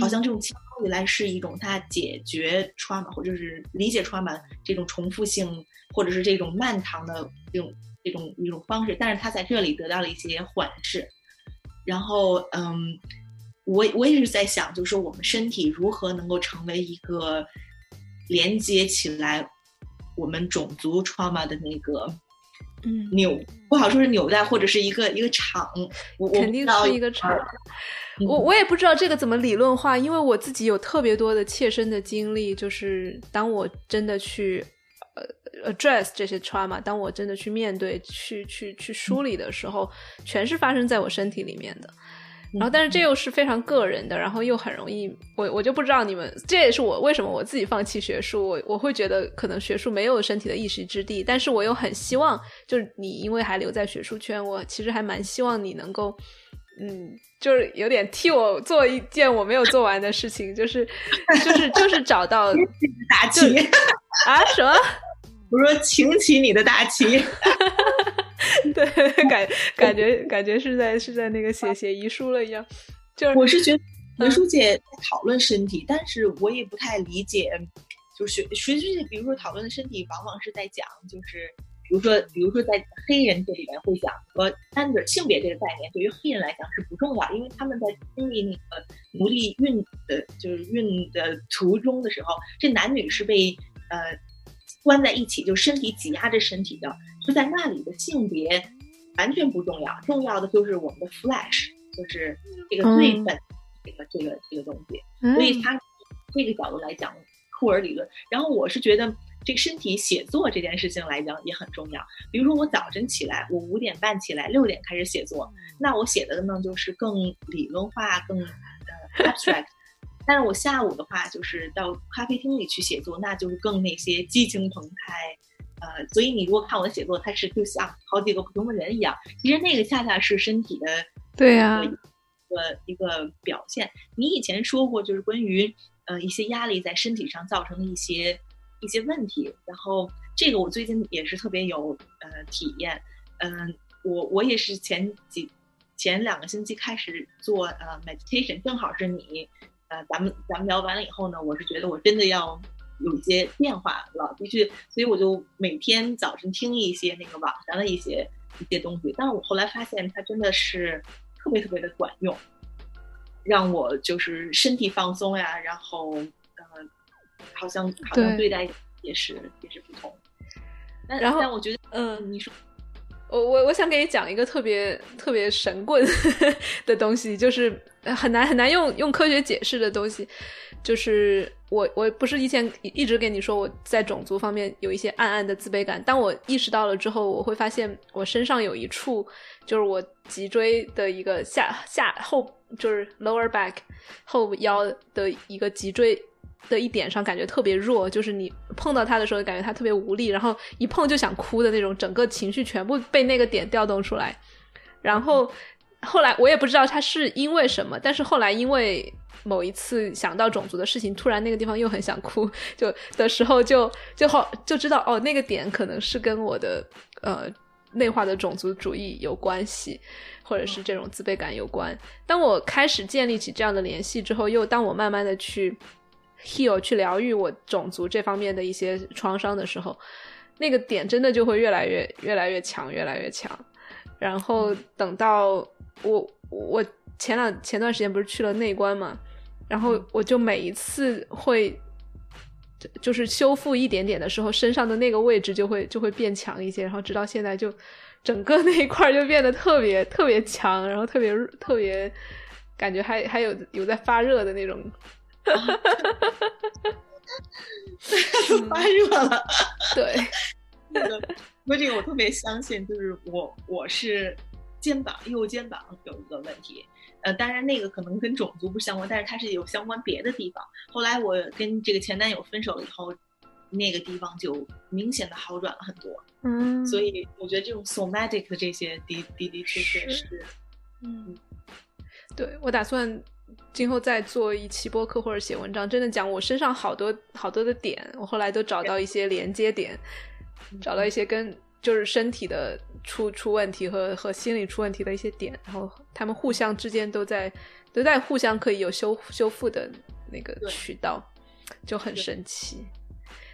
好像这种敲东西来是一种他解决 trauma 或者是理解 trauma 这种重复性或者是这种漫长的这种这种一种方式，但是他在这里得到了一些缓释，然后嗯。我我也是在想，就是说我们身体如何能够成为一个连接起来我们种族 trauma 的那个嗯纽不好说是纽带或者是一个一个场，肯定是一个场。我我也不知道这个怎么理论化，因为我自己有特别多的切身的经历，就是当我真的去呃 address 这些 trauma，当我真的去面对、去去去梳理的时候，全是发生在我身体里面的。然后，但是这又是非常个人的，然后又很容易，我我就不知道你们，这也是我为什么我自己放弃学术，我我会觉得可能学术没有身体的一席之地，但是我又很希望，就是你因为还留在学术圈，我其实还蛮希望你能够，嗯，就是有点替我做一件我没有做完的事情，就是就是就是找到 大旗 啊什么？我说擎起你的大旗。对，感感觉感觉是在是在那个写写遗书了一样，就是我是觉得学术界在讨论身体，但是我也不太理解，就是学学术界，比如说讨论的身体，往往是在讲，就是比如说比如说在黑人这里面会讲说，单个性别这个概念对于黑人来讲是不重要，因为他们在经历那个奴隶运的，就是运的途中的时候，这男女是被呃关在一起，就身体挤压着身体的。就在那里的性别完全不重要，重要的就是我们的 flash，就是这个最本这个这个这个东西。所以他这个角度来讲，库尔理论。然后我是觉得这个身体写作这件事情来讲也很重要。比如说我早晨起来，我五点半起来，六点开始写作，那我写的呢就是更理论化、更呃 abstract。但是我下午的话，就是到咖啡厅里去写作，那就是更那些激情澎湃。呃，所以你如果看我的写作，它是就像好几个不同的人一样。其实那个恰恰是身体的对呀，一个一个表现。你以前说过，就是关于呃一些压力在身体上造成的一些一些问题。然后这个我最近也是特别有呃体验。嗯，我我也是前几前两个星期开始做呃 meditation，正好是你呃咱们咱们聊完了以后呢，我是觉得我真的要。有一些变化了，的确，所以我就每天早晨听一些那个网上的一些一些东西，但是我后来发现它真的是特别特别的管用，让我就是身体放松呀，然后呃，好像好像对待也是也是不同。然后但我觉得，嗯，你说，我我我想给你讲一个特别特别神棍的东西，就是很难很难用用科学解释的东西。就是我，我不是以前一直跟你说我在种族方面有一些暗暗的自卑感。当我意识到了之后，我会发现我身上有一处，就是我脊椎的一个下下后，就是 lower back 后腰的一个脊椎的一点上，感觉特别弱。就是你碰到它的时候，感觉它特别无力，然后一碰就想哭的那种，整个情绪全部被那个点调动出来。然后后来我也不知道它是因为什么，但是后来因为。某一次想到种族的事情，突然那个地方又很想哭，就的时候就就好就知道哦，那个点可能是跟我的呃内化的种族主义有关系，或者是这种自卑感有关。当我开始建立起这样的联系之后，又当我慢慢的去 heal 去疗愈我种族这方面的一些创伤的时候，那个点真的就会越来越越来越强，越来越强。然后等到我我前两前段时间不是去了内关嘛。然后我就每一次会，就是修复一点点的时候，身上的那个位置就会就会变强一些，然后直到现在就整个那一块就变得特别特别强，然后特别特别感觉还还有有在发热的那种，发热了。对，那个说这个我特别相信，就是我我是肩膀右肩膀有一个问题。呃，当然那个可能跟种族不相关，但是它是有相关别的地方。后来我跟这个前男友分手了以后，那个地方就明显的好转了很多。嗯，所以我觉得这种 somatic 的这些的的的确确是，嗯，对我打算今后再做一期播客或者写文章，真的讲我身上好多好多的点，我后来都找到一些连接点，找到一些跟。就是身体的出出问题和和心理出问题的一些点，然后他们互相之间都在都在互相可以有修修复的那个渠道，就很神奇。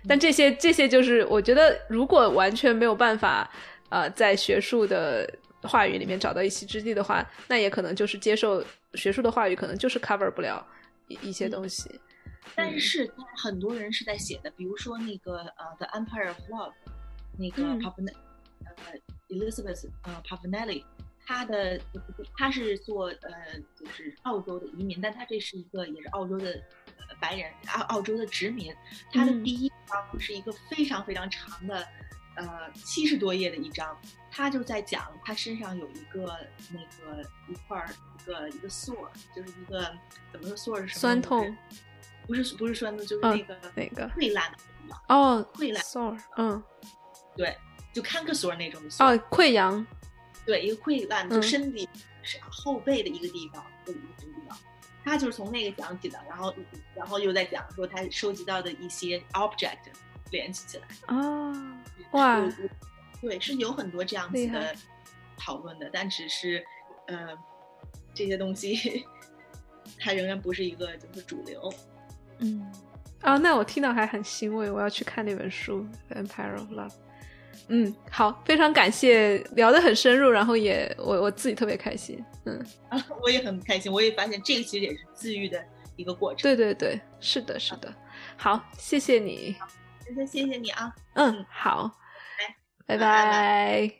但这些这些就是我觉得，如果完全没有办法呃在学术的话语里面找到一席之地的话，那也可能就是接受学术的话语，可能就是 cover 不了一一些东西。但是很多人是在写的，比如说那个呃，The Empire of Love。那个 Pavan，呃，Elizabeth，呃，Pavanelli，她的她是做呃，就是澳洲的移民，但她这是一个也是澳洲的呃白人澳澳洲的殖民，她的嗯第一章是一个非常非常长的，呃，七十多页的一章，她就在讲她身上有一个那个一块儿一个一个 sore，就是一个怎么说 sore 是什么？酸痛，不是不是酸痛，就是嗯那个哪个？溃烂的地方，哦溃烂，sore，嗯，对，就 canker sore 那种的哦，溃疡，对，一个溃烂，就嗯身体是后背的一个地方的一个地方。他就是从那个讲起的，然后然后又在讲说他收集到的一些 object 联系起来。啊，哇对，是有很多这样子的讨论的，但只是呃这些东西 它仍然不是一个就是主流。嗯，啊，那我听到还很欣慰，我要去看那本书《Empire of Love》。嗯，好，非常感谢，聊得很深入，然后也我我自己特别开心。嗯，啊，我也很开心，我也发现这个其实也是自愈的一个过程。对对对，是的，是的。好，谢谢你。那谢谢你啊，嗯，好，拜拜拜。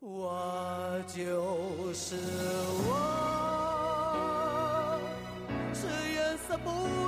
我就是我，是颜色不